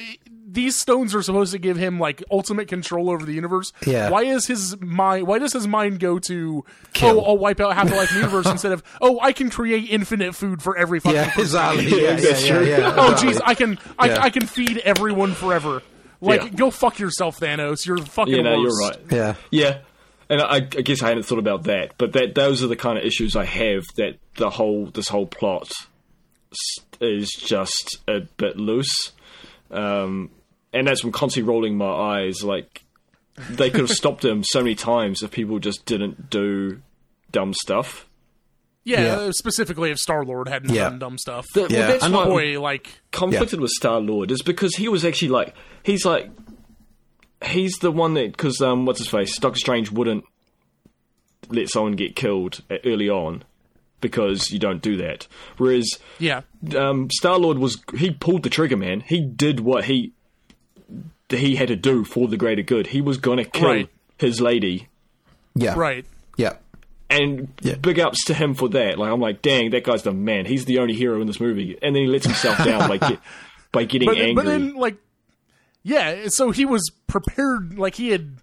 these stones are supposed to give him like ultimate control over the universe. Yeah. Why is his mind? Why does his mind go to Kill. oh I'll wipe out half the life in the universe (laughs) instead of oh I can create infinite food for every fucking Yeah, person. exactly. Yeah, yeah, That's yeah, yeah, Oh jeez, I can I, Yeah. I can feed everyone forever. Like Yeah. go fuck yourself, Thanos. You're fucking yeah, no, you're right. Yeah. Yeah, and I, I guess I hadn't thought about that, but that those are the kind of issues I have. That the whole this whole plot s- is just a bit loose, um, and that's from constantly rolling my eyes. Like they could have (laughs) stopped him so many times if people just didn't do dumb stuff. Yeah, Yeah. uh, specifically if Star Lord hadn't Yeah. done dumb stuff. Th- Yeah, well, that's and why Boy, like conflicted with Star Lord is because he was actually like he's like he's the one that because um what's his face Doctor Strange wouldn't let someone get killed early on because you don't do that. Whereas yeah, um, Star Lord was he pulled the trigger, man. He did what he he had to do for the greater good. He was gonna kill Right. his lady, Yeah. right. Yeah. and Yeah. big ups to him for that. Like I'm like, dang, that guy's the man. He's the only hero in this movie, and then he lets himself down by get, (laughs) by getting But, angry. but then like yeah, so he was prepared like he had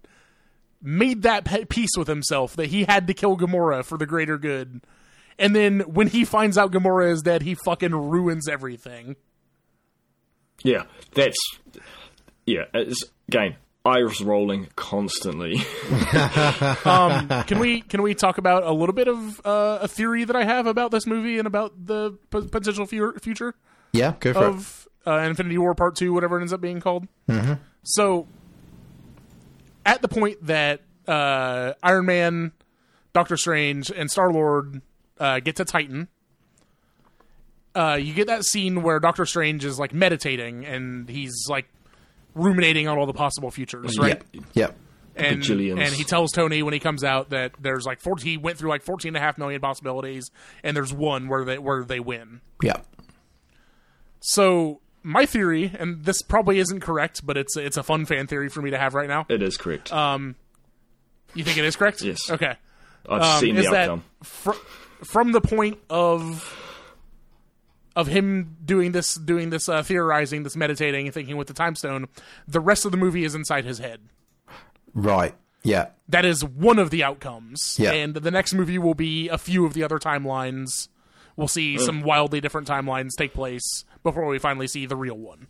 made that pe- peace with himself that he had to kill Gamora for the greater good. And then when he finds out Gamora is dead, he fucking ruins everything. Yeah, that's yeah. It's again, eyes rolling constantly. (laughs) can we can we talk about a little bit of uh, a theory that I have about this movie and about the p- potential fu- future Yeah. Go for it. of uh, Infinity War Part Two, whatever it ends up being called? Mm-hmm. So, at the point that uh, Iron Man, Doctor Strange, and Star Lord uh, get to Titan. Uh, you get that scene where Doctor Strange is like meditating and he's like ruminating on all the possible futures, right? Yeah. Yeah. and and he tells Tony when he comes out that there's like 14 he went through like 14 and a half million possibilities and there's one where they where they win. Yeah. So my theory and this probably isn't correct but it's it's a fun fan theory for me to have right now. it is correct. Um, you think it is correct? Yes. Okay. I've Um, seen is the that outcome. fr- from the point of of him doing this doing this uh, theorizing, this meditating and thinking with the time stone, the rest of the movie is inside his head. Right. Yeah. that is one of the outcomes. Yeah. And the next movie will be a few of the other timelines. We'll see some wildly different timelines take place before we finally see the real one.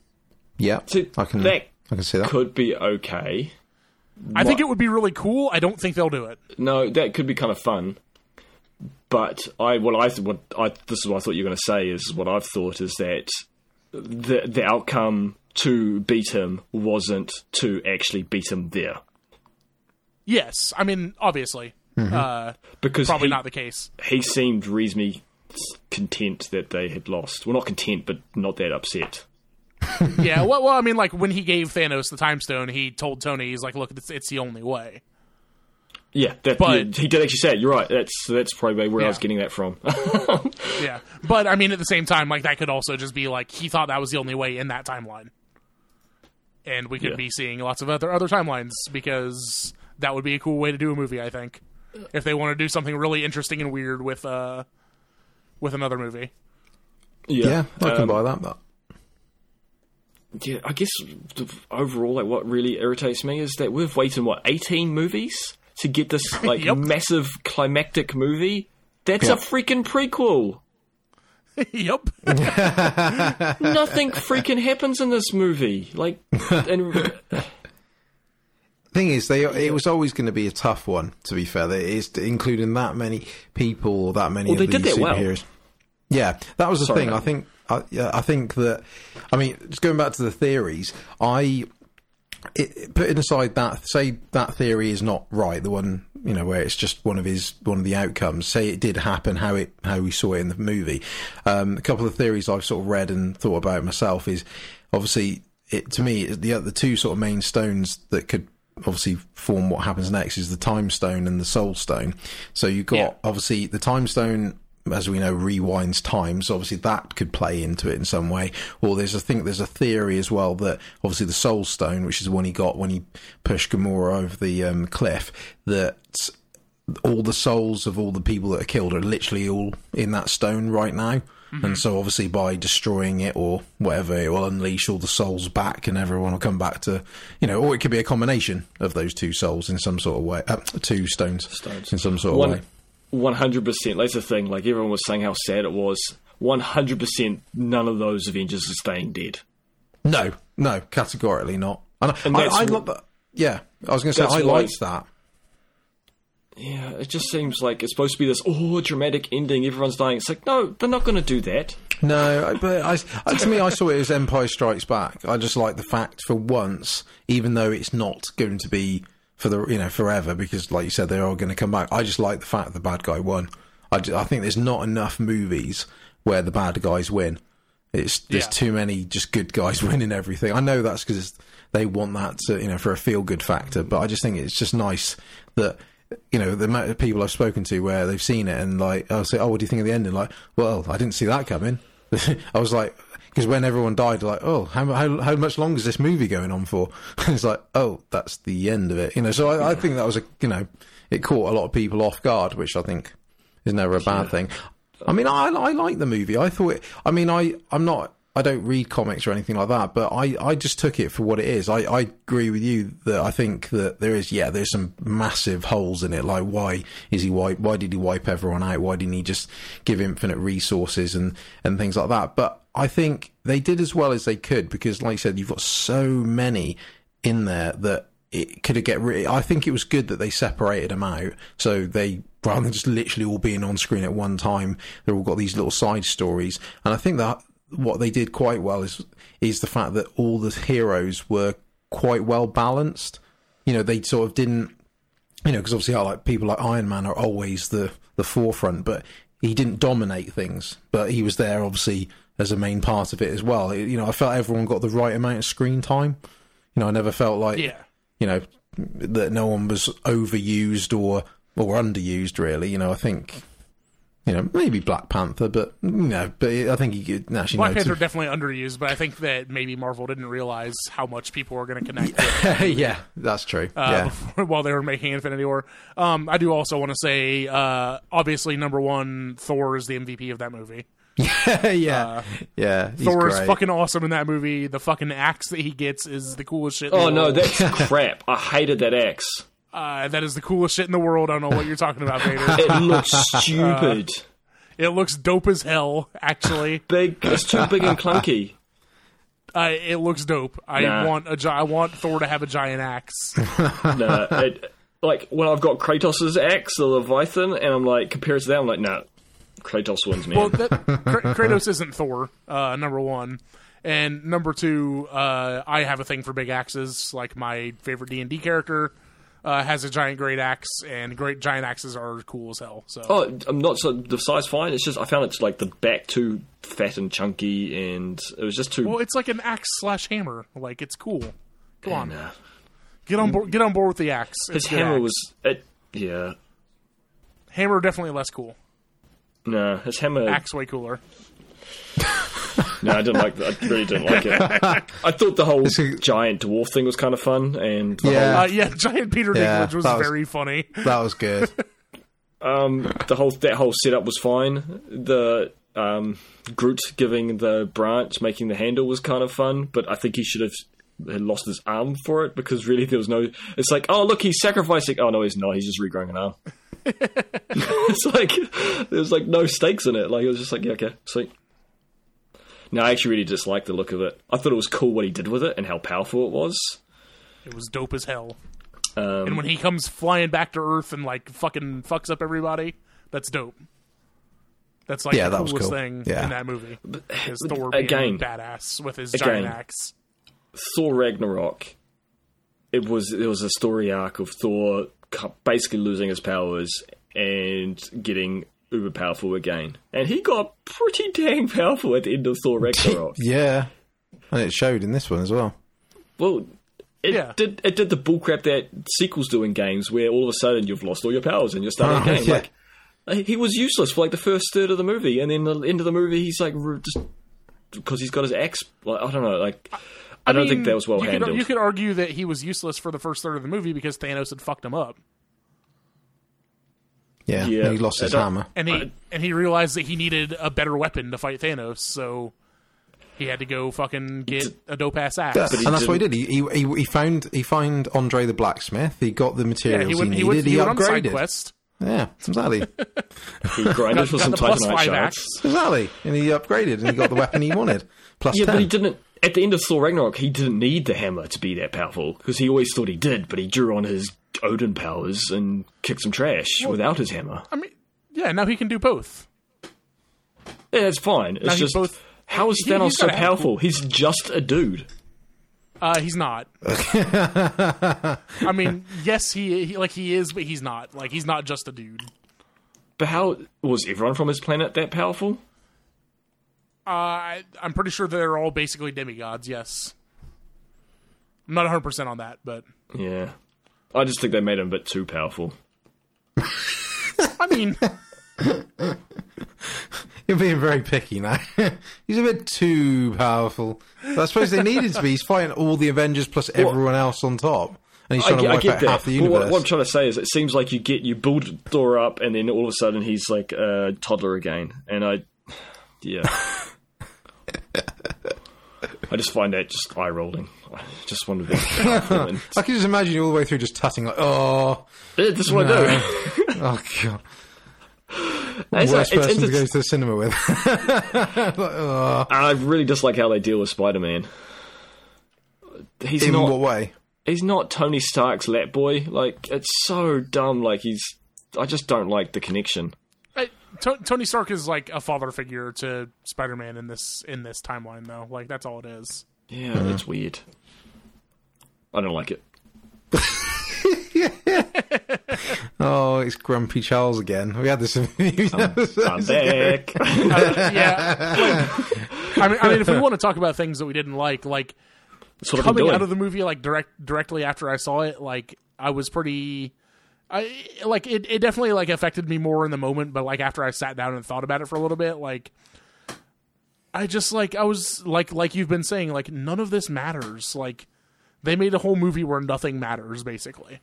Yeah. See, I can. that I can see that. could be okay. I think it would be really cool. I don't think they'll do it. No, that could be kind of fun. But I, what I, what I, this is what I thought you were going to say is what I've thought is that the the outcome to beat him wasn't to actually beat him there Yes, I mean obviously, uh, because probably he, not the case. he seemed reasonably content that they had lost. Well, not content, but not that upset. (laughs) yeah, well, well, I mean, like when he gave Thanos the time stone, he told Tony, "He's like, look, it's, it's the only way." Yeah, that, But- yeah, he did actually say it. You're right. That's that's probably where I was getting that from. (laughs) Yeah, but I mean, at the same time, like that could also just be like he thought that was the only way in that timeline, and we could Yeah. be seeing lots of other other timelines because that would be a cool way to do a movie. I think if they want to do something really interesting and weird with uh with another movie. Yeah. I can um, buy that. But Yeah, I guess the, overall, like what really irritates me is that we've waited what eighteen movies to get this (laughs) like Yep. massive climactic movie. That's Yeah. a freaking prequel. (laughs) yep. (laughs) Nothing freaking happens in this movie. Like, and thing is, they it was always going to be a tough one. To be fair, It is including that many people or that many Well, of they did these that well. superheroes. Yeah, that was the Sorry, thing. I think. I, yeah, I think that. I mean, just going back to the theories, I it, putting aside that say that theory is not right, the one you know where it's just one of his one of the outcomes. Say it did happen, how it how we saw it in the movie. Um, a couple of theories I've sort of read and thought about myself is obviously it to me the the two sort of main stones that could obviously form what happens next is the time stone and the soul stone. So you've got Yeah. obviously the time stone. As we know, rewinds time, so obviously that could play into it in some way. Or there's, I think, there's a theory as well that obviously the Soul Stone, which is the one he got when he pushed Gamora over the um, cliff, that all the souls of all the people that are killed are literally all in that stone right now. And so, obviously, by destroying it or whatever, it will unleash all the souls back, and everyone will come back to, you know, or it could be a combination of those two souls in some sort of way, uh, two stones, Stones. in some sort of One way. One hundred percent. That's the thing. Like everyone was saying how sad it was. One hundred percent. None of those Avengers are staying dead. No, no, categorically not. And, I- And I, I wh- love that. Yeah, I was going to say I liked that. Yeah, it just seems like it's supposed to be this oh dramatic ending. Everyone's dying. It's like no, they're not going to do that. No, but I, I, to me, I saw it as Empire Strikes Back. I just like the fact, for once, even though it's not going to be for the you know forever, because like you said, they're all going to come back. I just like the fact the bad guy won. I, ju- I think there's not enough movies where the bad guys win. It's there's Yeah. too many just good guys (laughs) winning everything. I know that's because they want that to, you know for a feel good factor, but I just think it's just nice that you know the amount of people I've spoken to where they've seen it and like I'll say, oh, what do you think of the ending? Like, well, I didn't see that coming. (laughs) I was like, because when everyone died, like, oh, how, how how much longer is this movie going on for? (laughs) it's like, oh, that's the end of it. You know, so I, I think that was a you know, it caught a lot of people off guard, which I think is never a bad thing. I mean, I I like the movie. I thought. It, I mean, I I'm not. I don't read comics or anything like that, but I, I just took it for what it is. I, I agree with you that I think that there is, yeah, there's some massive holes in it. Like, why is he wipe? Why did he wipe everyone out? Why didn't he just give infinite resources and, and things like that? But I think they did as well as they could because, like you said, you've got so many in there that it could get rid. I think it was good that they separated them out, so they rather than just literally all being on screen at one time, they've all got these little side stories. And I think that what they did quite well is is the fact that all the heroes were quite well balanced. You know, they sort of didn't. You know, because obviously, I like people like Iron Man are always the the forefront, but he didn't dominate things. But he was there, obviously, as a main part of it as well. You know, I felt everyone got the right amount of screen time. You know, I never felt like Yeah. you know that no one was overused or or underused. Really, you know, I think you know maybe Black Panther, but you know, but I think he could actually Black Panther definitely underused, but I think that maybe Marvel didn't realize how much people were going to connect (laughs) with (laughs) yeah, that's true. uh, yeah, before- (laughs) while they were making Infinity War. Um, I do also want to say, uh, obviously, number one, Thor is the MVP of that movie. Yeah, yeah. He's Thor is fucking awesome in that movie. The fucking axe that he gets is the coolest shit. In Oh the no, world. that's (laughs) crap. I hated that axe. uh, that is the coolest shit in the world. I don't know what you're talking about, Vader. It (laughs) looks stupid. it looks dope as hell. Actually, big. It's too big and clunky. (laughs) uh, it looks dope. I Nah. want a gi- I want Thor to have a giant axe. No, it, like when I've got Kratos' axe, the Leviathan, and I'm like compare to that, I'm like, no, Kratos wins, man. Well, that, Kratos isn't Thor. Uh, number one, and number two, uh, I have a thing for big axes. Like my favorite D and D character uh, has a giant great axe, and great giant axes are cool as hell. So oh, I'm not so the size fine. It's just I found it's like the back too fat and chunky, and it was just too. well, it's like an axe slash hammer. Like it's cool. Come on, Nah. get on board. Get on board with the axe. His It's hammer axe. was it. Yeah, hammer definitely less cool. No, his hammer. Axe way cooler. No, I didn't like. that. I really didn't like it. (laughs) I thought the whole giant dwarf thing was kind of fun, and the Yeah. Uh, yeah, giant Peter Yeah, Dinklage was, was- very funny. that was good. (laughs) um, the whole that whole setup was fine. The um, Groot giving the branch, making the handle was kind of fun, but I think he should have had lost his arm for it because really there was no. It's like, oh look, he's sacrificing. Oh no, he's not. He's just regrowing an arm. (laughs) it's like there's like no stakes in it. Like it was just like, yeah, okay, sweet. No, I actually really disliked the look of it. I thought it was cool what he did with it and how powerful it was. It was dope as hell. Um, And when he comes flying back to Earth and like fucking fucks up everybody, that's dope. That's like Yeah, the that was coolest cool. thing Yeah. in that movie. Is Thor being again- badass with his again. giant axe. Thor Ragnarok, it was it was a story arc of Thor cu- basically losing his powers and getting uber powerful again, and he got pretty dang powerful at the end of Thor Ragnarok. (laughs) yeah, and it showed in this one as well. Well, it Yeah. did it did the bullcrap that sequels do in games, where all of a sudden you've lost all your powers and you're starting Oh, ah, again. yeah. Like like, he was useless for like the first third of the movie, and then the end of the movie he's like just because he's got his axe. Like, I don't know. Like I, don't think that was well you handled. Could, you could argue that he was useless for the first third of the movie because Thanos had fucked him up, Yeah, Yeah. he lost his I don't- hammer. and he I- and he realized that he needed a better weapon to fight Thanos, so he had to go fucking get a dope ass axe. Yeah, and that's what he did. He, he he he found he found Andre the blacksmith. He got the materials he he, went, he needed. went, He, he went on side upgraded. quest, Yeah, exactly, (laughs) he grinded for got some the plus Titanite shards. exactly, and he upgraded and he got the weapon he wanted. Plus Yeah, ten. but he didn't. At the end of Thor Ragnarok, he didn't need the hammer to be that powerful because he always thought he did. But he drew on his Odin powers and kicked some trash without his hammer. I mean, yeah, now he can do both. Yeah, that's fine. It's he's just both- how is he- Thanos so powerful? He's just a dude. Uh, he's not. (laughs) I mean, yes, he, he like he is, but he's not. Like he's not just a dude. But how was everyone from his planet that powerful? Uh, I, I'm pretty sure they're all basically demigods. Yes, I'm not 100 percent on that, but Yeah, I just think they made him a bit too powerful. (laughs) I mean, (laughs) You're being very picky now. (laughs) He's a bit too powerful. But I suppose they needed to be. He's fighting all the Avengers plus everyone else on top, and he's trying get, to I get out that. half the universe. what, what I'm trying to say is, it seems like you get you build Thor up, and then all of a sudden he's like a toddler again, and I, (sighs) yeah, I just find that just eye rolling. I just want to be (laughs) I can just imagine you all the way through just tutting like, oh, Yeah, that's what I do. (laughs) oh god. It's, Worst it's, person to go to the cinema with. (laughs) Like, oh. I really dislike how they deal with Spider Man. He's In not. what way? he's not Tony Stark's lap boy. Like it's so dumb. Like he's. I just don't like the connection. I, To- Tony Stark is like a father figure to Spider-Man in this in this timeline, though. Like that's all it is. Yeah, that's weird. I don't like it. (laughs) Oh, it's Grumpy Charles again. We had this. (laughs) I'm back. (laughs) Uh, yeah. Like, I mean, I mean, if we want to talk about things that we didn't like, like That's what I've been coming out of the movie, like direct directly after I saw it, like I was pretty. I like it. It definitely like affected me more in the moment, but like after I sat down and thought about it for a little bit, like I just like I was like like you've been saying, like none of this matters. Like they made a whole movie where nothing matters, basically.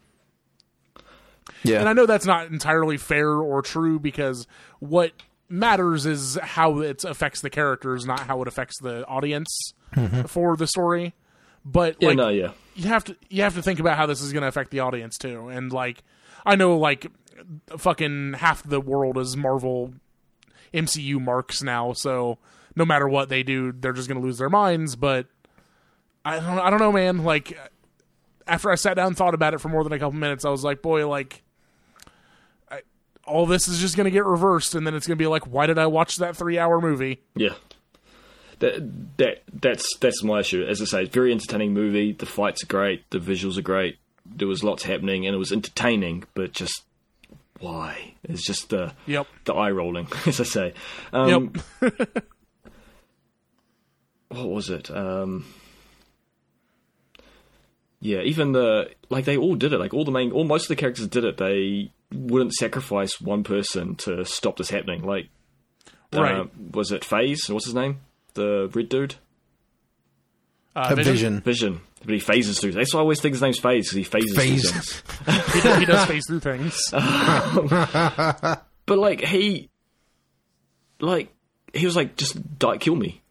yeah, And I know that's not entirely fair or true because what matters is how it affects the characters, not how it affects the audience mm-hmm. for the story. But yeah, like no, yeah. you have to you have to think about how this is going to affect the audience too. And like I know like fucking half the world is Marvel MCU marks now, so no matter what they do, they're just to lose their minds, but I don't I don't know, man, like after I sat down and thought about it for more than a couple minutes, I was like, boy, like I, all this is just to get reversed and then it's to be like why did I watch that 3-hour movie? Yeah. That that that's that's my issue. As I say, very entertaining movie. The fights are great. The visuals are great. There was lots happening, and it was entertaining. But just why? It's just the Yep. the eye rolling, (laughs) as I say. Um, Yep. (laughs) what was it? Um, yeah, even the like they all did it. Like all the main, all most of the characters did it. They wouldn't sacrifice one person to stop this happening. Like, uh, Right. was it Phase? What's his name? The red dude. Uh, a Vision, vision. Vision, but he phases through. That's why I always think his name's Phase because he phases through things. (laughs) He, does, he does phase through things. (laughs) But like he, like he was like, just die, kill me,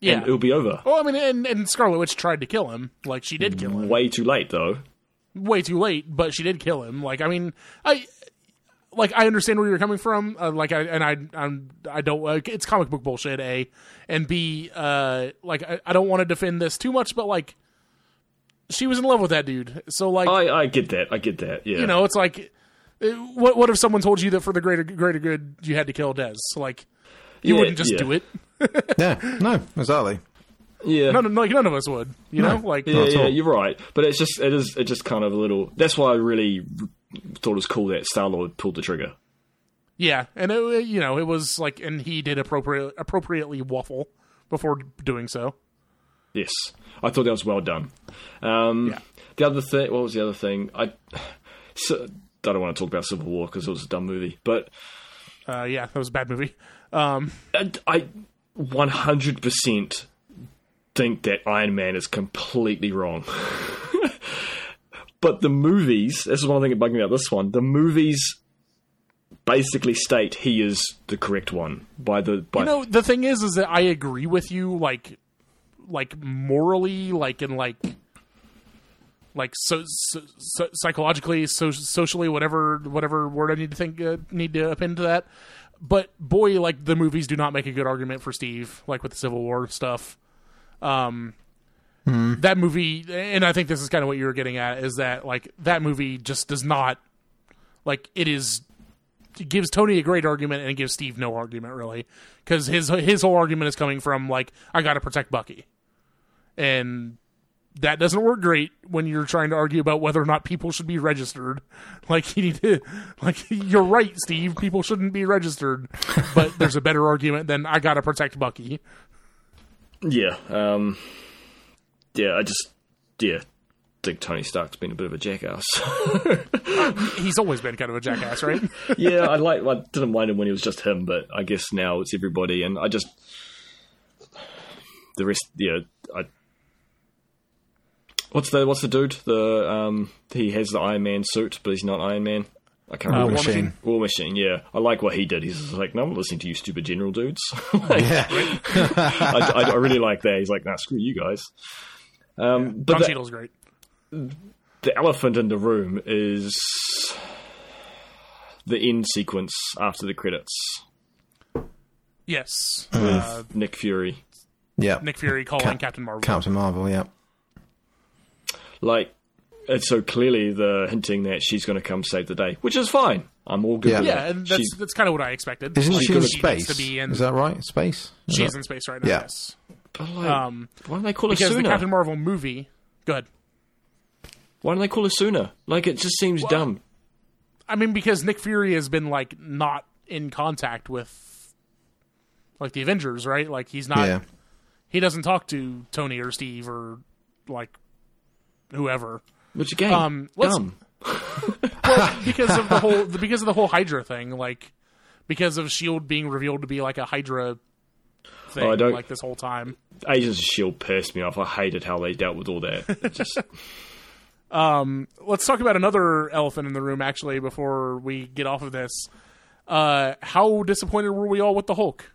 Yeah. and it'll be over. Well, I mean, and, and Scarlet Witch tried to kill him. Like she did kill him. Way too late though. Way too late, but she did kill him. Like I mean, I like I understand where you're coming from. Uh, like I and I I'm I don't. Uh, it's comic book bullshit. A and B. Uh, like I, I don't want to defend this too much, but like she was in love with that dude. So like I I get that. I get that. Yeah. you know, it's like. What what if someone told you that for the greater greater good you had to kill Dez? Like you Yeah, wouldn't just yeah. do it. (laughs) Yeah, no, exactly. Yeah. None, like none of us would. You know, like Yeah, at yeah, all. you're right. But it's just it is it's just kind of a little. That's why I really thought it was cool that Star Lord pulled the trigger. Yeah, and it, you know, it was like, and he did appropriate appropriately waffle before doing so. Yes, I thought that was well done. Um, Yeah. The other thing, what was the other thing? I, so, I don't want to talk about Civil War because it was a dumb movie, but Uh, yeah, that was a bad movie. Um, I- I 100% think that Iron Man is completely wrong. (laughs) but the movies, this is one thing that bugged me about this one. The movies basically state he is the correct one by the by you know, the thing is, is that I agree with you, like, like morally, like in like, like so, so, so psychologically, so, socially, whatever, whatever word I need to think, uh, need to append to that. But boy, like the movies do not make a good argument for Steve, like with the Civil War stuff. Um, that movie, and I think this is kind of what you were getting at, is that like that movie just does not, like, it is it gives Tony a great argument and it gives Steve no argument really because his his whole argument is coming from like I got to protect Bucky, and that doesn't work great when you're trying to argue about whether or not people should be registered. (laughs) Like you need to like you're right, Steve. People shouldn't be registered, but there's a better argument than I got to protect Bucky. yeah, um, yeah. I just yeah think Tony Stark's been a bit of a jackass. (laughs) He's always been kind of a jackass, right? (laughs) yeah, I like. I didn't mind him when he was just him, but I guess now it's everybody, and I just the rest. Yeah. What's the What's the dude? The um, he has the Iron Man suit, but he's not Iron Man. I can't Uh, remember. War Machine. War Machine. Yeah, I like what he did. He's just like, no, I'm listening to you, stupid general dudes. (laughs) (laughs) Like, Yeah. I, I, I really like that. He's like, nah, screw you guys. Um, but Don the- Cheadle's great. the elephant in the room is the end sequence after the credits Yes, with uh, Nick Fury. yeah. Nick Fury calling Cap- Captain Marvel. Captain Marvel, yeah. Like, it's so clearly the hinting that she's going to come save the day, which is fine. I'm all good Yeah. with yeah, that. and that's She's- that's kind of what I expected. Isn't Like, she in space? needs to be in. Is that right? Space? Is She's that- in space right now. Yeah. Yes. but like, Um, why don't they call her because the? Captain Marvel movie. Good. Why don't they call her sooner? Like, it just seems dumb. I mean, because Nick Fury has been like not in contact with like the Avengers, right? Like he's not. Yeah. He doesn't talk to Tony or Steve or like whoever Which again, Um, let's- dumb. (laughs) because of the whole because of the whole Hydra thing. Like because of Shield being revealed to be like a Hydra thing, Oh, I don't- like this whole time. Agents of Shield pissed me off. I hated how they dealt with all that. It just (laughs) Let's talk about another elephant in the room, actually, before we get off of this. Uh, how disappointed were we all with the Hulk?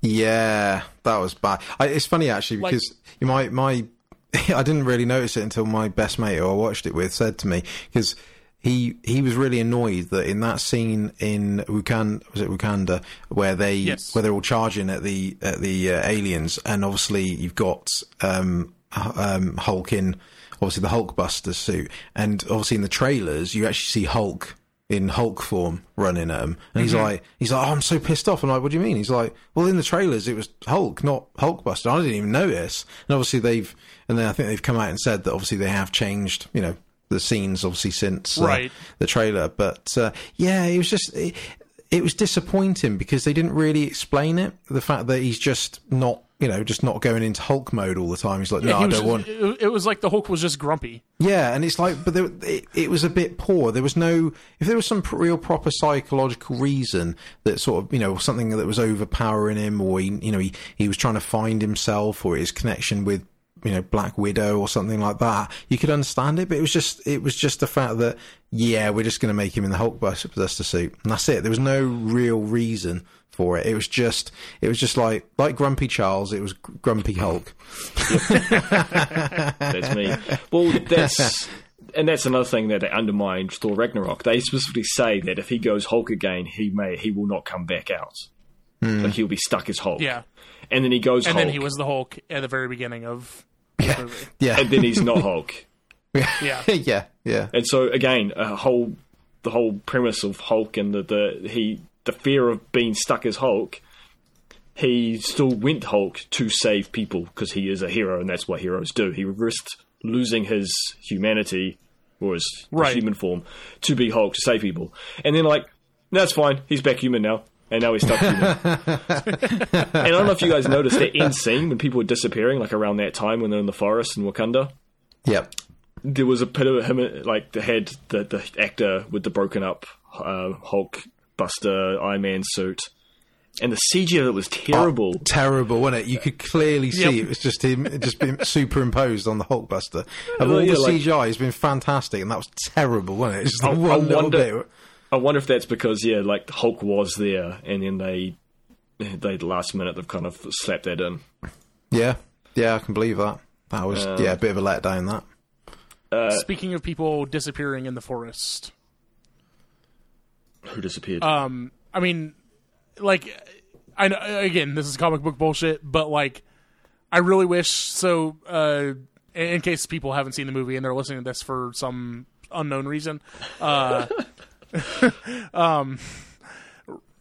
Yeah, that was bad. I, it's funny actually because you my my (laughs) I didn't really notice it until my best mate who I watched it with said to me because he he was really annoyed that in that scene in Wakanda was it Wakanda where they Yes. where they're all charging at the at the uh, aliens and obviously you've got um, um Hulk in obviously the Hulkbuster suit and obviously in the trailers you actually see Hulk in Hulk form running at him, and he's like, he's like, oh, I'm so pissed off. I'm like, what do you mean? He's like, well, in the trailers it was Hulk, not Hulkbuster. I didn't even notice. And obviously they've, and then I think they've come out and said that obviously they have changed, you know, the scenes obviously since uh, Right. the trailer. But uh, yeah, it was just, it, it was disappointing because they didn't really explain it. The fact that he's just not, you know, just not going into Hulk mode all the time. He's like, no, He I don't want. It, it was like the Hulk was just grumpy. Yeah, and it's like, but there, it, it was a bit poor. There was no, if there was some real proper psychological reason that sort of, you know, something that was overpowering him, or he, you know, he, he was trying to find himself, or his connection with, you know, Black Widow or something like that, you could understand it. But it was just, it was just the fact that, yeah, we're just going to make him in the Hulkbuster suit, and that's it. There was no real reason for it. It was just, it was just like, like Grumpy Charles. It was Grumpy Hulk. (laughs) That's me. Well, that's and that's another thing that they undermined Thor Ragnarok. They specifically say that if he goes Hulk again, he may he will not come back out. Hmm. Like he'll be stuck as Hulk. Yeah. And then he goes And Hulk, then he was the Hulk at the very beginning of the movie. (laughs) Yeah, and then he's not Hulk. (laughs) Yeah. yeah, yeah. And so again, a whole the whole premise of Hulk and the, the he the fear of being stuck as Hulk. He still went Hulk to save people because he is a hero, and that's what heroes do. He risked losing his humanity or his Right. human form to be Hulk to save people, and then like that's fine. He's back human now. and now he's stuck. human. (laughs) and I don't know if you guys noticed that end scene when people were disappearing, like around that time when they're in the forest in Wakanda. Yep. There was a bit of him, like the head, the the actor with the broken up uh, Hulk Buster Iron Man suit, and the CG of it was terrible. Oh, terrible, wasn't it? You could clearly see Yep. it was just him, just been (laughs) superimposed on the Hulkbuster. Of Well, all yeah, the like- CGI, has been fantastic, and that was terrible, wasn't it? It's just I- the I one little wonder- bit. I wonder if that's because yeah, like Hulk was there, and then they they last minute they've kind of slapped that in. Yeah, yeah, I can believe that. That was uh, yeah, a bit of a letdown. That uh, Speaking of people disappearing in the forest, Who disappeared? um, I mean, like, I know again, this is comic book bullshit, but like, I really wish. So, uh, in in case people haven't seen the movie and they're listening to this for some unknown reason, uh, (laughs) um,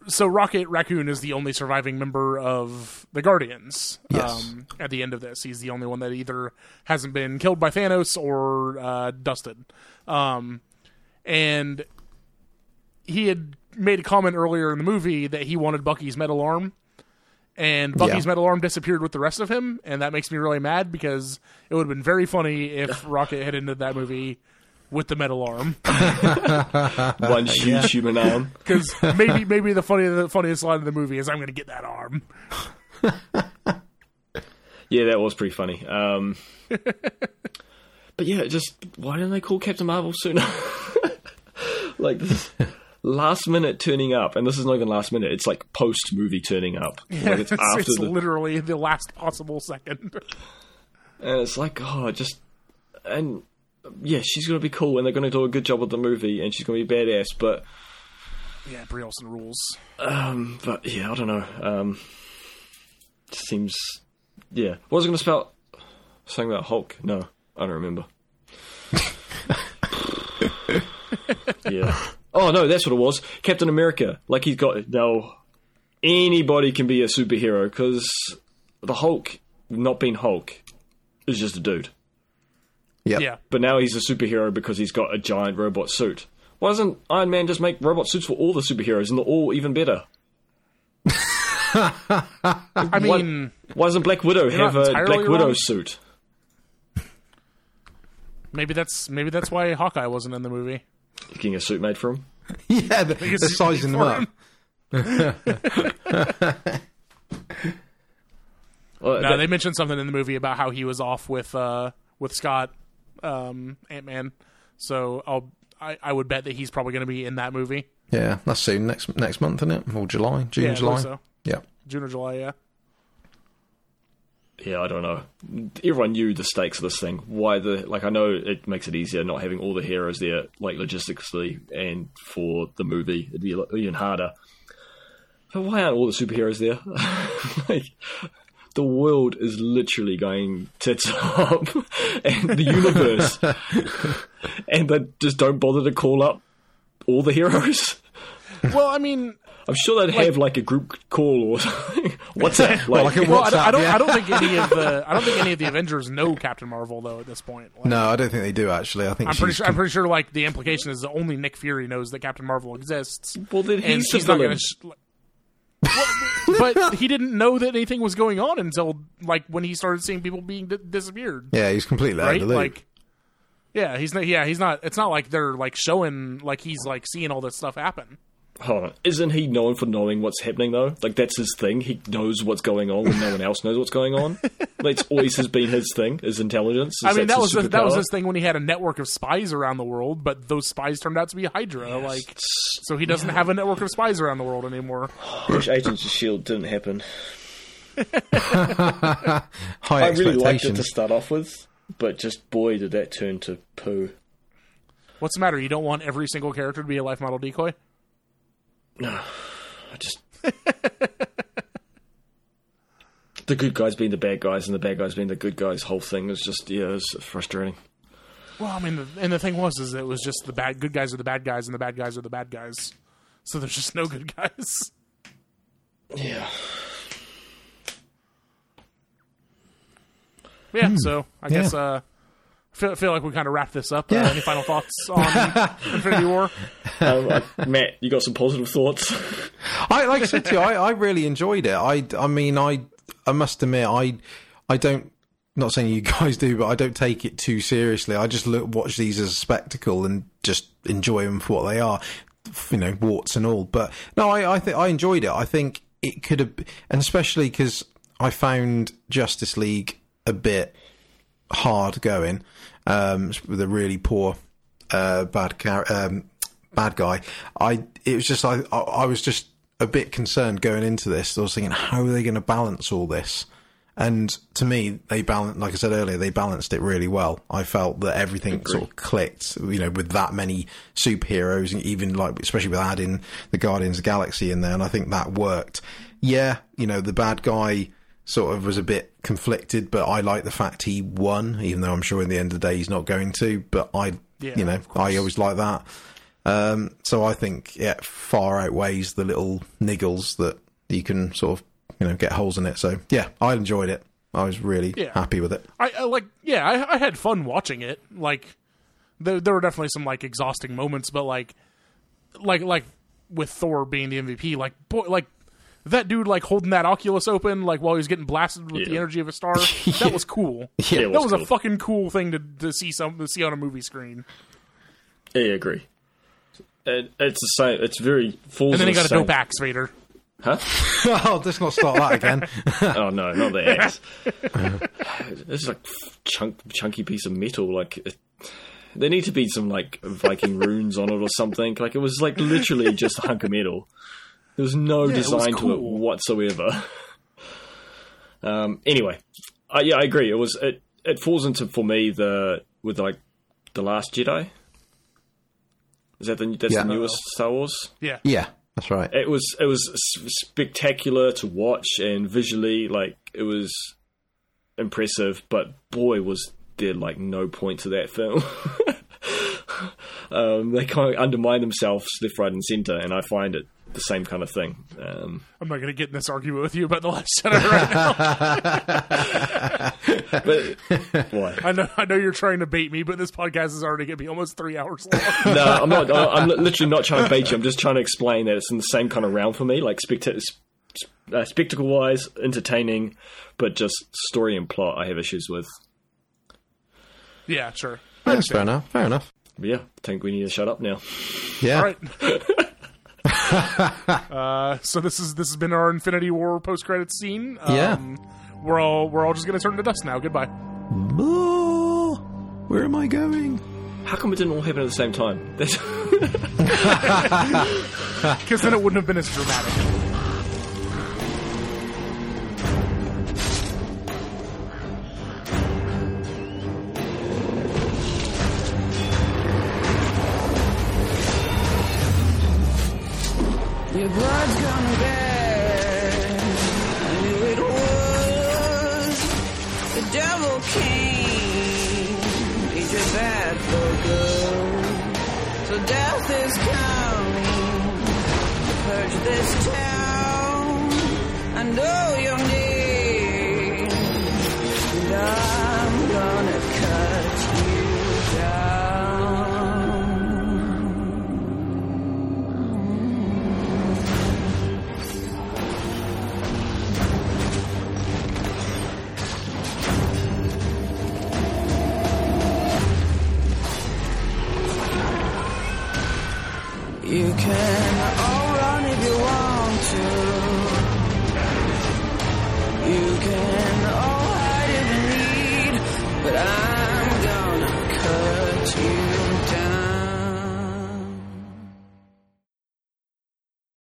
so Rocket Raccoon is the only surviving member of the Guardians. Yes. Um, at the end of this, he's the only one that either hasn't been killed by Thanos or uh, dusted. Um, and he had made a comment earlier in the movie that he wanted Bucky's metal arm, and Bucky's Yeah. metal arm disappeared with the rest of him, and that makes me really mad because it would have been very funny if (laughs) Rocket had ended that movie with the metal arm. (laughs) One huge human arm. Because maybe maybe the funny the funniest line of the movie is I'm going to get that arm. (laughs) Yeah, that was pretty funny. Um, but yeah, just why didn't they call Captain Marvel sooner? like this last minute turning up, and this is not even last minute; it's like post movie turning up. (laughs) Like it's it's, after it's the, literally the last possible second. (laughs) and it's like oh, just and yeah, she's gonna be cool, and they're gonna do a good job with the movie, and she's gonna be badass. But yeah, Brie Olsen rules. um, but yeah, I don't know. Um, seems yeah. What was I gonna spell? Something about Hulk? No, I don't remember. (laughs) yeah. Oh no, that's what it was. Captain America. Like he's got no. Anybody can be a superhero because the Hulk, not being Hulk, is just a dude. Yep. Yeah. But now he's a superhero because he's got a giant robot suit. Why doesn't Iron Man just make robot suits for all the superheroes and they're all even better? (laughs) I mean, Why doesn't Black Widow have a entirely Black Widow suit? maybe that's maybe that's why Hawkeye wasn't in the movie. Getting a suit made for him. (laughs) yeah, they're, they're sizing them up. (laughs) Well, No, that- they mentioned something in the movie about how he was off with uh, with Scott um, Ant Man. So I'll I, I would bet that he's probably going to be in that movie. Yeah, that's soon next next month, isn't it? Or July, June, Yeah, I July. so. Yeah. June or July. Yeah. Yeah, I don't know. Everyone knew the stakes of this thing. Why the like? I know it makes it easier not having all the heroes there, like logistically, and for the movie, it'd be even harder. But why aren't all the superheroes there? (laughs) like, the world is literally going tits up, (laughs) and the universe, (laughs) and they just don't bother to call up all the heroes. Well, I mean, I'm sure they'd have like a group call or (laughs) something. What's (laughs) that? Well, Like, like a well, I, don't- I don't. yeah. I don't think any of the. (laughs) Uh, I don't think any of the Avengers know Captain Marvel though. At this point, Like, No, I don't think they do actually. I think I'm pretty she's sure. I'm pretty sure. Like the implication is that only Nick Fury knows that Captain Marvel exists, well, then and he's the not going to. Sh- Well, but he didn't know that anything was going on until like when he started seeing people being di- disappeared. yeah, he's completely out right? of. Like, yeah, he's not. Yeah, he's not. It's not like they're like showing like he's like seeing all this stuff happen. Hold on. Isn't he known for knowing what's happening though? Like that's his thing. He knows what's going on when no one else knows what's going on. (laughs) That's always has been his thing. His intelligence. I mean, that was his that was his thing when he had a network of spies around the world, but those spies turned out to be Hydra. Like, so he doesn't have a network of spies around the world anymore. (sighs) Which Agents of Shield didn't happen. (laughs) High I really liked it to start off with, but just boy did that turn to poo. What's the matter? You don't want every single character to be a life model decoy? (sighs) I just (laughs) the good guys being the bad guys and the bad guys being the good guys. Whole thing is just yeah, it's frustrating. Well, I mean, the, and the thing was, is it was just the bad good guys are the bad guys, and the bad guys are the bad guys. So there's just no good guys. Yeah. But yeah. So I. Yeah. guess uh, feel feel like we kind of wrapped this up. Yeah. Uh, any final thoughts on (laughs) Infinity War? Um, uh, Matt, you got some positive thoughts? (laughs) I like I said to you, I, I really enjoyed it. I, I mean, I, I must admit, I, I don't. Not saying you (laughs) guys do, but I don't take it too seriously. I just look, watch these as a spectacle and just enjoy them for what they are, you know, warts and all. But no, I, I think I enjoyed it. I think it could have, and especially because I found Justice League a bit hard going um, with a really poor uh, bad char- um, bad guy. I it was just I I was just a bit concerned going into this. I was thinking, how are they going to balance all this? And to me, they balanced, like I said earlier, they balanced it really well. I felt that everything sort of clicked, you know, with that many superheroes, and even like, especially with adding the Guardians of the Galaxy in there, and I think that worked. Yeah, you know, the bad guy sort of was a bit conflicted, but I like the fact he won, even though I'm sure in the end of the day he's not going to. But I, Yeah, you know. I always like that. Um, so I think yeah, far outweighs the little niggles that you can sort of you know get holes in it. So yeah, I enjoyed it. I was really Yeah. happy with it. I, I like, yeah, I, I had fun watching it. Like, there, there were definitely some like exhausting moments, but like, like, like with Thor being the MVP, like, boy, like that dude like holding that Oculus open, like while he was getting blasted with the energy of a star. (laughs) That was cool. Yeah, it that was was a fucking cool thing to to see some to see on a movie screen. I agree. It, it's the same. It's very falls. And then he got a same- dope axe Vader. Huh? (laughs) oh, let's not start that again. (laughs) oh no, not the axe. it's like chunk, chunky piece of metal. Like it, there need to be some like Viking runes on it or something. Like it was like literally just a hunk of metal. There was no it was design to it whatsoever. (laughs) Um. Anyway, uh, yeah, I agree. It was it. It falls into for me the with like the Last Jedi. Is that the that's Yeah. the newest Star Wars? Yeah, yeah, that's right. it was it was spectacular to watch and visually like it was impressive but boy was there like no point to that film (laughs) um, they kind of undermine themselves left right and center and i find it the same kind of thing um, I'm not gonna get in this argument with you about the Last Jedi right now. (laughs) but why I know I know you're trying to bait me, but this podcast is already gonna be almost three hours long. (laughs) no i'm not i'm literally not trying to bait you i'm just trying to explain that it's in the same kind of realm for me like specta- uh, spectacle wise entertaining but just story and plot i have issues with yeah, sure. That's fair enough. Fair enough. But yeah i think we need to shut up now Yeah. All right. (laughs) (laughs) uh, so this is this has been our Infinity War post credits scene. Um, Yeah. We're all we're all just gonna turn to dust now. Goodbye. Oh, where am I going? How come it didn't all happen at the same time? (laughs) (laughs) Because then it wouldn't have been as dramatic.